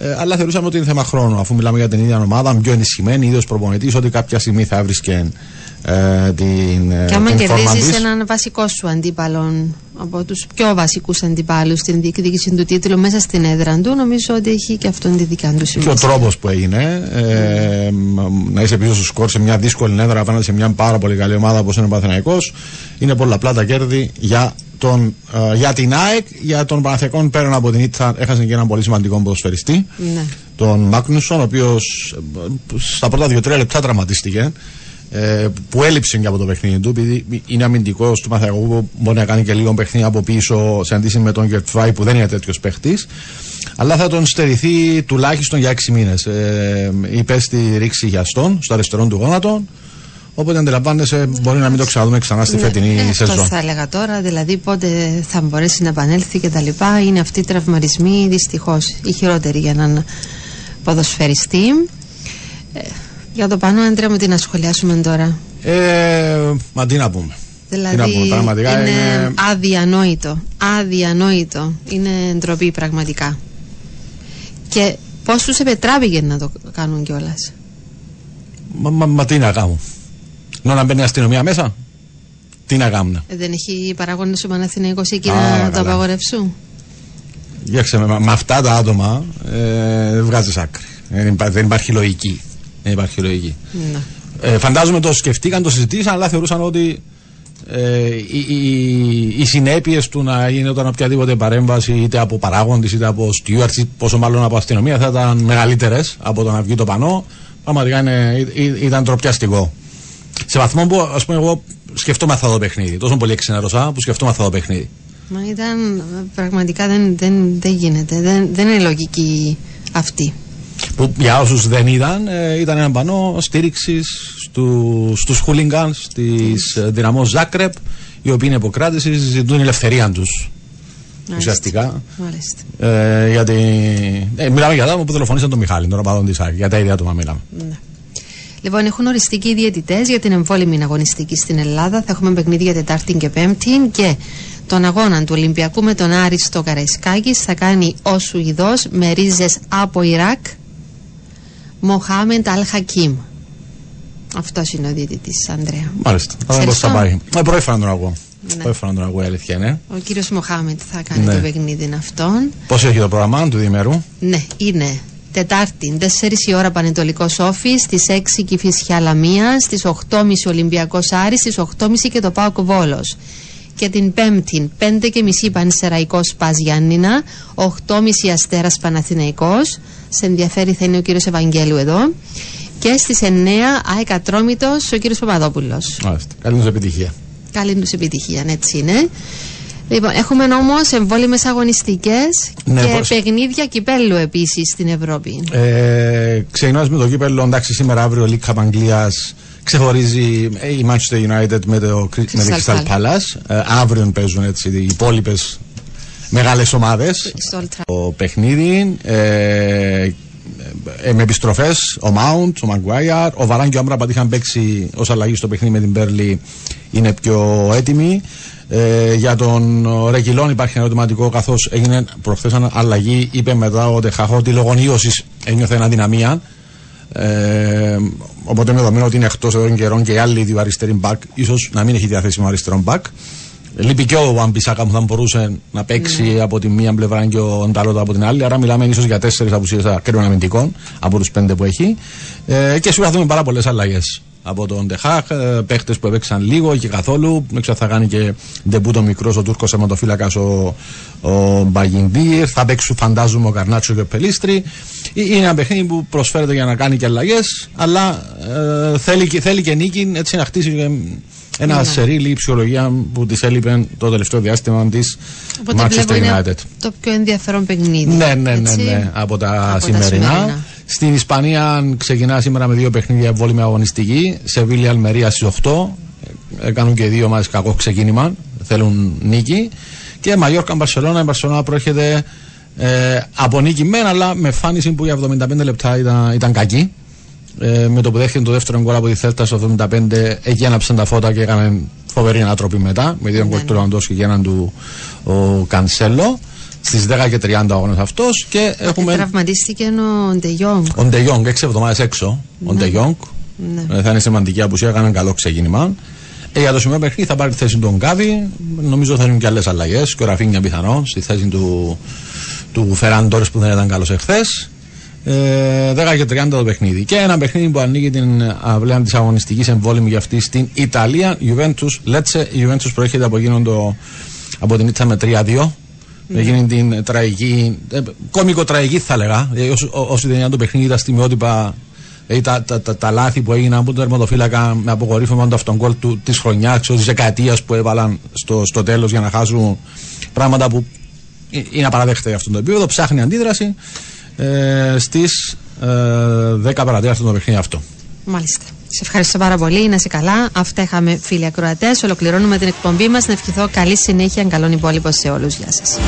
Ε, αλλά θεωρούσαμε ότι είναι θέμα χρόνου, αφού μιλάμε για την ίδια ομάδα, πιο ενισχυμένη, ίδιος προπονητής, ότι κάποια στιγμή θα έβρισκε ε, την. Ε, και άμα κερδίζεις έναν βασικό σου αντίπαλο, από τους πιο βασικούς αντιπάλους στην διεκδίκηση του τίτλου μέσα στην έδρα του, νομίζω ότι έχει και αυτόν τη δικιά του σημασία. Και ο τρόπος που έγινε, ε, να είσαι πίσω στο σκορ σε μια δύσκολη έδρα απέναντι σε μια πάρα πολύ καλή ομάδα όπως είναι ο Παθηναϊκό, είναι πολλαπλά τα κέρδη για τον, uh, για την ΑΕΚ, για τον Παναθιακόν πέραν από την Ήττα έχασε και έναν πολύ σημαντικό ποδοσφαιριστή, ναι. τον Μάκνουσον, ο οποίος στα πρώτα δύο-τρία λεπτά τραυματίστηκε. Ε, που έλειψε και από το παιχνίδι του, επειδή είναι αμυντικός του Μαθαϊκού που μπορεί να κάνει και λίγο παιχνίδι από πίσω σε αντίθεση με τον Γερτφάη που δεν είναι τέτοιος παίχτης. Αλλά θα τον στερηθεί τουλάχιστον για 6 μήνες. Ε, υπέστη ρήξη γιαστών στο αριστερό του γόνατο. Οπότε αντιλαμβάνεσαι, μπορεί να μην το ξαναδούμε ξανά στη ναι, φετινή ε, σεζόν. Αυτό θα έλεγα τώρα, δηλαδή πότε θα μπορέσει να επανέλθει και τα λοιπά. Είναι αυτοί οι τραυματισμοί δυστυχώς οι χειρότεροι για έναν ποδοσφαιριστή. Ε, για το πάνω, Άντρια μου, τι να σχολιάσουμε τώρα; Ε, μα τι να πούμε. Δηλαδή, τι να πούμε, πραγματικά είναι, είναι αδιανόητο. Αδιανόητο. Είναι ντροπή πραγματικά. Και πώς τους επετράπηκε να το κάνουν κιόλας; Μα, μα, μα τι να κάνουν. Νο να μπαίνει η αστυνομία μέσα; Τι να κάνουν. Ε, δεν έχει παράγοντε ο Παναθηναϊκός εκεί να το απαγορεύσουν; Γιάξε, με, με αυτά τα άτομα ε, δεν βγάζεις άκρη. Δεν, υπάρχει λογική. Δεν υπάρχει λογική. Ναι. Ε, φαντάζομαι το σκεφτήκαν, το συζητήσαν, αλλά θεωρούσαν ότι ε, οι, οι, οι συνέπειες του να γίνει όταν οποιαδήποτε παρέμβαση είτε από παράγοντες είτε από stewards, πόσο μάλλον από αστυνομία, θα ήταν μεγαλύτερες από το να βγει το πανό. Πραγματικά είναι, ήταν τροπιαστικό. Σε βαθμό που ας πούμε εγώ σκεφτόμαι αυτό το παιχνίδι. Τόσο πολύ εξενερώσα που σκεφτόμαι αυτό το παιχνίδι. Μα ήταν πραγματικά δεν, δεν, δεν γίνεται. Δεν, δεν είναι λογική αυτή. Που για όσους δεν είδαν, ε, ήταν ένα πανό στήριξης στου, στους χούλιγκαν της mm. δυναμό Ζάκρεπ, οι οποίοι είναι υποκράτηση, ζητούν ελευθερία τους. ουσιαστικά. Μάλιστα. Ε, γιατί. Ε, μιλάμε για τα που δολοφονήσαν τον Μιχάλη, τον Ραπαδόν τη ΑΕΚ. Για τα ίδια άτομα μιλάμε. Ναι. Λοιπόν, έχουν οριστεί και οι διαιτητές για την εμβόλυμη αγωνιστική στην Ελλάδα. Θα έχουμε παιχνίδια Τετάρτη και Πέμπτη και τον αγώνα του Ολυμπιακού με τον Άρη στο Καραϊσκάκης θα κάνει ο Σουηδός με ρίζες από Ιράκ Μοχάμεντ Αλ Χακίμ. Αυτός είναι ο διαιτητής, Ανδρέα. Μάλιστα. Θα δούμε πώς θα πάει. Ε, προέφερα τον αγώ. Ναι. Προέφερα τον αγώ, η αλήθεια είναι. Ο κύριος Μοχάμεντ θα κάνει Ναι. το παιχνίδι αυτόν. Πώς έχει το πρόγραμμα του διημέρου. Ναι, είναι Τετάρτη, 4 η ώρα Πανετολικός Όφη, στις 6 Κυφυσιά Λαμία, στις 8.30 Ολυμπιακός Άρης, στις 8.30 και το Πάοκ Βόλος. Και την Πέμπτη, 5 και μισή Πανσεραϊκός Πα Γιάννηνα, 8.30 Αστέρας Παναθηναϊκός. Σε ενδιαφέρει θα είναι ο κύριος Ευαγγέλου εδώ. Και στις 9 ΑΕΚ Ατρόμητο ο κύριος Παπαδόπουλος. Μάλιστα. Καλή τους επιτυχία. Καλή τους επιτυχία, ναι, έτσι είναι. Λοιπόν, έχουμε όμως εμβόλυμες αγωνιστικές Ναι, και πώς- παιχνίδια κυπέλου επίσης στην Ευρώπη. Ε, Ξεκινάμε με το κύπελο. Εντάξει, σήμερα αύριο η League Cup Αγγλίας ξεχωρίζει ε, η Manchester United με το Crystal με τη Crystal Crystal Palace. Ε, αύριο παίζουν έτσι οι υπόλοιπες μεγάλες ομάδες. Στο Old Trafford. Το παιχνίδι. Ε, ε, με επιστροφές, ο Mount, ο Maguire, ο Βαράν και ο Άμπραμπατ είχαν παίξει ως αλλαγή στο παιχνίδι με την Μπέρλι, είναι πιο έτοιμοι. Ε, για τον Ρεγγιλόν υπάρχει ένα ερωτηματικό καθώς έγινε προχθές αλλαγή. Είπε μετά ο Τεχάχο ότι λόγω νίωσης ένιωθε αδυναμία. Ε, οπότε με δεδομένο ότι είναι εκτός εδώ καιρών και οι άλλοι δύο αριστεροί μπακ, ίσως να μην έχει διαθέσιμο αριστερό μπακ. Λείπει και ο Αμπισάκα που θα μπορούσε να παίξει από τη μία πλευρά και ο Νταλότα από την άλλη. Άρα μιλάμε ίσως για τέσσερις απουσίες ακραίων αμυντικών από τους πέντε που έχει. Ε, και σίγουρα θα δούμε πάρα πολλές αλλαγές από τον Ντεχάχ. Ε, Παίχτες που έπαιξαν λίγο και καθόλου. Δεν ξέρω αν θα κάνει και ντεμπού το μικρός ο Τούρκος αιματοφύλακας ο, ο Μπαγιντήρ. Θα παίξουν φαντάζομαι ο Καρνάτσο και ο Πελίστρη. Ε, Είναι ένα παιχνίδι που προσφέρεται για να κάνει και αλλαγές. Αλλά ε, θέλει, και- θέλει και νίκη έτσι να χτίσει και ένα Ναι. σερίλι ψυχολογία που τη έλειπε το τελευταίο διάστημα της Οπότε βλέπω Manchester είναι United. το πιο ενδιαφέρον παιχνίδι. Ναι, ναι, ναι, έτσι. ναι, από τα Από τα σημερινά. σημερινά. Στην Ισπανία ξεκινά σήμερα με δύο παιχνίδια βόλυμη αγωνιστική. Σεβίλη Αλμερία στις 8. Ε, Κάνουν και οι δύο ομάδε κακό ξεκίνημα. Θέλουν νίκη. Και Μαγιόρκα Μπαρσελόνα. Η Μπαρσελόνα προέρχεται ε, από νίκη μεν, αλλά με φάνηση που για 75 λεπτά ήταν, ήταν κακή. Ε, με το που δέχτηκε το δεύτερο γκολ από τη Θέλτα στο 75, εκεί άναψαν τα φώτα και έκαναν φοβερή ανατροπή μετά. Με δύο γκολ του Λαντόσκι και έναν του ο Κανσέλο. Στις 10 και 30 αγώνε αυτός. Και έχουμε. Τραυματίστηκε ο Ντε Γιόγκ. Ο Ντε Γιόγκ, 6 εβδομάδες έξω. Ο Ντε Γιόγκ. Ναι. Ε, θα είναι σημαντική απουσία, έκανε ένα καλό ξεκίνημα. Ε, για το σημείο παιχνίδι θα πάρει τη θέση του Γκάβι. Νομίζω θα γίνουν και άλλες αλλαγές. Και ο Ραφίνια πιθανό στη θέση του, του Φεράν Τόρες που δεν ήταν καλός εχθές. Ε, 10 και 30 το παιχνίδι. Και ένα παιχνίδι που ανοίγει την αυλαία της αγωνιστικής εμβόλυμης για αυτή στην Ιταλία. Juventus Lecce. Η Juventus προέρχεται από, εκείνον το, από την Ίτσα με 3-2. Ναι. Εκείνη την τραγική, ε, κόμικο-τραγική θα έλεγα. Ε, όσο- ό- Όσοι δεν ήταν το παιχνίδι, τα στιγμιότυπα, ε, τα, τα, τα, τα λάθη που έγιναν από τον τερματοφύλακα με απογορύφωμα του αυτόν γκολ του, της χρονιάς, της δεκαετίας που έβαλαν στο, στο τέλος για να χάσουν πράγματα που ε, είναι απαραδέχτα για αυτό το επίπεδο. Ψάχνει αντίδραση ε, στις ε, 10 παρατέταρτο το παιχνίδι αυτό. Μάλιστα. Σε ευχαριστώ πάρα πολύ. Να είσαι καλά. Αυτά είχαμε φίλοι ακροατές. Ολοκληρώνουμε την εκπομπή μας. Να ευχηθώ καλή συνέχεια. Καλόν υπόλοιπο σε όλους. Γεια σας.